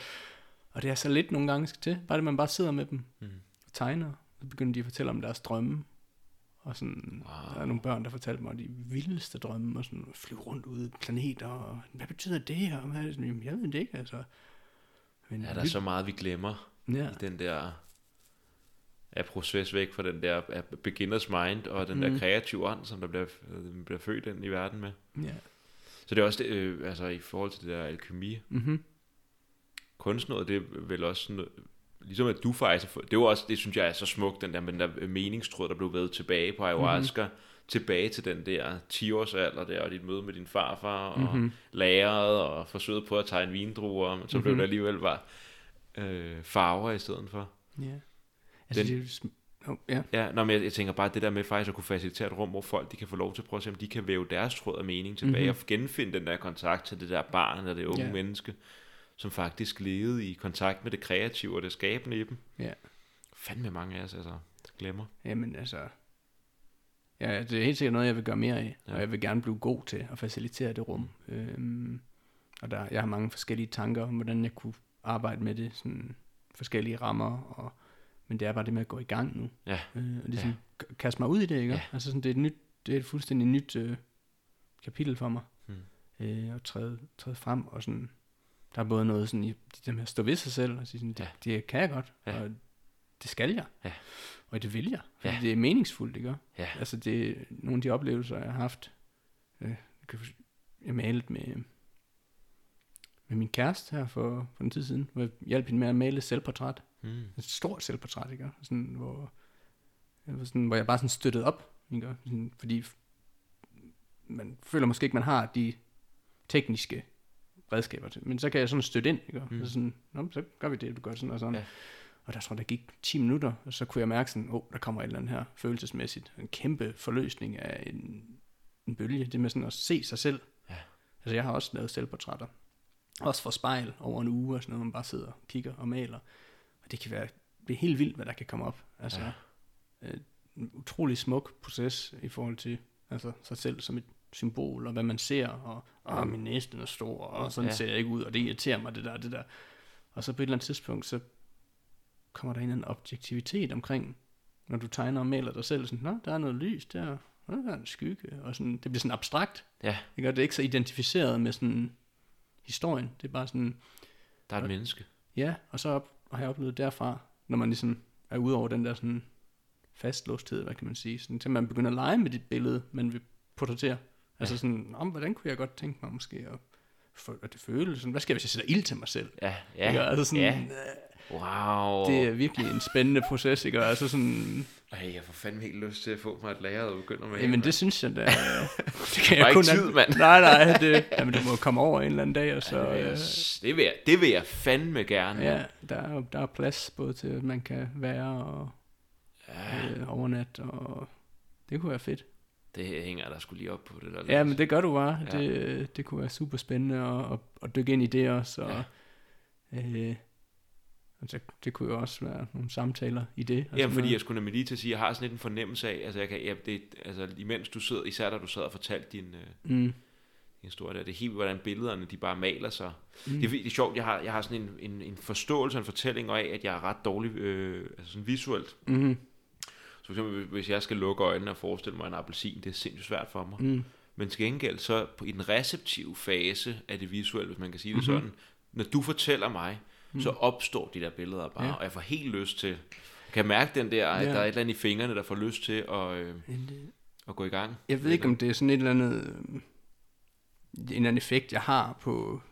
Og det er så lidt nogle gange skal til, bare det, man bare sidder med dem Mm. og tegner, så begynder de at fortælle om deres drømme. Og sådan, Wow. der er nogle børn, der fortalte mig de vildeste drømme, og sådan flyve rundt ude i planeter, og hvad betyder det, og hvad er det sådan, Jamen, jeg ved det ikke, altså. Men Ja, der er så meget, vi glemmer ja. i den der af proces væk fra den der beginners mind og den mm. der kreative ånd, som der bliver, øh, bliver født ind i verden med. ja. Så det er også det, øh, altså i forhold til det der alkemi, Mm-hmm. Kunstneret, det er vel også sådan, ligesom at du faktisk, det var også, det synes jeg er så smukt, den der, med den der meningstråd, der blev ved tilbage på ayahuasca, mm-hmm. tilbage til den der 10 års alder der, og dit møde med din farfar, og mm-hmm. Mm-hmm. lageret, og forsøget på at tegne vindruer, men så blev Mhm. det alligevel bare øh, farver i stedet for. Ja. Altså, Den- det er Oh, ja. Ja, nå, men jeg, jeg tænker bare det der med faktisk at kunne facilitere et rum, hvor folk de kan få lov til at prøve at se, om de kan væve deres tråd af mening tilbage, Mhm. mm-hmm. og genfinde den der kontakt til det der barn eller det unge ja. menneske, som faktisk levede i kontakt med det kreative og det skabende i dem. Ja. Fandme mange af os altså glemmer. Jamen altså, ja, det er helt sikkert noget, jeg vil gøre mere af, ja. Og jeg vil gerne blive god til at facilitere det rum. Øhm, og der, jeg har mange forskellige tanker om, hvordan jeg kunne arbejde med det, sådan forskellige rammer, og, men det er bare det med at gå i gang nu. Ja. Øh, og ligesom ja. kaste mig ud i det, ikke? Ja. Altså sådan, det er et nyt, det er et fuldstændig nyt øh, kapitel for mig. Hmm. Øh, at træde, træde frem, og sådan, der er både noget sådan i det med at stå ved sig selv, og sige sådan, det, Ja. det kan jeg godt, Ja. og det skal jeg. Ja. Og det vil jeg, fordi Ja. det er meningsfuldt, ikke? Ja. Altså det er nogle af de oplevelser, jeg har haft. Øh, jeg malede med, med min kæreste her for, for en tid siden, hvor jeg hjalp hende med at male et selvportræt. Mm. Et stort selvportræt, ikke? Sådan, hvor, sådan, hvor jeg bare sådan støttede op, ikke? Sådan, fordi man føler måske ikke, man har de tekniske redskaber til. Men så kan jeg sådan støtte ind, ikke? Mm. Så, sådan, Nå, så gør vi det, du gør sådan og sådan. Ja. Og der tror der gik 10 minutter, og så kunne jeg mærke sådan, åh, oh, der kommer et eller andet her følelsesmæssigt. En kæmpe forløsning af en, en bølge. Det med sådan at se sig selv. Ja. Altså jeg har også lavet selvportrætter. Også for spejl over en uge og sådan noget, man bare sidder og kigger og maler. Og det kan være, det er helt vildt, hvad der kan komme op. Altså, Ja. øh, en utrolig smuk proces i forhold til altså, sig selv som et symbol, og hvad man ser, og, og min næste er stor, og sådan Ja. ser jeg ikke ud, og det irriterer mig, det der, det der. Og så på et eller andet tidspunkt, så kommer der en anden objektivitet omkring, når du tegner og maler dig selv, sådan, Nå, der er noget lys der, Nå, der er en skygge, og sådan, det bliver sådan abstrakt, Ja, ikke? og det er ikke så identificeret med sådan historien, det er bare sådan, der er et menneske. Ja, og så op, har jeg oplevet derfra, når man ligesom er ude over den der sådan fastlåsthed, hvad kan man sige, sådan, til man begynder at lege med dit billede, man vil portrættere. Altså sådan, om hvordan kunne jeg godt tænke mig måske at, for, at det føles sådan, hvad skal jeg, hvis jeg sætter ild til mig selv? Ja, Ikke? ja, Altså sådan, ja. Wow. Det er virkelig en spændende proces, ikke? Altså sådan, Ej, jeg får fandme helt lyst til at få mig et lager, og begynder med. jamen det synes jeg da, det kan er jeg ikke kun tid, an- mand. Nej, nej, det, jamen, du må komme over en eller anden dag, og så, det, vil jeg, øh, det, vil jeg, det vil jeg fandme gerne. ja, der er, der er plads både til, at man kan være og ja. øh, overnat, og det kunne være fedt. Det hænger der skulle lige op på det der. Ja, men det gør du bare. Ja. Det, det kunne være super spændende at, at, at dykke ind i det også. Og, Ja. øh, altså, det kunne jo også være nogle samtaler i det. Ja, fordi noget. jeg skulle nemlig lige til at sige, jeg har sådan lidt en fornemmelse af, altså, jeg kan, ja, det, altså imens du sidder, især da du sad og fortalte din, øh, din Mm, historie der, det er helt, hvordan billederne, de bare maler sig. mm, Det, er, det er sjovt, jeg har, jeg har sådan en, en, en forståelse og en fortælling af, at jeg er ret dårlig, øh, altså sådan visuelt. mm, for eksempel, hvis jeg skal lukke øjnene og forestille mig en appelsin, det er sindssygt svært for mig. mm, Men til gengæld, så i den receptive fase af det visuelle, hvis man kan sige det Mhm. sådan, når du fortæller mig, Mm. så opstår de der billeder bare, Ja. og jeg får helt lyst til, kan mærke den der, at Ja. der er et eller andet i fingrene, der får lyst til at, øh, det- at gå i gang. Jeg ved ikke, om det er sådan et eller andet, øh, en eller anden effekt, jeg har på,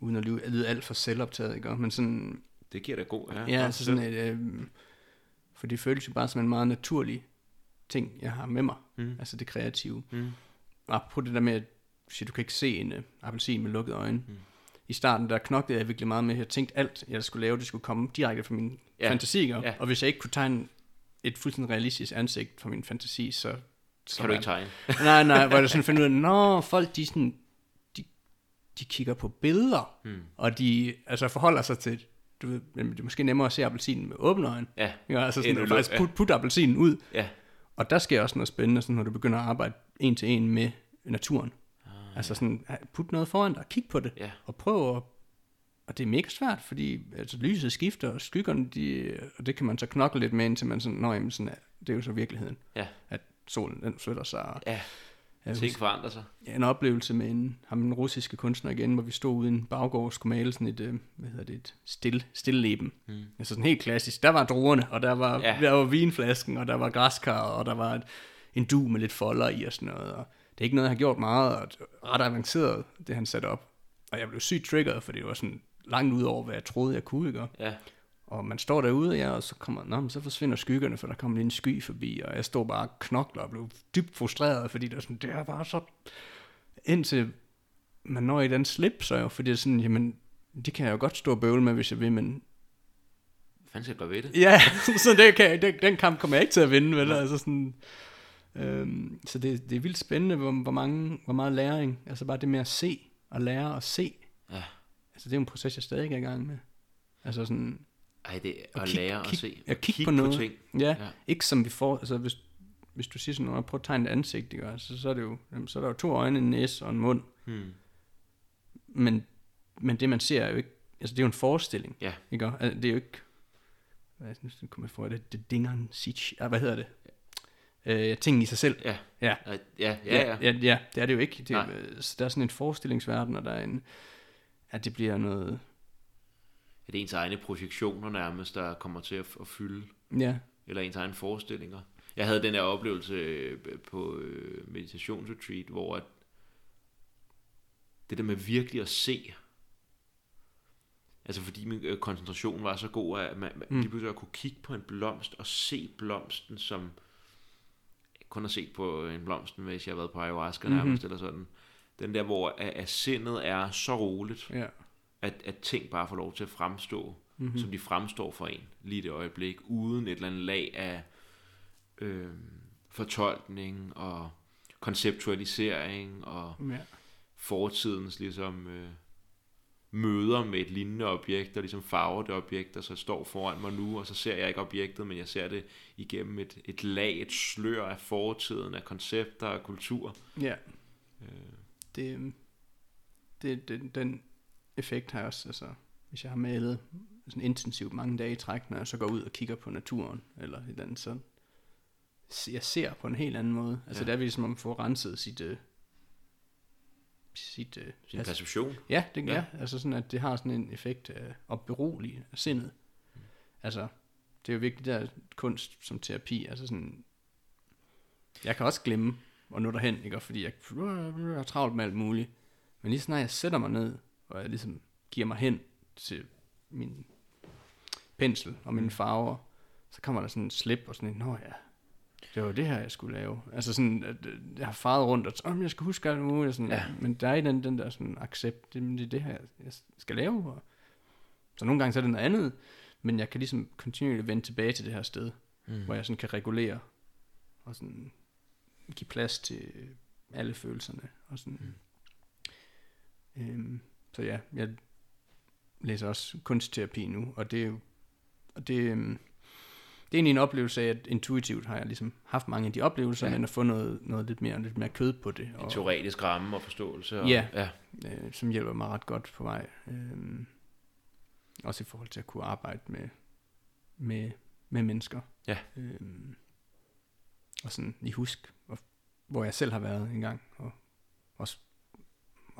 uden at lyde, at alt for selvoptaget, ikke? Men sådan, Det giver da god, ja. Ja, altså sådan et, øh, for det føles jo bare som en meget naturlig ting, jeg har med mig. Mm. Altså det kreative. Mm. Og på det der med, at shit, du kan ikke se en uh, appelsin med lukkede øjne. Mm. I starten, der knoklede jeg virkelig meget med, at jeg tænkte alt, jeg skulle lave, det skulle komme direkte fra min Ja. ja. fantasi. ikke? Ja. Og hvis jeg ikke kunne tegne et fuldstændig realistisk ansigt fra min fantasi, så... så Kan du ikke tegne? Nej, nej, hvor jeg sådan finder ud af, nå, folk de sådan, de, de kigger på billeder, Mm. og de altså forholder sig til, du ved, men det er måske nemmere at se appelsinen med åbne øjne. Ja, Ja, altså sådan, lukke- faktisk put, put appelsinen ud. ja. Og der sker også noget spændende, sådan, når du begynder at arbejde en til en med naturen. Ah, Altså sådan, put noget foran dig, kig på det, Ja. og prøv at... Og det er mega svært, fordi altså, lyset skifter, og skyggerne, de, og det kan man så knokle lidt med, indtil man sådan, nå, jamen, sådan, det er jo så virkeligheden, Ja. at solen, den flytter sig. Og, Ja, ting forandrer sig. Ja, en oplevelse med en, ham, en russiske kunstner igen, hvor vi stod ude i en baggård og skulle male sådan et, øh, hvad hedder det, et still, stilleben. Mm. Altså sådan helt klassisk. Der var druerne, og der var, Ja. der var vinflasken, og der var græskar, og der var et, en du med lidt folder i og sådan noget. Og det er ikke noget, jeg har gjort meget, og ret avanceret, det han satte op. Og jeg blev sygt triggeret, for det var sådan langt ud over, hvad jeg troede, jeg kunne, ikke? Ja, Og man står derude, ja, og så kommer, nå, så forsvinder skyggerne, for der kommer lige en sky forbi, og jeg stod bare og knokler og blev dybt frustreret, fordi det er sådan, det er bare så... Indtil man når i den slip, så jo, fordi det er sådan, jamen, det kan jeg jo godt stå og bøvle med, hvis jeg vil, men fanden skal jeg gøre ved det? Ja, så det kan, den, den kamp kommer jeg ikke til at vinde, vel? Altså sådan, øhm, så det, det er vildt spændende, hvor, hvor, mange, hvor meget læring, altså bare det med at se, og lære at se. Ja. Altså det er jo en proces, jeg stadig er i gang med. Altså sådan, Ej, det er at kig- lære at kig- se. ja, kig Kig på noget. ting. ja, Ja. ja. ikke som vi får, altså hvis, hvis du siger sådan noget, prøv at tegne et ansigt, ikke? Altså, så, er det jo, så er der jo to øjne, en næse og en mund. Hmm. Men, men det man ser er jo ikke, altså det er jo en forestilling. Ja. Ikke? Altså, det er jo ikke, hvad nu kommer jeg for det, det dingeren sich, ah, hvad hedder det? Øh, tingen i sig selv. Ja. Ja. Ja, ja, ja. ja. ja, ja, det er det jo ikke. Det er, så der er sådan en forestillingsverden, og der er en, at det bliver noget, Er det ens egne projektioner nærmest, der kommer til at, at fylde? ja, Eller ens egne forestillinger? Jeg havde den her oplevelse øh, på øh, meditationsretreat, hvor at det der med virkelig at se, altså fordi min øh, koncentration var så god, at man, Mm. lige pludselig at kunne kigge på en blomst og se blomsten som kun har set på en blomst, hvis jeg har været på ayahuasca Mhm. nærmest, eller sådan. Den der, hvor at, at sindet er så roligt, ja. At, at ting bare får lov til at fremstå, Mhm. mm-hmm. som de fremstår for en lige i det øjeblik, uden et eller andet lag af øh, fortolkning og konceptualisering og ja. fortidens ligesom øh, møder med et lignende objekt, der ligesom farver det objekt, der så står foran mig nu, og så ser jeg ikke objektet, men jeg ser det igennem et, et lag, et slør af fortiden, af koncepter og kultur. Ja. Øh, Det, det, det, den effekt har jeg også, altså, hvis jeg har malet sådan intensivt mange dage i træk, når jeg så går ud og kigger på naturen, eller et eller andet, så se- jeg ser på en helt anden måde. Altså, Ja. det er ligesom, at man får renset sit, øh, sit, øh, sin altså, perception. ja, det, Ja. ja. ja, altså sådan, at det har sådan en effekt af at berolige sindet. Altså, det er jo vigtigt, der kunst som terapi, altså sådan, jeg kan også glemme at nå derhen, ikke? Og fordi jeg er travlt med alt muligt. Men lige snart jeg sætter mig ned, og jeg ligesom giver mig hen til min pensel og mine farver, så kommer der sådan en slip og sådan en, nå ja, det var det her, jeg skulle lave. Altså sådan, at øh, jeg har faret rundt og oh, jeg skal huske alt muligt. og Sådan, Ja. Men der er i den, den der sådan accept, det, det er det her, jeg skal lave. Og så nogle gange så er det noget andet, men jeg kan ligesom kontinuerligt vende tilbage til det her sted, mm. hvor jeg sådan kan regulere og sådan give plads til alle følelserne. Og sådan. Mm. Øhm, så ja, jeg læser også kunstterapi nu, og det er jo og det, øhm, det er egentlig en oplevelse af, at intuitivt har jeg ligesom haft mange af de oplevelser, Ja. men at få noget, noget lidt, mere, lidt mere kød på det. En Og, teoretisk ramme og forståelse. Og, Ja. ja. øh, som hjælper mig ret godt på vej. Øh, også i forhold til at kunne arbejde med, med, med mennesker. Ja. Øh, og sådan lige husk, hvor, hvor jeg selv har været en gang. Og også,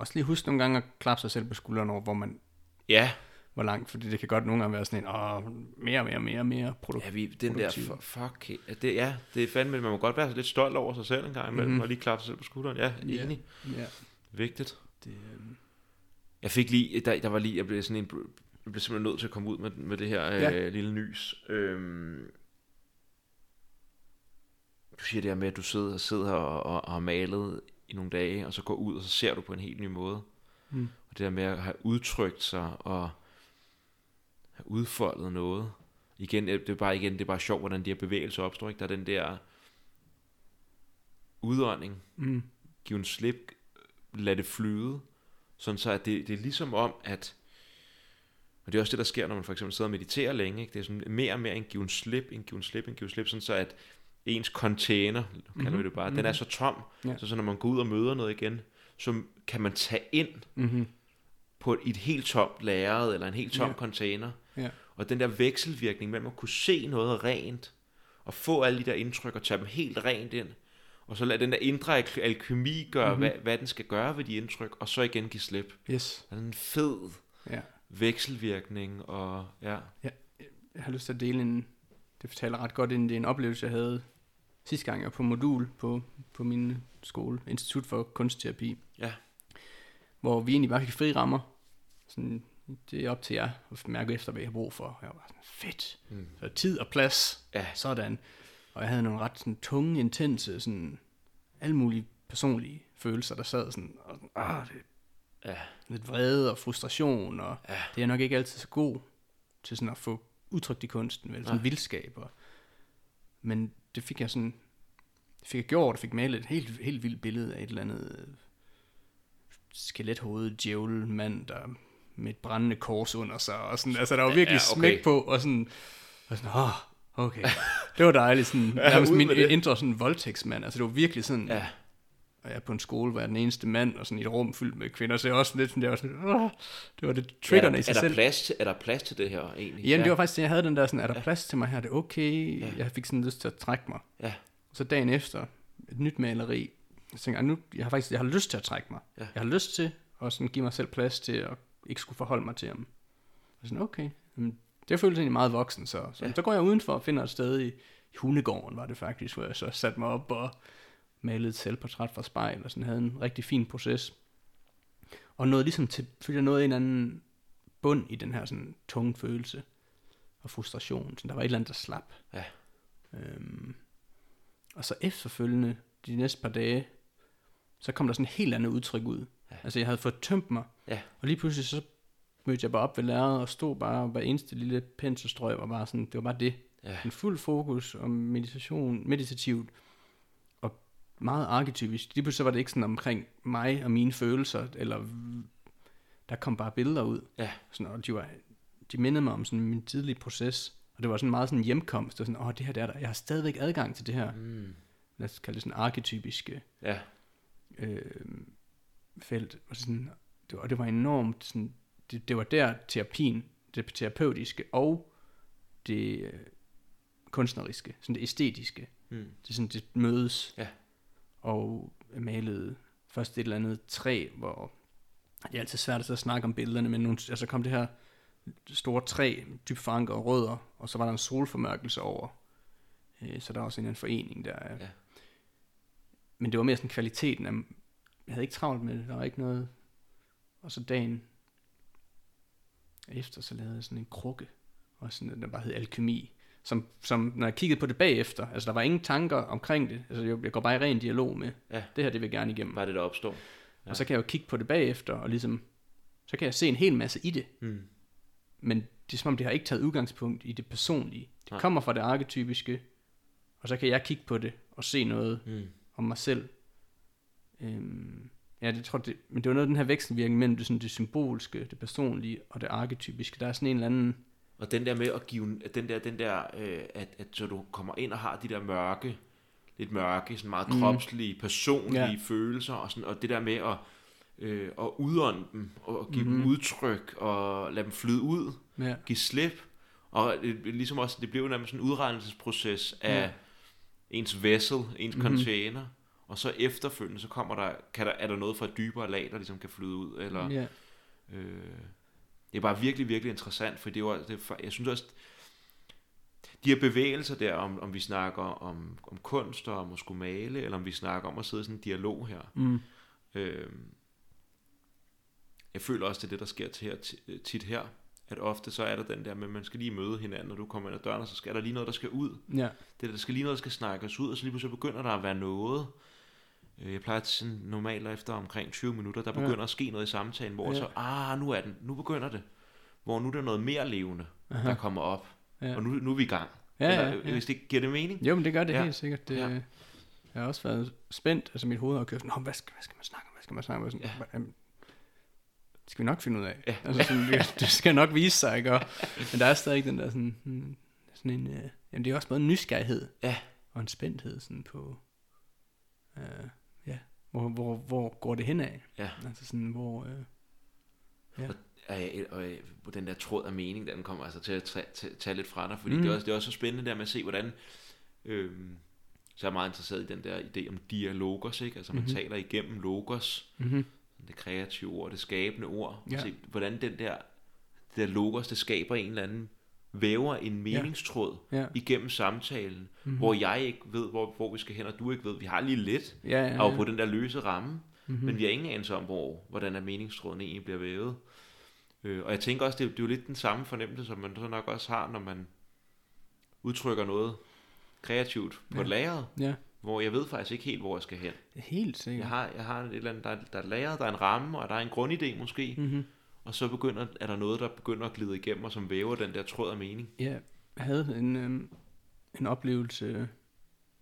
også lige huske nogle gange at klappe sig selv på skulderen over, hvor man ja. hvor langt, fordi det kan godt nogle gange være sådan en, åh, mere, mere, mere, mere produkt. Ja, vi, den der, produktiv. fuck, det, ja, det er fandme, man må godt være lidt stolt over sig selv en gang imellem, mm-hmm. Mhm. og lige klappe sig selv på skulderen. Ja, Ja. enig. Ja, Vigtigt. det, øh, Jeg fik lige, der, der var lige, jeg blev sådan en, jeg blev simpelthen nødt til at komme ud med, med det her Ja. øh, lille nys. Øhm, du siger det her med, at du sidder, sidder og, og, og har malet i nogle dage, og så går ud, og så ser du på en helt ny måde. mm, Og det der med at have udtrykt sig, og have udfoldet noget. Igen, det er bare igen, det er bare sjovt, hvordan de her bevægelser opstår. Ikke? Der er den der udånding, mm, give en slip, lad det flyde, sådan så at det, det er ligesom om, at og det er også det, der sker, når man for eksempel sidder og mediterer længe, ikke? det er sådan mere og mere en give en slip, en give en slip, en give en slip, sådan så at ens container, mm-hmm. kalder vi det bare, mm-hmm. den er så tom, Ja. så, så når man går ud og møder noget igen, så kan man tage ind mm-hmm. på et, et helt tomt lærred, eller en helt tom Ja. container, ja, og den der vekselvirkning mellem at kunne se noget rent, og få alle de der indtryk, og tage dem helt rent ind, og så lade den der indre al- alkemi gøre, Mhm. mm-hmm. hvad, hvad den skal gøre ved de indtryk, og så igen give slip. yes, Altså en fed ja. vekselvirkning, og ja, Jeg har lyst til at dele en, det fortæller ret godt ind, det er en oplevelse, jeg havde sidste gang, jeg var på modul på, på min skole, Institut for Kunstterapi, ja, hvor vi egentlig bare fik fri rammer. Sådan, det er op til jer at mærke efter, hvad jeg har brug for. Jeg var sådan, fedt. Mm. Så tid og plads, ja, sådan. Og jeg havde nogle ret sådan, tunge, intense, sådan, alle mulige personlige følelser, der sad sådan, og sådan ah, det ja, lidt vrede og frustration, og Ja. det er nok ikke altid så god til sådan at få udtrykt i kunsten, vel, sådan Nej. vildskab. Og, men det fik jeg sådan, det fik jeg gjort, fik malet et helt, helt vildt billede af et eller andet øh, skelethovedet djævelmand, der med et brændende kors under sig, og sådan, altså der var virkelig Ja, ja, okay. smæk på, og sådan, og sådan, åh, okay, det var dejligt, sådan, nærmest ud min indre sådan voldtægtsmand, altså det var virkelig sådan, Ja. Og jeg er på en skole, hvor jeg er den eneste mand, og sådan i et rum fyldt med kvinder, så jeg også lidt sådan, det var sådan, åh, det var det triggerne er, i sig er, der selv. plads til, er der plads til det her egentlig? Jamen, ja. det var faktisk det, jeg havde den der sådan, er der plads til mig her? Det er okay. Ja. Jeg fik sådan lyst til at trække mig. Ja. Så dagen efter, et nyt maleri, jeg tænkte, "Ej, nu, jeg har faktisk, jeg har lyst til at trække mig. Ja. Jeg har lyst til at sådan give mig selv plads til at ikke skulle forholde mig til ham. Og sådan, okay. Jamen, det føltes egentlig meget voksen, så, så, Ja. ja. så går jeg udenfor og finder et sted i, i Hundegården, var det faktisk, hvor jeg så satte mig op og malede et selvportræt fra spejl, og sådan havde en rigtig fin proces. Og nåede ligesom til, følte jeg nåede en anden bund i den her sådan tunge følelse og frustration. Så der var et eller andet, der slap. Ja. Øhm, og så efterfølgende, de næste par dage, så kom der sådan et helt andet udtryk ud. Ja. Altså jeg havde fået tømt mig, Ja. og lige pludselig så mødte jeg bare op ved lærret og stod bare, og hver eneste lille penselstrøg var bare sådan, det var bare det. Ja. En fuld fokus og meditation, meditativt, meget arketypisk. Lige pludselig så var det ikke sådan omkring mig og mine følelser, eller der kom bare billeder ud. Ja. Sådan, og de, var, de mindede mig om sådan min tidlige proces, og det var sådan meget sådan hjemkomst, og sådan, åh, det her det er der, jeg har stadigvæk adgang til det her, Mm. lad os kalde det sådan arketypiske Ja. øh, felt. Og sådan, det, var, det var enormt, sådan, det, det var der terapien, det terapeutiske og det øh, kunstneriske, sådan det æstetiske, Mm. det, sådan, det mødes. Ja. Og malede først et eller andet træ, hvor det er altid svært at snakke om billederne, men nogle, altså kom det her store træ, dybt forankret og rødder, og så var der en solformørkelse over. Øh, så der var også en eller anden forening der. Ja. Men det var mere sådan kvaliteten af, jeg havde ikke travlt med det, der var ikke noget. Og så dagen efter, så lavede jeg sådan en krukke, og sådan, der bare hed alkemi, som, som når jeg kiggede på det bagefter, altså der var ingen tanker omkring det, altså jeg, jeg går bare i ren dialog med, Ja. det her det vil jeg gerne igennem. Bare det, der opstår. Ja. Og så kan jeg jo kigge på det bagefter, og ligesom, så kan jeg se en hel masse i det, Mm. men det er som om, det har ikke taget udgangspunkt i det personlige. Det Nej. kommer fra det arketypiske, og så kan jeg kigge på det og se noget Mm. om mig selv. Øhm, ja, det tror det, men det var noget af den her vekselvirkning mellem det, sådan, det symbolske, det personlige og det arketypiske. Der er sådan en eller anden... Og den der med at give, den der, den der øh, at, at så du kommer ind og har de der mørke, lidt mørke, sådan meget Mm. kropslige, personlige Ja. følelser, og, sådan, og det der med at, øh, at udånde dem, og give mm. Mhm. dem udtryk, og lade dem flyde ud, Ja, give slip, og det, ligesom også, det blev nærmest sådan en udregnelsesproces af Ja. ens vessel, ens Mhm. container, og så efterfølgende, så kommer der, kan der, er der noget fra et dybere lag, der ligesom kan flyde ud, eller... ja, Øh, det er bare virkelig, virkelig interessant, for det var, det, jeg synes også, de her bevægelser der, om, om vi snakker om, om kunst og om at skulle male, eller om vi snakker om at sidde i sådan en dialog her. mm, Øh, jeg føler også, det er det, der sker til her, ti- tit her, at ofte så er der den der med, at man skal lige møde hinanden, når du kommer ind ad døren, og så skal der lige noget, der skal ud. ja, Det der skal lige noget, der skal snakkes ud, og så lige pludselig begynder der at være noget. Øh, Jeg plejer sådan normalt efter omkring 20 minutter, der Ja. begynder at ske noget i samtalen, hvor Ja. så, ah, nu er den, nu begynder det. Hvor nu er der noget mere levende, aha, der kommer op, ja. og nu, nu er vi i gang. Ja, Eller, ja, ja. Hvis det giver det mening? Jo, men det gør det Ja. ja. helt sikkert. Det, Ja. ja. Jeg har også været spændt, altså mit hoved har kørt Nå, hvad skal, hvad skal man snakke om, hvad skal man snakke om? Sådan, Ja. ja. jamen, det skal vi nok finde ud af. Ja. Altså, sådan, det, skal nok vise sig, ikke? Og, men der er stadig den der sådan, hmm, sådan en, øh, jamen det er også både en nysgerrighed Ja. og en spændthed sådan på, øh, ja, hvor, hvor, hvor går det hen af? Ja. Altså sådan, hvor, øh, Og, øh, og øh, den der tråd af mening, den kommer altså til at tage, tage, tage lidt fra dig, fordi Mm. det, er også, det er også så spændende der med at se, hvordan... Øh, så er jeg meget interesseret i den der idé om dialogos, ikke? Altså man Mhm. taler igennem logos, mm-hmm, det kreative ord, det skabende ord. Ja. Se, hvordan den der, det der logos, det skaber en eller anden, væver en meningstråd ja, igennem samtalen, mm-hmm. hvor jeg ikke ved, hvor, hvor vi skal hen, og du ikke ved. Vi har lige lidt, ja, ja, ja, og ja. på den der løse ramme, mm-hmm. men vi har ingen anelse om, hvor, hvordan er meningstråden egentlig bliver vævet. Øh, og jeg tænker også, det, er- det er jo lidt den samme fornemmelse, som man så nok også har, når man udtrykker noget kreativt på Ja. et lageret, ja, hvor jeg ved faktisk ikke helt, hvor jeg skal hen. helt sikkert. Jeg har, jeg har et eller andet, der, er- der er lagret, der er en ramme, og der er en grundidé måske, Mm-hmm. Og så begynder, er der noget, der begynder at glide igennem, og som væver den der tråd af mening. Ja, jeg havde en, øh, en oplevelse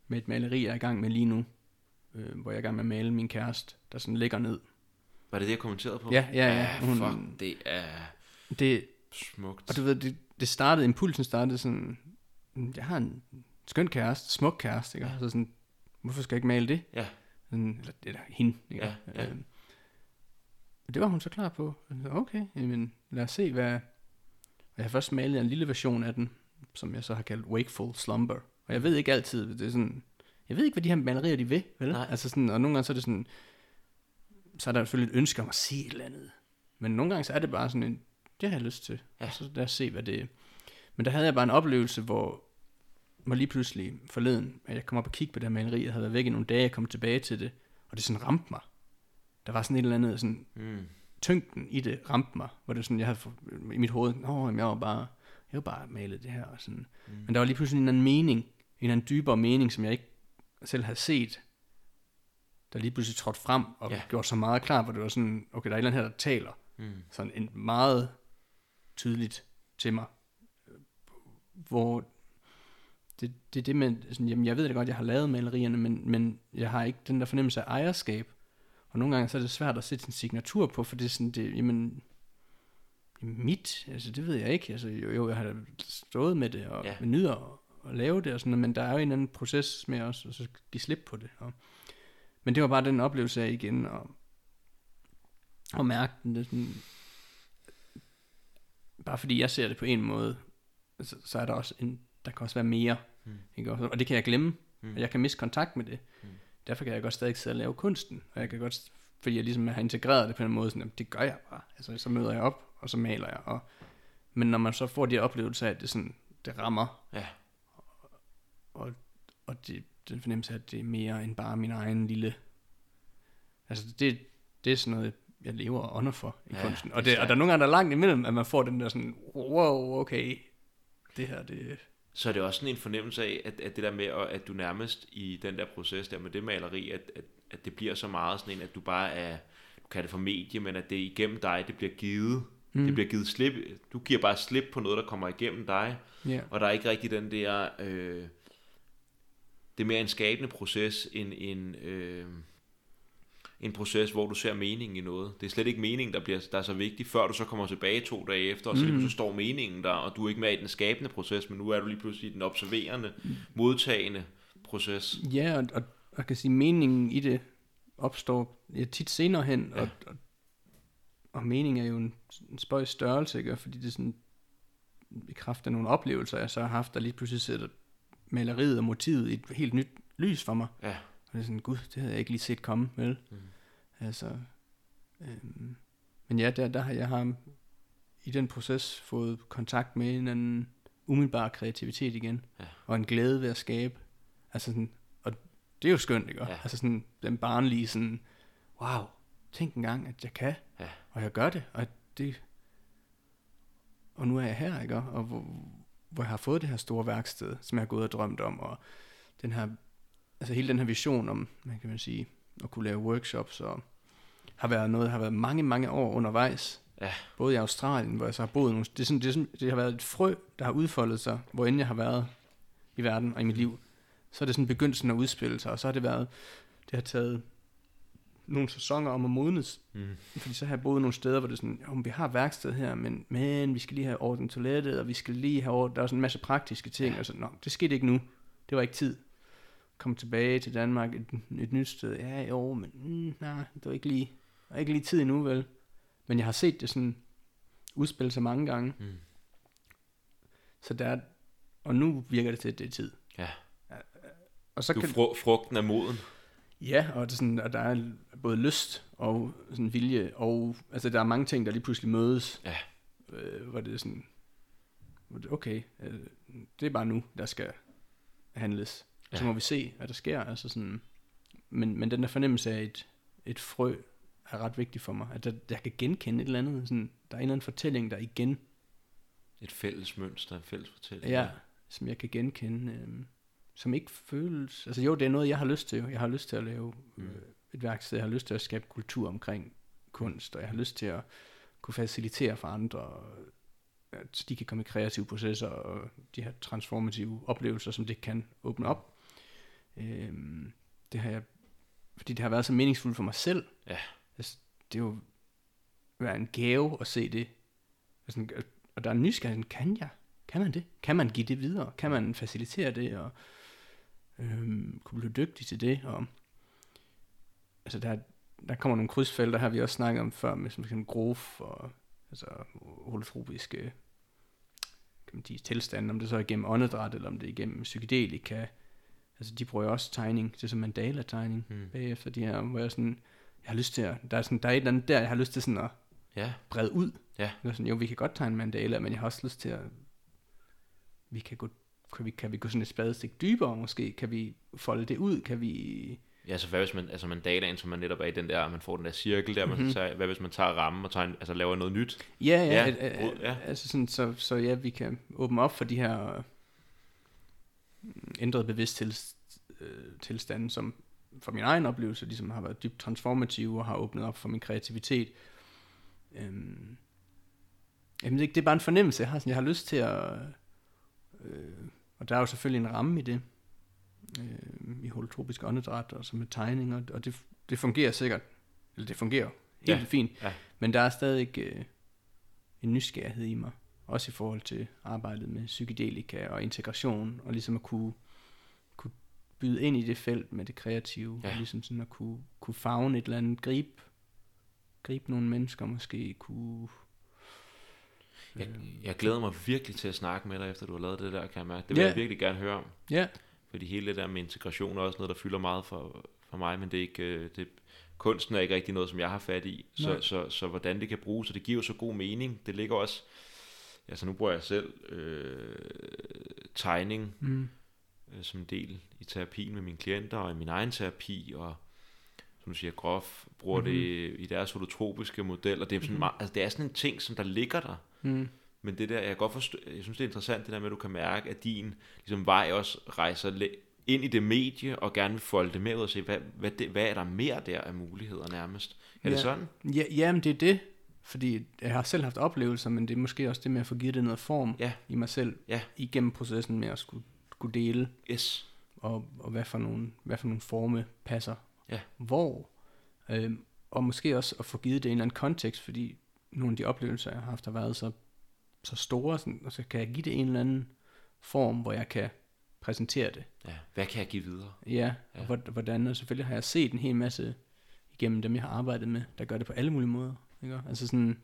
med et maleri, jeg er i gang med lige nu, øh, hvor jeg er i gang med at male min kæreste, der sådan ligger ned. Var det det, jeg kommenterede på? Ja, ja, ja. ja Hun- fuck, det er Det, smukt. og du ved, det, det startede, impulsen startede sådan, "Mm, jeg har en skøn kæreste, smuk kæreste, ikke? Ja. Så sådan, hvorfor skal jeg ikke male det? Ja. Sådan, eller, eller hende, ikke? Ja, ja. Øhm, og det var hun så klar på. Jeg sagde, Okay, jamen, lad os se, hvad... Og jeg har først malet en lille version af den, som jeg så har kaldt Wakeful Slumber. Og jeg ved ikke altid, det er sådan... Jeg ved ikke, hvad de her malerier, de vil, vel? Nej. Altså sådan, og nogle gange så er det sådan... Så er der selvfølgelig et ønske om at se et eller andet. Men nogle gange så er det bare sådan en... Det har jeg lyst til. Ja. Og så lad os se, hvad det er. Men der havde jeg bare en oplevelse, hvor hvor lige pludselig forleden, at jeg kom op og kiggede på det her maleri, jeg havde været væk i nogle dage, jeg kom tilbage til det, og det sådan ramte mig. Der var sådan et eller andet, sådan Mm. tyngden i det ramte mig, hvor det sådan, jeg havde i mit hoved, nå, jeg var bare, jeg var bare malet det her, og sådan. Mm. Men der var lige pludselig en anden mening, en anden dybere mening, som jeg ikke selv havde set, der lige pludselig trådte frem, og Ja. ja. gjorde så meget klar, hvor det var sådan, okay, der er et eller andet her, der taler, Mm. sådan en meget tydeligt til mig, hvor det, det er det med, sådan, jamen jeg ved da godt, jeg har lavet malerierne, men, men jeg har ikke den der fornemmelse af ejerskab, og nogle gange så er det svært at sætte sin signatur på, for det er sådan, det, jamen, mit, altså det ved jeg ikke, altså jo, jo jeg har stået med det, og Ja. nyder at, at lave det, og sådan, men der er jo en anden proces med os, og så give slip på det, og, men det var bare den oplevelse af igen, og, og mærke den, det sådan, bare fordi jeg ser det på en måde, så, så er der også en, der kan også være mere, Mm. ikke? Og, og det kan jeg glemme, Mm. mm. og jeg kan miste kontakt med det. Mm. Derfor kan jeg godt stadig sidde og lave kunsten, og jeg kan godt, fordi jeg ligesom har integreret det på en måde, sådan, at det gør jeg bare. Altså, så møder jeg op, og så maler jeg. Og, men når man så får de oplevelser af, at det, sådan, det rammer, Ja. og, og det, den fornemmelse af, at det er mere end bare min egen lille... Altså, det, det er sådan noget, jeg lever og ånder for i Ja, kunsten. Og, det, og der er nogle gange, der er langt imellem, at man får den der sådan, wow, okay, det her, det... Så er det også sådan en fornemmelse af, at, at det der med, at, at du nærmest i den der proces der med det maleri, at, at, at det bliver så meget sådan en, at du bare er, du kan det for medie, men at det igennem dig, det bliver givet. Mm. Det bliver givet slip. Du giver bare slip på noget, der kommer igennem dig. Ja, Og der er ikke rigtig den der... Øh, det er mere en skabende proces, end en, øh, en proces, hvor du ser meningen i noget. Det er slet ikke meningen, der, bliver, der er så vigtig, før du så kommer tilbage to dage efter, og så, mm. så står meningen der, og du er ikke med i den skabende proces, men nu er du lige pludselig i den observerende, modtagende proces. Ja, og, og, jeg kan sige, meningen i det opstår ja, tit senere hen, Ja. og, og, og meningen er jo en, en spøjs størrelse, ikke? fordi det er sådan, i kraft af nogle oplevelser, jeg så har haft, der lige pludselig sætter maleriet og motivet i et helt nyt lys for mig. Ja. Og det er sådan, gud, det havde jeg ikke lige set komme, vel? Mm. Altså, øhm, men ja, der, der har jeg har i den proces fået kontakt med en anden umiddelbar kreativitet igen, Ja. og en glæde ved at skabe. Altså sådan, og det er jo skønt, ikke? Ja. Altså sådan, den barnlige sådan, wow, tænk engang, at jeg kan, Ja. og jeg gør det, og det, og nu er jeg her, ikke? Og hvor, hvor jeg har fået det her store værksted, som jeg har gået og drømt om, og den her, altså hele den her vision om, man kan man sige, at kunne lave workshops, og har været noget, har været mange, mange år undervejs. Ja. Både i Australien, hvor jeg så har boet nogle, det, er sådan, det, er sådan, det har været et frø, der har udfoldet sig, hvor end jeg har været i verden og i mit liv. Så er det sådan begyndt sådan at udspille sig, og så har det været, det har taget nogle sæsoner om at modnes, Mm. fordi så har jeg boet nogle steder, hvor det er sådan, jo, vi har værksted her, men, men vi skal lige have ordnet toilettet, og vi skal lige have ordnet, der er sådan en masse praktiske ting, Ja. og så, nå, det skete ikke nu. Det var ikke tid. Kom tilbage til Danmark, et, et nyt sted. Ja, jo, men mm, nej, det var ikke lige, var ikke lige tid endnu, vel? Men jeg har set det sådan udspille sig mange gange. Mm. Så der er, og nu virker det til, at det er tid. Ja. Og så Du kan, fru, frugten af moden. Ja, og, det er sådan, og der er både lyst og sådan vilje, og altså, der er mange ting, der lige pludselig mødes, Ja. øh, hvor det er sådan, okay, øh, det er bare nu, der skal handles. Ja. Så må vi se, hvad der sker. Altså sådan, men, men den der fornemmelse af et, et frø er ret vigtig for mig. At der, jeg kan genkende et eller andet. Sådan, der er en eller anden fortælling, der igen Et fælles mønster, en fælles fortælling. Ja, som jeg kan genkende, øh, som ikke føles... Altså jo, det er noget, jeg har lyst til. Jeg har lyst til at lave øh, Mm. et værksted. Jeg har lyst til at skabe kultur omkring kunst, og jeg har lyst til at kunne facilitere for andre, at de kan komme i kreative processer og de her transformative oplevelser, som det kan åbne op. Øhm, det har jeg, fordi det har været så meningsfuldt for mig selv. Ja. Altså, det er jo være en gave at se det. Altså, og der er nysgerrighed, kan jeg? Kan man det? Kan man give det videre? Kan man facilitere det? Og øhm, kunne blive dygtig til det? Og, altså, der, der kommer nogle krydsfelter, her vi også snakket om før, med som grof og altså holotropiske kan man sige, tilstande, om det så er igennem åndedræt, eller om det er igennem psykedelika. Altså, de bruger jo også tegning, det er som mandala-tegning Mm. bagefter de her, hvor jeg sådan, jeg har lyst til at, der er, sådan, der er et eller andet der, jeg har lyst til sådan at Ja. brede ud. Ja. Det er sådan, jo, vi kan godt tegne mandala, men jeg har også lyst til at, vi kan gå, kan vi, kan vi gå sådan et spadestik dybere måske? Kan vi folde det ud? Kan vi... Ja, så hvad hvis man, altså mandalaen, som man netop er i den der, man får den der cirkel der, man Mhm. tager, hvad hvis man tager rammen og tager en, altså laver noget nyt? Ja, ja, Ja, ja, at, brud, ja. altså sådan, så, så ja, vi kan åbne op for de her øh, ændrede bevidsthedstilstande, som for min egen oplevelse ligesom har været dybt transformative og har åbnet op for min kreativitet. Øhm, jamen det, det er bare en fornemmelse, jeg har, sådan, jeg har lyst til at, øh, og der er jo selvfølgelig en ramme i det, øh, i holotropisk åndedræt og så med tegninger, og det, det fungerer sikkert, eller det fungerer helt Ja, fint, ja. men der er stadig øh, en nysgerrighed i mig, også i forhold til arbejdet med psykedelika og integration, og ligesom at kunne, kunne byde ind i det felt med det kreative, Ja. og ligesom sådan at kunne, kunne fagne et eller andet, gribe, gribe nogle mennesker måske, kunne... Jeg, øh, jeg glæder mig virkelig til at snakke med dig, efter du har lavet det der, kan jeg mærke. Det vil Ja. jeg virkelig gerne høre om. Ja, Fordi hele det der med integration er også noget, der fylder meget for, for mig, men det er ikke, øh, det, kunsten er ikke rigtig noget, som jeg har fat i. Så, Nej. så, så, hvordan det kan bruges, og det giver jo så god mening. Det ligger også, altså nu bruger jeg selv øh, tegning mm, øh, som del i terapien med mine klienter, og i min egen terapi, og som du siger, Grof bruger mm-hmm. det i deres holotropiske model, og det er, sådan Mhm. meget, altså det er sådan en ting, som der ligger der. mm, Men det der, jeg kan godt forstå, jeg synes det er interessant, det der med, at du kan mærke, at din ligesom, vej også rejser ind i det medie, og gerne vil folde det mere ud og se, hvad, hvad, det, hvad er der mere der af muligheder nærmest? Er det Ja. sådan? ja, jamen det er det, fordi jeg har selv haft oplevelser, men det er måske også det med at få givet det noget form Ja. i mig selv, Ja. igennem processen med at skulle, skulle dele, Yes. og, og hvad, for nogle, hvad for nogle forme passer Ja. hvor. Øhm, og måske også at få givet det en eller anden kontekst, fordi nogle af de oplevelser, jeg har haft, har været så, så store, sådan, og så kan jeg give det en eller anden form, hvor jeg kan præsentere det. Ja. Hvad kan jeg give videre? Ja, Ja. og hvor- hvordan, og selvfølgelig har jeg set en hel masse igennem dem, jeg har arbejdet med, der gør det på alle mulige måder. Ikke? Altså sådan,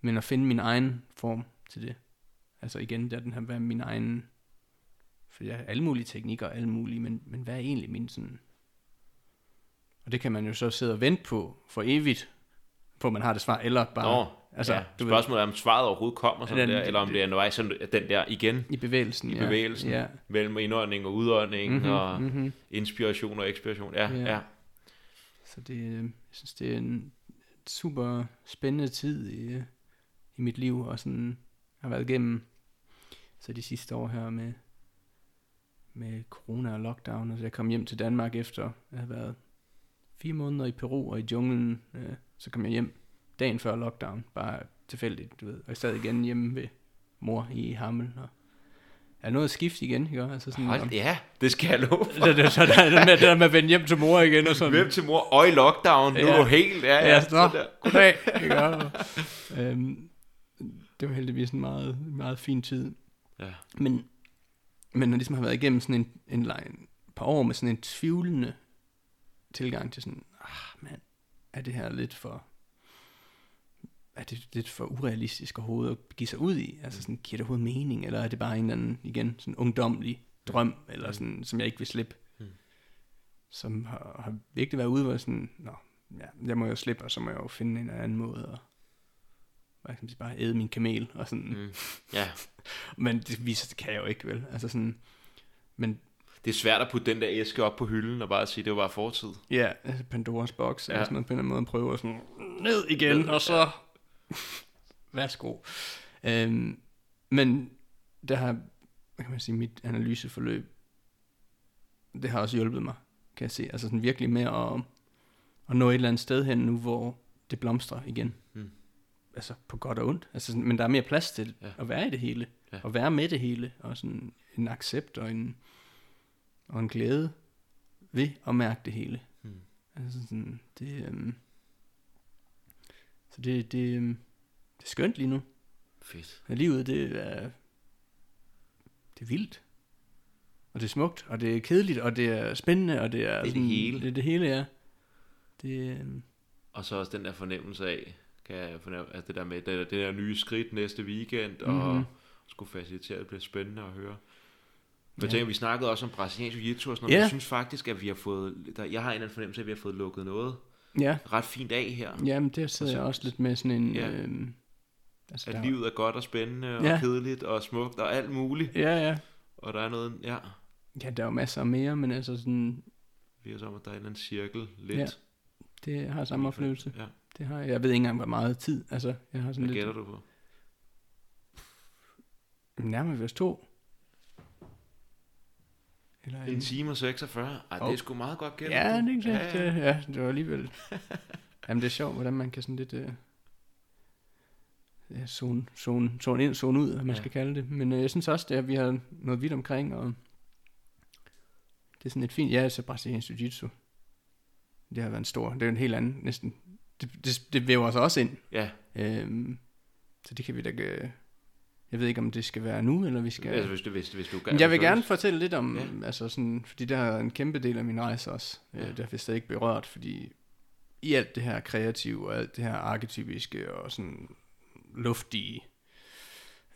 men at finde min egen form til det. Altså igen, der er den her, hvad er min egen, for jeg har alle mulige teknikker, alle mulige, men, men hvad er egentlig min sådan, og det kan man jo så sidde og vente på for evigt, på man har det svar, eller bare Nå, altså, ja. du Spørgsmålet er, om svaret overhovedet kommer sådan Den- der, eller om det er undervejs sådan, den der igen i bevægelsen. i ja. bevægelsen, Ja. mellem indånding og udånding, Mm-hmm, og mm-hmm. inspiration og ekspiration. Ja, Ja. ja. Så det, øh, jeg synes, det er en super spændende tid i, i mit liv, og sådan har været igennem så de sidste år her med, med corona og lockdown, og så jeg kom hjem til Danmark efter at have været fire måneder i Peru og i junglen, øh, så kom jeg hjem dagen før lockdown, bare tilfældigt, du ved, og jeg sad igen hjemme ved mor i Hammel, og er noget at skifte igen, ikke? Altså sådan, Hold, ja, det skal jeg love for. det, det, så der, det, med, det der med at vende hjem til mor igen og sådan. Hvem til mor? Og i lockdown. Nu Ja. er du helt... Ja, ja. Ja, så nå, der. goddag. Ikke? Og, øhm, det var heldigvis en meget, meget fin tid. Ja. Men, men når ligesom har været igennem sådan en, en, en, en par år med sådan en tvivlende tilgang til sådan, ah mand, er det her lidt for, er det lidt for urealistisk overhovedet at give sig ud i? Altså sådan, giver det overhovedet mening? Eller er det bare en eller anden, igen, sådan ungdomlig drøm, eller sådan, som jeg ikke vil slippe? Mm. Som har, har virkelig været ude, hvor sådan, nå, ja, jeg må jo slippe, og så må jeg jo finde en anden måde at, hvad kan man sige, bare æde min kamel, og sådan, Mm. ja. men det viser, det kan jeg jo ikke, vel? Altså sådan, men Det er svært at putte den der æske op på hylden og bare sige, det var bare fortid. ja, altså Pandoras boks, ja. Ja. sådan noget, på en eller anden måde prøver sådan, ned igen, og så, værsgo. Øhm, men der har, hvad kan man sige, mit analyseforløb, det har også hjulpet mig, kan jeg se. Altså sådan virkelig med at, at nå et eller andet sted hen nu, hvor det blomstrer igen. Mm. altså på godt og ondt. Altså, sådan- men der er mere plads til Ja. at være i det hele, Ja. og være med det hele, og sådan en accept og en, og en glæde ved at mærke det hele. Hmm. Altså sådan, det, øhm, så det, det, øhm, det er skønt lige nu. Fedt. Ja, Livet, det er, det er vildt. Og det er smukt, og det er kedeligt, og det er spændende, og det er... Det er det sådan, hele. Det er det hele, ja. Det, øhm, Og så også den der fornemmelse af, kan jeg fornemme, altså det der med, det der, det der nye skridt næste weekend, og Mhm. skulle facilitere, det bliver spændende at høre. Men Ja. jeg tænker, vi snakkede også om brasiliansk jiu-jitsu og sådan noget, Ja. jeg synes faktisk, at vi har fået, der, jeg har en eller anden fornemmelse af, at vi har fået lukket noget ja, ret fint af her. jamen det sidder jeg også lidt med sådan en... Ja. Øhm, altså, At der- livet er godt og spændende og Ja. kedeligt og smukt og alt muligt. Ja, ja. Og der er noget, ja, Ja, der er jo masser mere, men altså sådan, vi er som, at der er en eller anden cirkel lidt. Ja, det har samme oplevelse. Ja, Det har jeg. Jeg ved ikke engang, hvor meget tid. Altså, jeg har sådan hvad lidt... gætter du på? Nærmere os to. Eller En time og 46? Ej, det er sgu meget godt gættet. Ja, det er ikke Ja, ja, ja. det var alligevel... Jamen, det er sjovt, hvordan man kan sådan lidt... Øh, ja, zone, zone, zone ind, zone ud, hvad man Ja. skal kalde det. Men øh, jeg synes også, det er, at vi har noget vidt omkring, og det er sådan et fint... Ja, altså brasiliansk jiu-jitsu. Det har været en stor... Det er en helt anden, næsten... Det, det, det væver sig også ind. Ja, Øhm, så det kan vi da... Øh, jeg ved ikke, om det skal være nu, eller vi skal... altså hvis du, hvis, hvis du Men jeg vil gerne fortælle lidt om, Ja. altså sådan, fordi det er en kæmpe del af min rejse også. Ja. Ja. Det har vi stadig ikke berørt, fordi i alt det her kreative, og alt det her arketypiske, og sådan luftige,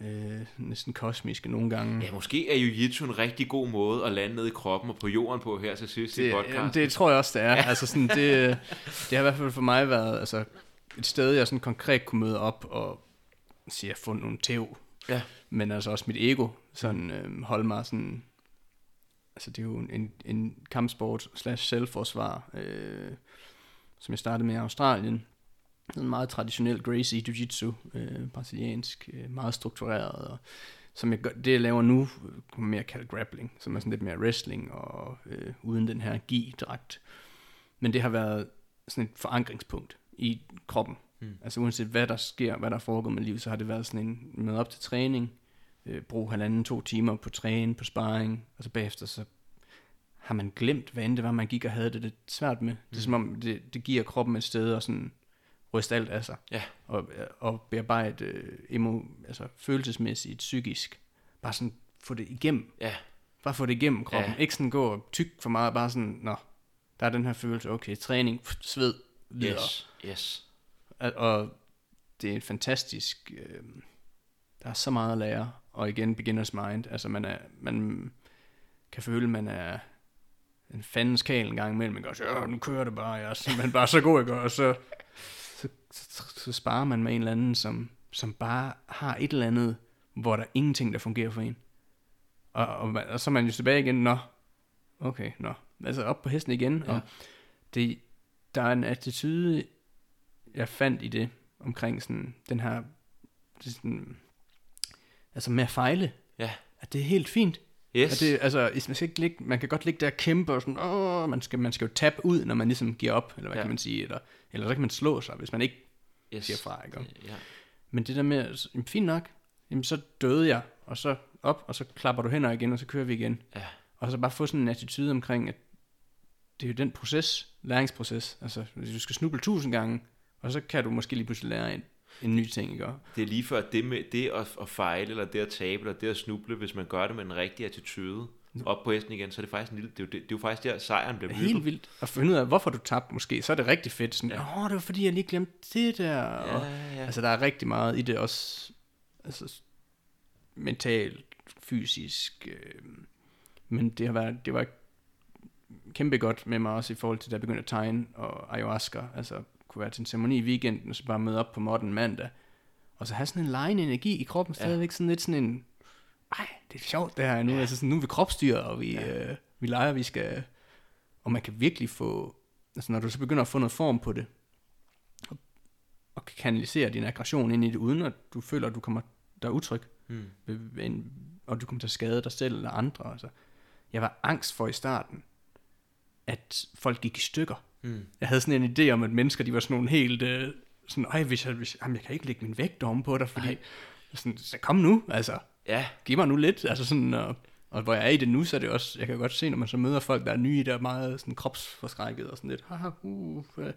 øh, næsten kosmiske nogle gange. Ja, måske er jiu-jitsu en rigtig god måde at lande ned i kroppen og på jorden på her til sidst i det, podcasten. jamen, det tror jeg også, det er. Ja. Altså sådan, det, det har i hvert fald for mig været altså, et sted, jeg sådan konkret kunne møde op og sige, at jeg har fundet nogle tæv. Ja. Men altså også mit ego, sådan øh, holde mig sådan, altså det er jo en, en kampsport slash selvforsvar, øh, som jeg startede med i Australien. En meget traditionel Gracie Jiu-Jitsu, øh, brasiliansk, øh, meget struktureret, og som jeg gør, det jeg laver nu, øh, kunne man mere kalde grappling, som er sådan lidt mere wrestling, og øh, uden den her gi-dragt. Men det har været sådan et forankringspunkt i kroppen. Mm. Altså uanset hvad der sker, hvad der foregår med livet, så har det været sådan en med op til træning, øh, brug halvanden, to timer på træning, på sparring, og så bagefter så har man glemt, hvad end det var, man gik og havde det lidt svært med. Det er som om, det, det giver kroppen et sted og sådan ryste alt af sig. Ja. Og, og bearbejde øh, emo, altså følelsesmæssigt, psykisk. Bare sådan få det igennem. Ja, Bare få det igennem kroppen. Ja. Ja. Ikke sådan gå og tyk for meget, bare sådan, nå, der er den her følelse, okay, træning, pff, sved, videre. yes, yes. Og, det er et fantastisk, øh, der er så meget at lære, og igen, beginner's mind, altså man, er, man kan føle, man er en fandens kal en gang imellem, ikke? og så, "Åh, nu kører det bare, jeg er simpelthen bare så god, ikke? og så, så, så, så sparer man med en eller anden, som, som bare har et eller andet, hvor der er ingenting, der fungerer for en. Og, og, man, og så er man jo tilbage igen, nå, okay, nå, altså op på hesten igen, Ja. og det, der er en attitude, jeg fandt i det, omkring sådan, den her, er sådan, altså med at fejle, Ja. at det er helt fint. Yes. At det, altså, man, skal ikke ligge, man kan godt ligge der og kæmpe, og sådan, åh, man skal, man skal jo tabe ud, når man ligesom giver op, eller hvad Ja. ja. kan man sige, eller, eller så kan man slå sig, hvis man ikke yes. siger fra, ikke? Ja. Men det der med, altså, jamen, fint nok, jamen, så døde jeg, og så op, og så klapper du hænder igen, og så kører vi igen. Ja. Og så bare få sådan en attitude omkring, at det er jo den proces, læringsproces. Altså, hvis du skal snuble tusind gange, og så kan du måske lige pludselig lære en, en ny ting, ikke? Det er lige før det, med, det at, at fejle, eller det at tabe, eller det at snuble, hvis man gør det med en rigtig attitude, op på hesten igen, så er det faktisk en lille, det er jo, det, det er jo faktisk der, sejren bliver er helt vildt at finde ud af, hvorfor du tabte måske. Så er det rigtig fedt. Sådan, Ja. åh, det var fordi, jeg lige glemte det der. Ja, Og, ja. altså, der er rigtig meget i det også. Altså, mentalt, fysisk. Øh, men det har været, det var kæmpe godt med mig også i forhold til, da jeg begyndte at tegne og ayahuasca. Altså, kunne være til en ceremoni i weekenden, og så bare møde op på modden mandag. Og så have sådan en lejende energi i kroppen, Ja. stadigvæk sådan lidt sådan en, ej, det er sjovt det her nu. Ja. Altså sådan, nu er vi kropsstyret, og vi, Ja. ja. øh, vi leger, vi skal... Og man kan virkelig få... Altså når du så begynder at få noget form på det, og, og kan kanalisere din aggression ind i det, uden at du føler, at du kommer der er utryg, Mm. og du kommer til at skade dig selv eller andre. Altså. Jeg var angst for i starten, at folk gik i stykker. Mm. Jeg havde sådan en idé om, at mennesker, de var sådan nogle helt øh, sådan, ej, hvis jeg, hvis, jamen, jeg kan ikke lægge min vægt om på dig, fordi, sådan, så kom nu, altså, Ja, giv mig nu lidt, altså sådan, og, og hvor jeg er i det nu, så er det også, jeg kan godt se, når man så møder folk, der er nye, der er meget sådan kropsforskrækket, og sådan lidt, haha, uh, øh.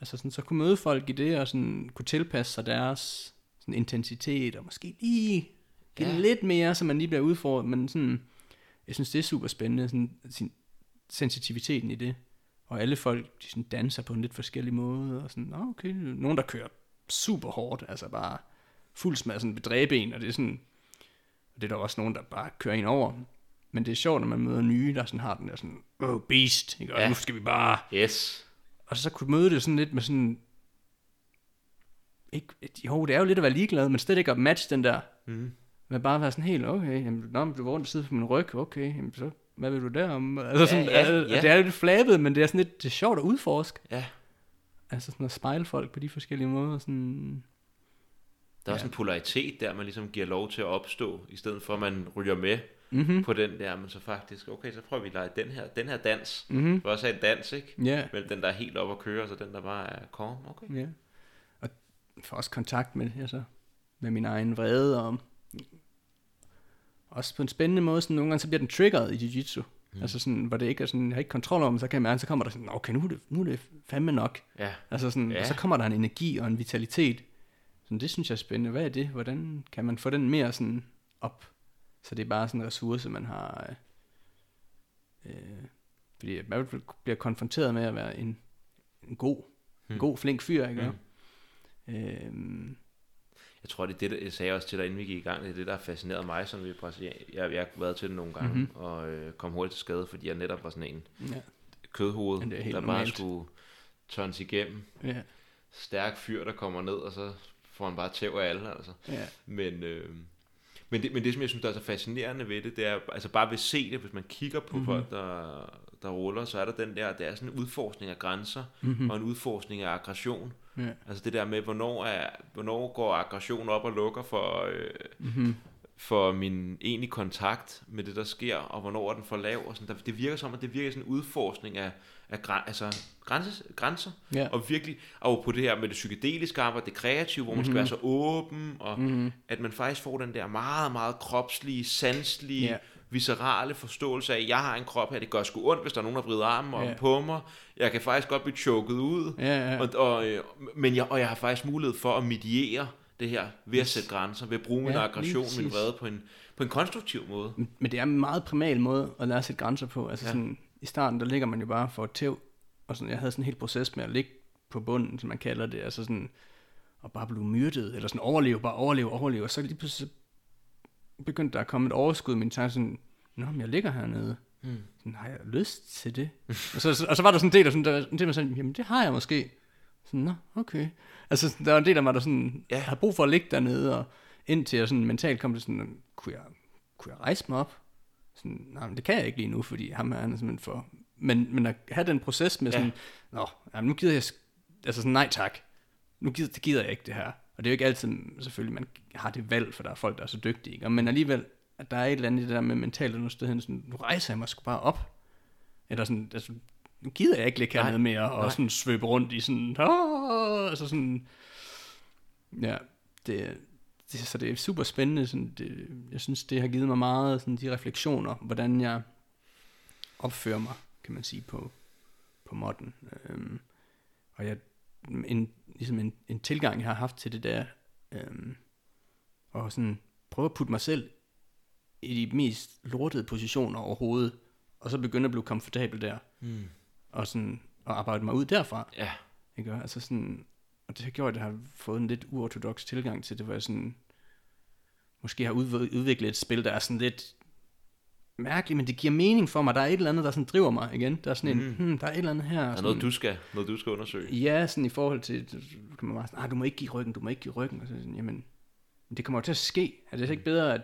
altså sådan, så kunne møde folk i det, og sådan kunne tilpasse sig deres sådan intensitet, og måske lige give Ja. ja. lidt mere, så man lige bliver udfordret, men sådan, jeg synes, det er super spændende, sådan, sin, sensitiviteten i det, og alle folk, de sådan danser på en lidt forskellig måde, og sådan, "Nå, okay, nogen der kører super hårdt, altså bare fuld smad sådan bedræbe en, og det er sådan, og det er der også nogen, der bare kører en over. Men det er sjovt, når man møder nye, der sådan har den der sådan, oh, beast, ikke? og Ja. nu skal vi bare... yes. Og så kunne møde det sådan lidt med sådan... Ikke, jo, det er jo lidt at være ligeglad, men slet ikke at matche den der. Mm. Men bare være sådan helt, okay, jamen, nå, men du var rundt og sidde på min ryg, okay, jamen, så hvad vil du der om? Altså sådan, ja, ja, ja. Det er lidt flabet, men det er sådan lidt, det er sjovt at udforske. Ja. Altså sådan at spejle folk på de forskellige måder, sådan... Der er Ja. også en polaritet der, man ligesom giver lov til at opstå, i stedet for at man ryger med Mhm, på den der, men så faktisk, okay, så prøver vi at lege den her, den her dans. mhm, For også en dans, ikke? ja. Men den, der er helt op at køre, så den, der bare er calm, okay. Ja. Og får også kontakt med, altså, med min egen vrede, og også på en spændende måde, sådan nogle gange, så bliver den triggeret i jiu-jitsu. Mm. Altså sådan, hvor det ikke er sådan, jeg har ikke kontrol over, men så kan jeg mærke, så kommer der sådan, "Nå, okay, nu er det, nu er det fandme nok. Ja, Altså sådan, Ja. og så kommer der en energi og en vitalitet. Sådan, det synes jeg er spændende. Hvad er det? Hvordan kan man få den mere sådan op? Så det er bare sådan en ressource, man har... Øh, øh, fordi man bliver konfronteret med at være en, en god, Hmm. en god, flink fyr, ikke? Mm. Øh, jeg tror, det er det, der, jeg sagde også til dig, inden vi gik i gang, det er det, der har fascineret mig, sådan ved Brasilien. Jeg, jeg har været til det nogle gange, Mhm. mm-hmm. og øh, kom hurtigt til skade, fordi jeg netop var sådan en ja, kødhoved, er der bare normalt. skulle tørnes igennem. ja, Stærk fyr, der kommer ned, og så får han bare tæv af alle, altså. ja, Men, øh, men, det, men det, som jeg synes, der er så fascinerende ved det, det er, altså bare ved at se det, hvis man kigger på Mhm. mm-hmm. folk, der, der ruller, så er der den der, det er sådan en udforskning af grænser, Mhm. mm-hmm. og en udforskning af aggression. Ja. Altså det der med, hvornår, er, hvornår går aggression op og lukker for, øh, Mm-hmm. for min egentlige kontakt med det, der sker, og hvornår er den for lav. Og sådan. Der- Det virker som, at det virker sådan en udforskning af, af græ, altså grænses, grænser. Ja. Og virkelig, og på det her med det psykedeliske arbejde, det kreative, hvor man skal Mhm. være så åben, og Mm-hmm. at man faktisk får den der meget, meget kropslige, sanselige, Ja. Viscerale forståelse af, at jeg har en krop her, det gør sgu ondt, hvis der er nogen, der vrider armen om Ja. på mig. Jeg kan faktisk godt blive choket ud. Ja, ja. Og, og, øh, men jeg, og jeg har faktisk mulighed for at mediere det her ved at sætte grænser, ved at bruge min Ja, aggression, min vrede på en, på en konstruktiv måde. Men det er en meget primal måde at lære at sætte grænser på. Altså Ja. sådan, i starten, der ligger man jo bare for tæv, og sådan, jeg havde sådan en helt proces med at ligge på bunden, som man kalder det, altså sådan, og bare blive myrdet, eller sådan overleve, bare overleve, overleve, og så lige pludselig begyndte der at komme et overskud i min tanke, sådan, nå, men jeg ligger hernede, Mm. sådan, har jeg lyst til det? og, så, og så var der sådan en del af sådan, der, en del mig sådan, jamen det har jeg måske. Sådan, nå, okay. Altså, der var en del af mig, der sådan, Ja. havde brug for at ligge dernede, og indtil jeg sådan mentalt kom til sådan, kunne jeg, kunne jeg rejse mig op? Sådan, nej, men det kan jeg ikke lige nu, fordi ham her, han er simpelthen for... Men, men at have den proces med sådan, ja. nå, jamen, nu gider jeg, altså sådan, nej tak, nu gider, det gider jeg ikke det her. Og det er jo ikke altid, selvfølgelig, man har det valg, for der er folk, der er så dygtige, ikke? Men alligevel, at der er et eller andet i det der med mentalt understød, sådan, nu rejser jeg mig sgu bare op. Eller sådan, altså, nu gider jeg ikke ligge hernede mere, og nej. sådan svøbe rundt i sådan, Åh! altså sådan, ja, det, det, så det er super spændende, sådan, det, jeg synes, det har givet mig meget, sådan, de refleksioner, hvordan jeg opfører mig, kan man sige, på, på modden. Øhm, og jeg, en, ligesom en, en tilgang, jeg har haft til det der, øhm, og sådan prøve at putte mig selv i de mest lortede positioner overhovedet, og så begynde at blive komfortabel der, Mm. og sådan at arbejde mig ud derfra. Ja, Ikke? Altså sådan, og det har gjort, at jeg har fået en lidt uortodox tilgang til det, hvor jeg sådan, måske har udv- udviklet et spil, der er sådan lidt mærkeligt, men det giver mening for mig. Der er et eller andet, der sådan driver mig igen. Der er sådan en, Mm. hmm, der er et eller andet her. der er noget, du skal, noget, du skal undersøge. Ja, sådan i forhold til, kan man bare sådan, ah, du må ikke give ryggen, du må ikke give ryggen. Og så sådan, jamen, det kommer jo til at ske. Er det ikke bedre, at...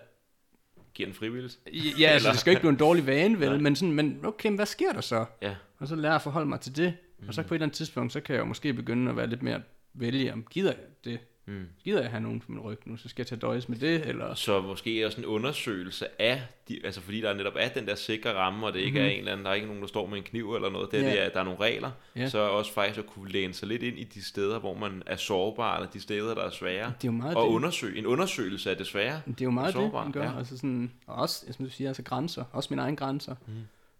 Giver den frivilligt? Ja, altså, det skal jo ikke blive en dårlig vane, vel? Nej. Men, sådan, men okay, men hvad sker der så? Ja. Og så lære at forholde mig til det. Mm. Og så på et eller andet tidspunkt, så kan jeg jo måske begynde at være lidt mere vælge, om gider jeg det? Mm. Gider jeg have nogen på min ryg nu, så skal jeg tage døjes med det, eller... Så måske også en undersøgelse af, de, altså fordi der netop er den der sikre ramme, og det ikke mm-hmm. er en eller anden, der er ikke nogen, der står med en kniv eller noget, det Ja. det er, der er nogle regler, Ja. så også faktisk at kunne læne sig lidt ind i de steder, hvor man er sårbar, eller de steder, der er svære, Det er jo meget og det. undersøge, en undersøgelse af det svære. Det er jo meget det, sårbar, man gør. ja. Altså sådan, og også, som du siger, altså grænser. Også mine egne grænser. Mm.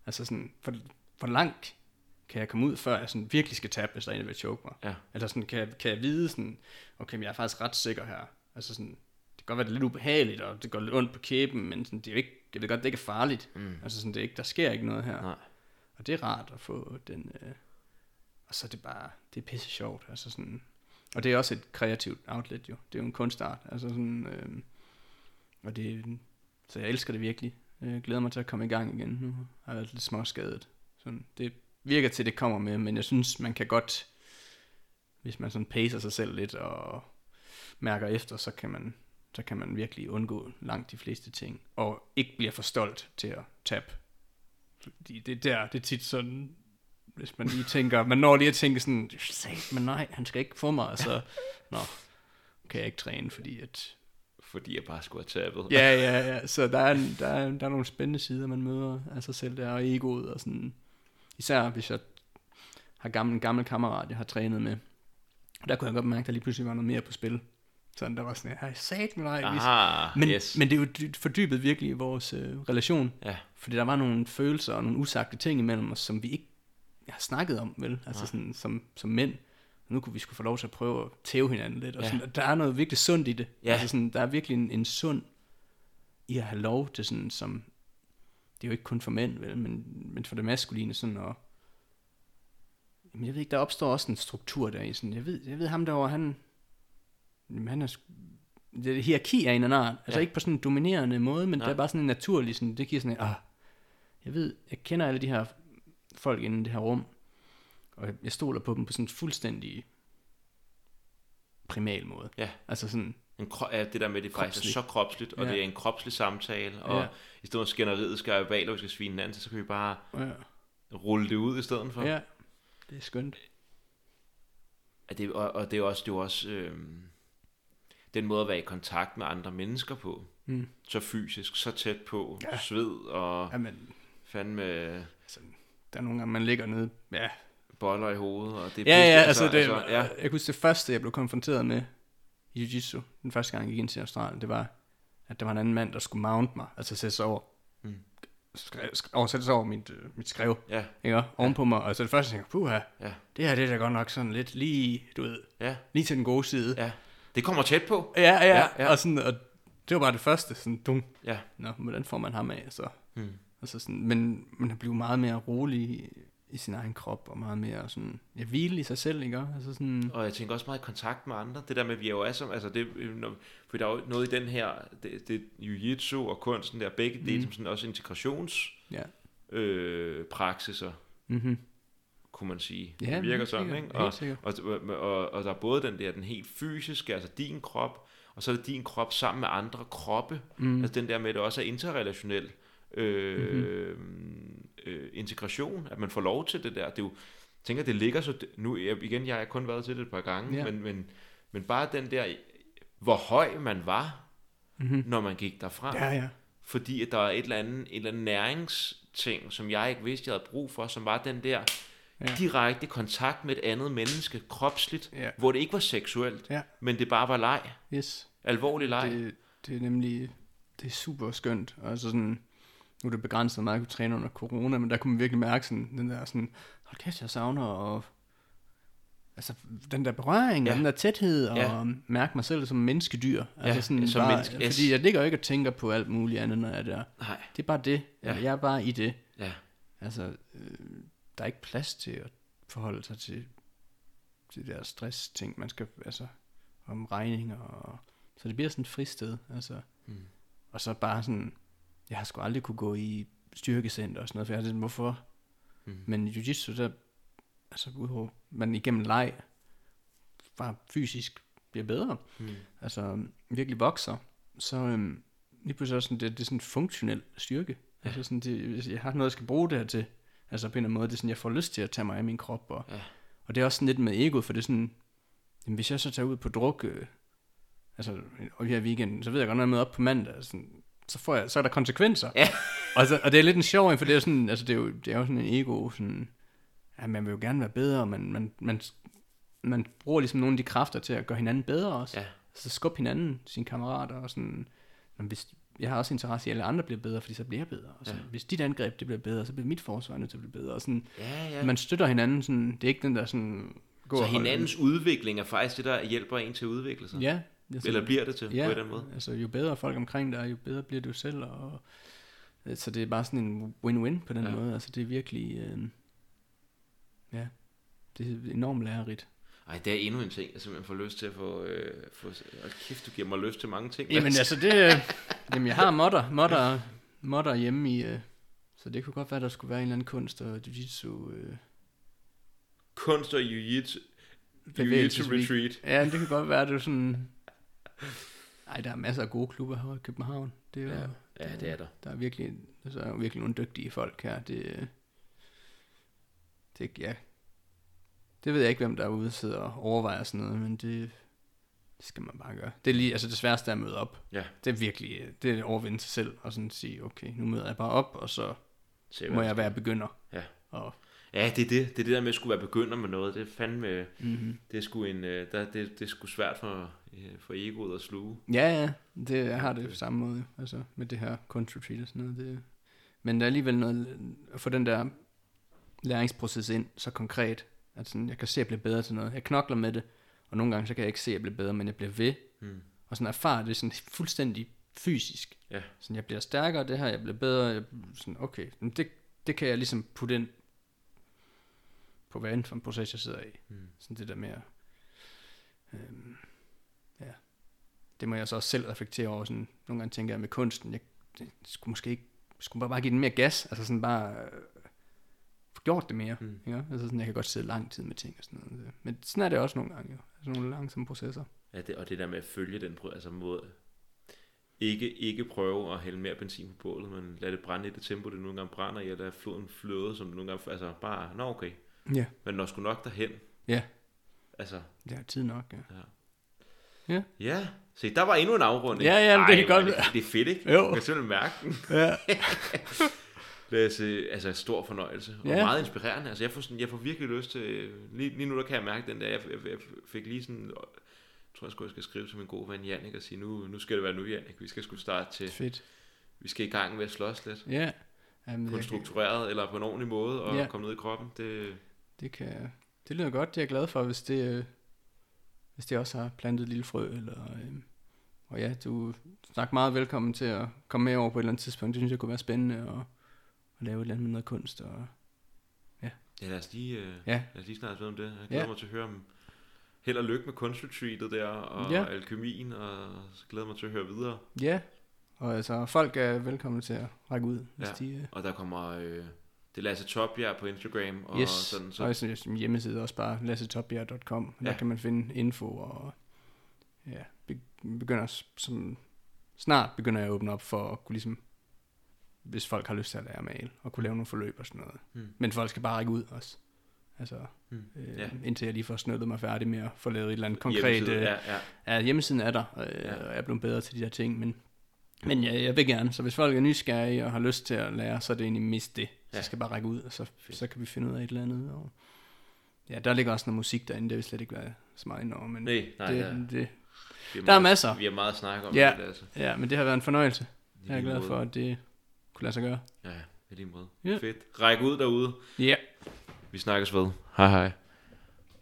Altså sådan, for, hvor langt kan jeg komme ud, før jeg sådan virkelig skal tabe, hvis der er en, der vil choke mig? Ja. Eller sådan, kan, jeg- kan jeg vide sådan, okay, men jeg er faktisk ret sikker her. Altså sådan, det kan godt være, det er lidt ubehageligt, og det går lidt ondt på kæben, men sådan, det er jo ikke, jeg ved godt, det ikke er farligt. Mm. Altså sådan, det er ikke, der sker ikke noget her. Nej. Og det er rart at få den, øh, og så er det bare, det er pisse sjovt. Altså sådan, og det er også et kreativt outlet jo. Det er jo en kunstart. Altså sådan, øh, og det, så jeg elsker det virkelig. Jeg glæder mig til at komme i gang igen. Nu har jeg været lidt småskadet. Sådan, det virker til, det kommer med, men jeg synes, man kan godt, hvis man sådan pacer sig selv lidt og mærker efter, så kan man, så kan man virkelig undgå langt de fleste ting, og ikke bliver for stolt til at tabe. Fordi det er der, det er tit sådan, hvis man lige tænker, man når lige at tænke sådan, "Sat, men nej, han skal ikke få mig, og så, nå, kan jeg ikke træne, fordi at Fordi jeg bare skulle have tabet. Ja, ja, ja. Så der er, der, er, der er nogle spændende sider, man møder af sig selv der, og egoet og sådan. Især hvis jeg har gammel, en gammel kammerat, jeg har trænet med. Der kunne jeg godt mærke, at der lige pludselig var noget mere på spil. Sådan, der var sådan, jeg sat med dig. Aha, Men, yes. men det er jo dy- fordybet virkelig i vores øh, relation. Ja. Fordi der var nogle følelser og nogle usagte ting imellem os, som vi ikke har snakket om, vel? Altså Nej. sådan, som, som mænd. Nu kunne vi skulle få lov til at prøve at tæve hinanden lidt. Og Ja. sådan, og der er noget virkelig sundt i det. Ja. Altså sådan, der er virkelig en, en sund i at have lov til sådan, som... Det er jo ikke kun for mænd, vel? Men, men for det maskuline sådan at... Jamen, jeg ved ikke, der opstår også en struktur der i sådan... Jeg ved, jeg ved ham derovre, han... Jamen, han er... Det, hierarki er en eller anden art. Altså Ja. ikke på sådan en dominerende måde, men Nej. det er bare sådan en naturlig... Sådan, det giver sådan en... Ah, jeg ved, jeg kender alle de her folk inde i det her rum, og jeg- jeg stoler på dem på sådan en fuldstændig primal måde. Ja. Altså sådan, En kro- ja, det der med, det faktisk er Kropsligt. så kropsligt, og Ja. det er en kropslig samtale, og Ja. i stedet for skænderiet skal jeg bag, og vi skal svine hinanden, så kan vi bare ja, rulle det ud i stedet for. ja det er skønt. At det, og, og det er også, det er også øh, den måde at være i kontakt med andre mennesker på. Mm. Så fysisk, så tæt på, Ja. ja. sved og Jamen, fandme altså, der er nogle gange, man ligger nede. Ja, boller i hovedet. Og det er ja, ja pisse- altså, det, altså, ja. ja. jeg kan huske det første, jeg blev konfronteret med i jiu-jitsu, den første gang, jeg gik ind til Australien, det var, at der var en anden mand, der skulle mount mig, altså sætte sig over, Mm. skrev, sk- over, sætte sig over mit, øh, mit skrev, ja, ikke? ovenpå mig, og så det første, jeg tænkte, puha, ja, det her det er da godt nok sådan lidt lige, du ved, ja, lige til den gode side. ja. Det kommer tæt på. Ja, ja, Ja, ja. ja. Og, sådan, og det var bare det første, sådan, dum. Ja. Nå, hvordan får man ham af, så? Hmm. Altså sådan, men man blevet meget mere rolig i, sin egen krop, og meget mere sådan, ja, hvile i sig selv, ikke? Altså sådan, Og jeg tænker også meget i kontakt med andre. Det der med, at vi er jo er som, altså det, øh, når, for der er jo noget i den her, det, det jiu-jitsu og kunsten der, begge dele Mm. som sådan også integrations ja. øh, praksiser, Mm-hmm. kunne man sige. Ja, det virker sådan, sikkert, ikke? Og, sikkert. og, og, og der er både den der, den helt fysiske, altså din krop, og så er det din krop sammen med andre kroppe. Mm. Altså den der med, at det også er interrelationel øh, mm-hmm. øh, integration, at man får lov til det der. Det er jo, jeg tænker, det ligger så... Nu, jeg, igen, jeg har kun været til det et par gange, Ja. men, men, men bare den der, hvor høj man var, Mm-hmm. når man gik derfra. Ja, ja. Fordi at der er et eller andet, et eller andet næringsting, som jeg ikke vidste, jeg havde brug for, som var den der Ja. ja. direkte kontakt med et andet menneske, kropsligt, Ja. hvor det ikke var seksuelt, Ja. men det bare var leg. Yes. Alvorlig leg. Det, det er nemlig, det er super skønt. Altså sådan, nu er det begrænset, meget jeg kunne træne under corona, men der kunne man virkelig mærke sådan, den der sådan, hold kæft, jeg savner, og altså den der berøring, ja. Og den der tæthed, og Ja. mærke mig selv som menneskedyr. Altså Ja, sådan som bare, menneske, yes. Fordi jeg ligger jo ikke og tænker på alt muligt andet, når jeg er der. Nej, Det er bare det. Ja. Jeg er bare i det. ja. Altså, øh, der er ikke plads til at forholde sig til de der stress-ting, man skal, altså, om regninger, og, så det bliver sådan et fristed, altså. Mm. Og så bare sådan, jeg har sgu aldrig kunne gå i styrkecenter og sådan noget, for jeg har sådan, hvorfor? Mm. Men jiu-jitsu, der, altså, udover, man igennem leg, bare fysisk bliver bedre, Mm. altså virkelig vokser, så øhm, lige pludselig også sådan, det, det er sådan en funktionel styrke. Ja. Altså sådan, det, jeg har noget, jeg skal bruge det her til, altså på en eller anden måde, det er sådan, jeg får lyst til at tage mig af min krop, og, Ja. og det er også sådan lidt med egoet, for det er sådan, jamen, hvis jeg så tager ud på druk, øh, altså, og her weekenden, så ved jeg godt, når jeg møder op på mandag, sådan, så, får jeg, så er der konsekvenser. Ja. og, så, og det er lidt en sjov en, for det er, sådan, altså, det er, jo, det er jo sådan en ego, sådan, ja, man vil jo gerne være bedre, men man, man, man bruger ligesom nogle af de kræfter til at gøre hinanden bedre også. Ja. Så skub hinanden, sine kammerater, og sådan, men hvis, jeg har også interesse i, at alle andre bliver bedre, fordi så bliver jeg bedre. Og sådan, Ja. Hvis dit angreb det bliver bedre, så bliver mit forsvar nødt til at blive bedre. Og sådan, Ja, ja. Man støtter hinanden, sådan, det er ikke den der sådan... Gå så og holde- hinandens udvikling er faktisk det, der hjælper en til at udvikle sig. Ja. Altså, Eller bliver det til, ja, på en eller anden måde. altså jo bedre folk omkring dig, jo bedre bliver du selv. Og, øh, så det er bare sådan en win-win på den Ja. måde. Altså det er virkelig... Øh, ja, det er enormt lærerigt. Ej, det er endnu en ting, jeg simpelthen får lyst til at få... Øh, få hold kæft, du giver mig lyst til mange ting. Jamen altså det... Øh, jamen jeg har modder, modder, modder hjemme i... Øh, så det kunne godt være, der skulle være en eller anden kunst og jiu-jitsu... Øh, Kunst og jiu-jitsu jiu-jitsu retreat. Ja, det kan godt være, det er sådan... Ej, der er masser af gode klubber her i København. Det er jo, Ja, ja, det er der. Der er virkelig, altså, der er virkelig nogle dygtige folk her. Det, det, ja. Det ved jeg ikke, hvem der er ude og sidder og overvejer sådan noget, men det, det skal man bare gøre. Det er lige, altså det sværeste er at møde op. Ja. Det er virkelig, det er at overvinde sig selv, og sådan sige, okay, nu møder jeg bare op, og så Se, må jeg være begynder. Ja. Og, Ja, det er det. Det er det der med at skulle være begynder med noget. Det er fandme... mm-hmm. Det er sgu, en, øh, der, det, det er sgu svært for, øh, for egoet at sluge. Ja, ja, det, jeg har det på samme måde, altså med det her country og sådan noget. Det, men der er alligevel noget, at få den der læringsproces ind så konkret, at sådan, jeg kan se, at jeg bliver bedre til noget. Jeg knokler med det, og nogle gange så kan jeg ikke se, at jeg bliver bedre, men jeg bliver ved. Hmm. Og sådan erfare det sådan fuldstændig fysisk. Ja. Sådan, jeg bliver stærkere, det her, jeg bliver bedre. Jeg, sådan, okay, det, det kan jeg ligesom putte ind på hvad end for en proces, jeg sidder i. Hmm. Sådan det der med at, øhm, ja, det må jeg så også selv reflektere over. Sådan, nogle gange tænker jeg med kunsten, jeg, jeg skulle måske ikke, skulle bare, bare give den mere gas, altså sådan bare øh, få gjort det mere. Mm. Ja? Altså sådan, jeg kan godt sidde lang tid med ting og sådan noget. Men sådan er det også nogle gange jo. Altså nogle langsomme processer. Ja, det, og det der med at følge den altså måde, ikke, ikke prøve at hælde mere benzin på bålet, men lad det brænde i det tempo, det nogle gange brænder i, og lade floden fløde, som det nogle gange, altså bare, nå okay, Ja. men når sgu nok derhen, Ja, altså, det er tid nok, ja. ja, se, der var endnu en afrunding. Ja, ja, det kan hvor er godt det, det er fedt, ikke? Jo. Jeg kan simpelthen mærke den. Ja. Det er altså, altså stor fornøjelse, og Ja. meget inspirerende. Altså, jeg får, sådan, jeg får virkelig lyst til, lige, lige nu der kan jeg mærke den der, jeg, jeg, jeg fik lige sådan, jeg tror jeg sgu, jeg skal skrive til min gode ven Jannik og sige, nu, nu skal det være nu, Jannik, vi skal sgu starte til, Fedt. vi skal i gang med at slås lidt. Ja. Jamen, på en struktureret eller på en ordentlig måde og Ja. komme ned i kroppen. Det, det, kan, det lyder godt. Det er jeg glad for, hvis det, øh, hvis det også har plantet et lille frø. Eller, øh, og ja, du snak meget velkommen til at komme med over på et eller andet tidspunkt. Det synes jeg kunne være spændende at, at lave et eller andet med noget kunst. Og, ja, lad os lige, øh, ja, lad os lige snakke om det. Jeg glæder Ja. mig til at høre om held og lykke med kunstretreatet der og Ja. alkemien, og så glæder mig til at høre videre. ja. Og altså, folk er velkomne til at række ud, hvis Ja. de... Øh, Og der kommer, øh, det er Lasse Topbjerg på Instagram, og yes, sådan, så. og sådan, som hjemmeside også bare lassetopbjerg.com. Ja. Der kan man finde info og ja, be, begynder som, snart begynder jeg at åbne op for at kunne ligesom, hvis folk har lyst til at lære at male, og kunne lave nogle forløb og sådan noget. Hmm. Men folk skal bare række ud også. Altså, Hmm. øh, Ja. indtil jeg lige får snøttet mig færdig med at få lavet et eller andet konkret... Hjemmeside, øh, ja, ja. Ja, hjemmesiden er der, øh, Ja. og jeg er blevet bedre til de der ting, men, men jeg, jeg vil gerne. Så hvis folk er nysgerrige og har lyst til at lære, så er det egentlig mest det. Så Ja. skal bare række ud, og så, så kan vi finde ud af et eller andet. Og, ja, der ligger også noget musik derinde, det vil slet ikke være så meget indover, men Nej, nej, det, ja. det, Vi der er meget, masser. Vi har meget snak om Ja. det, altså. ja, men det har været en fornøjelse. I Jeg er lige glad måde. for, at det kunne lade sig gøre. Ja, i lige måde. Ja. Fedt. Ræk ud derude. Ja. Vi snakkes ved. Hej hej.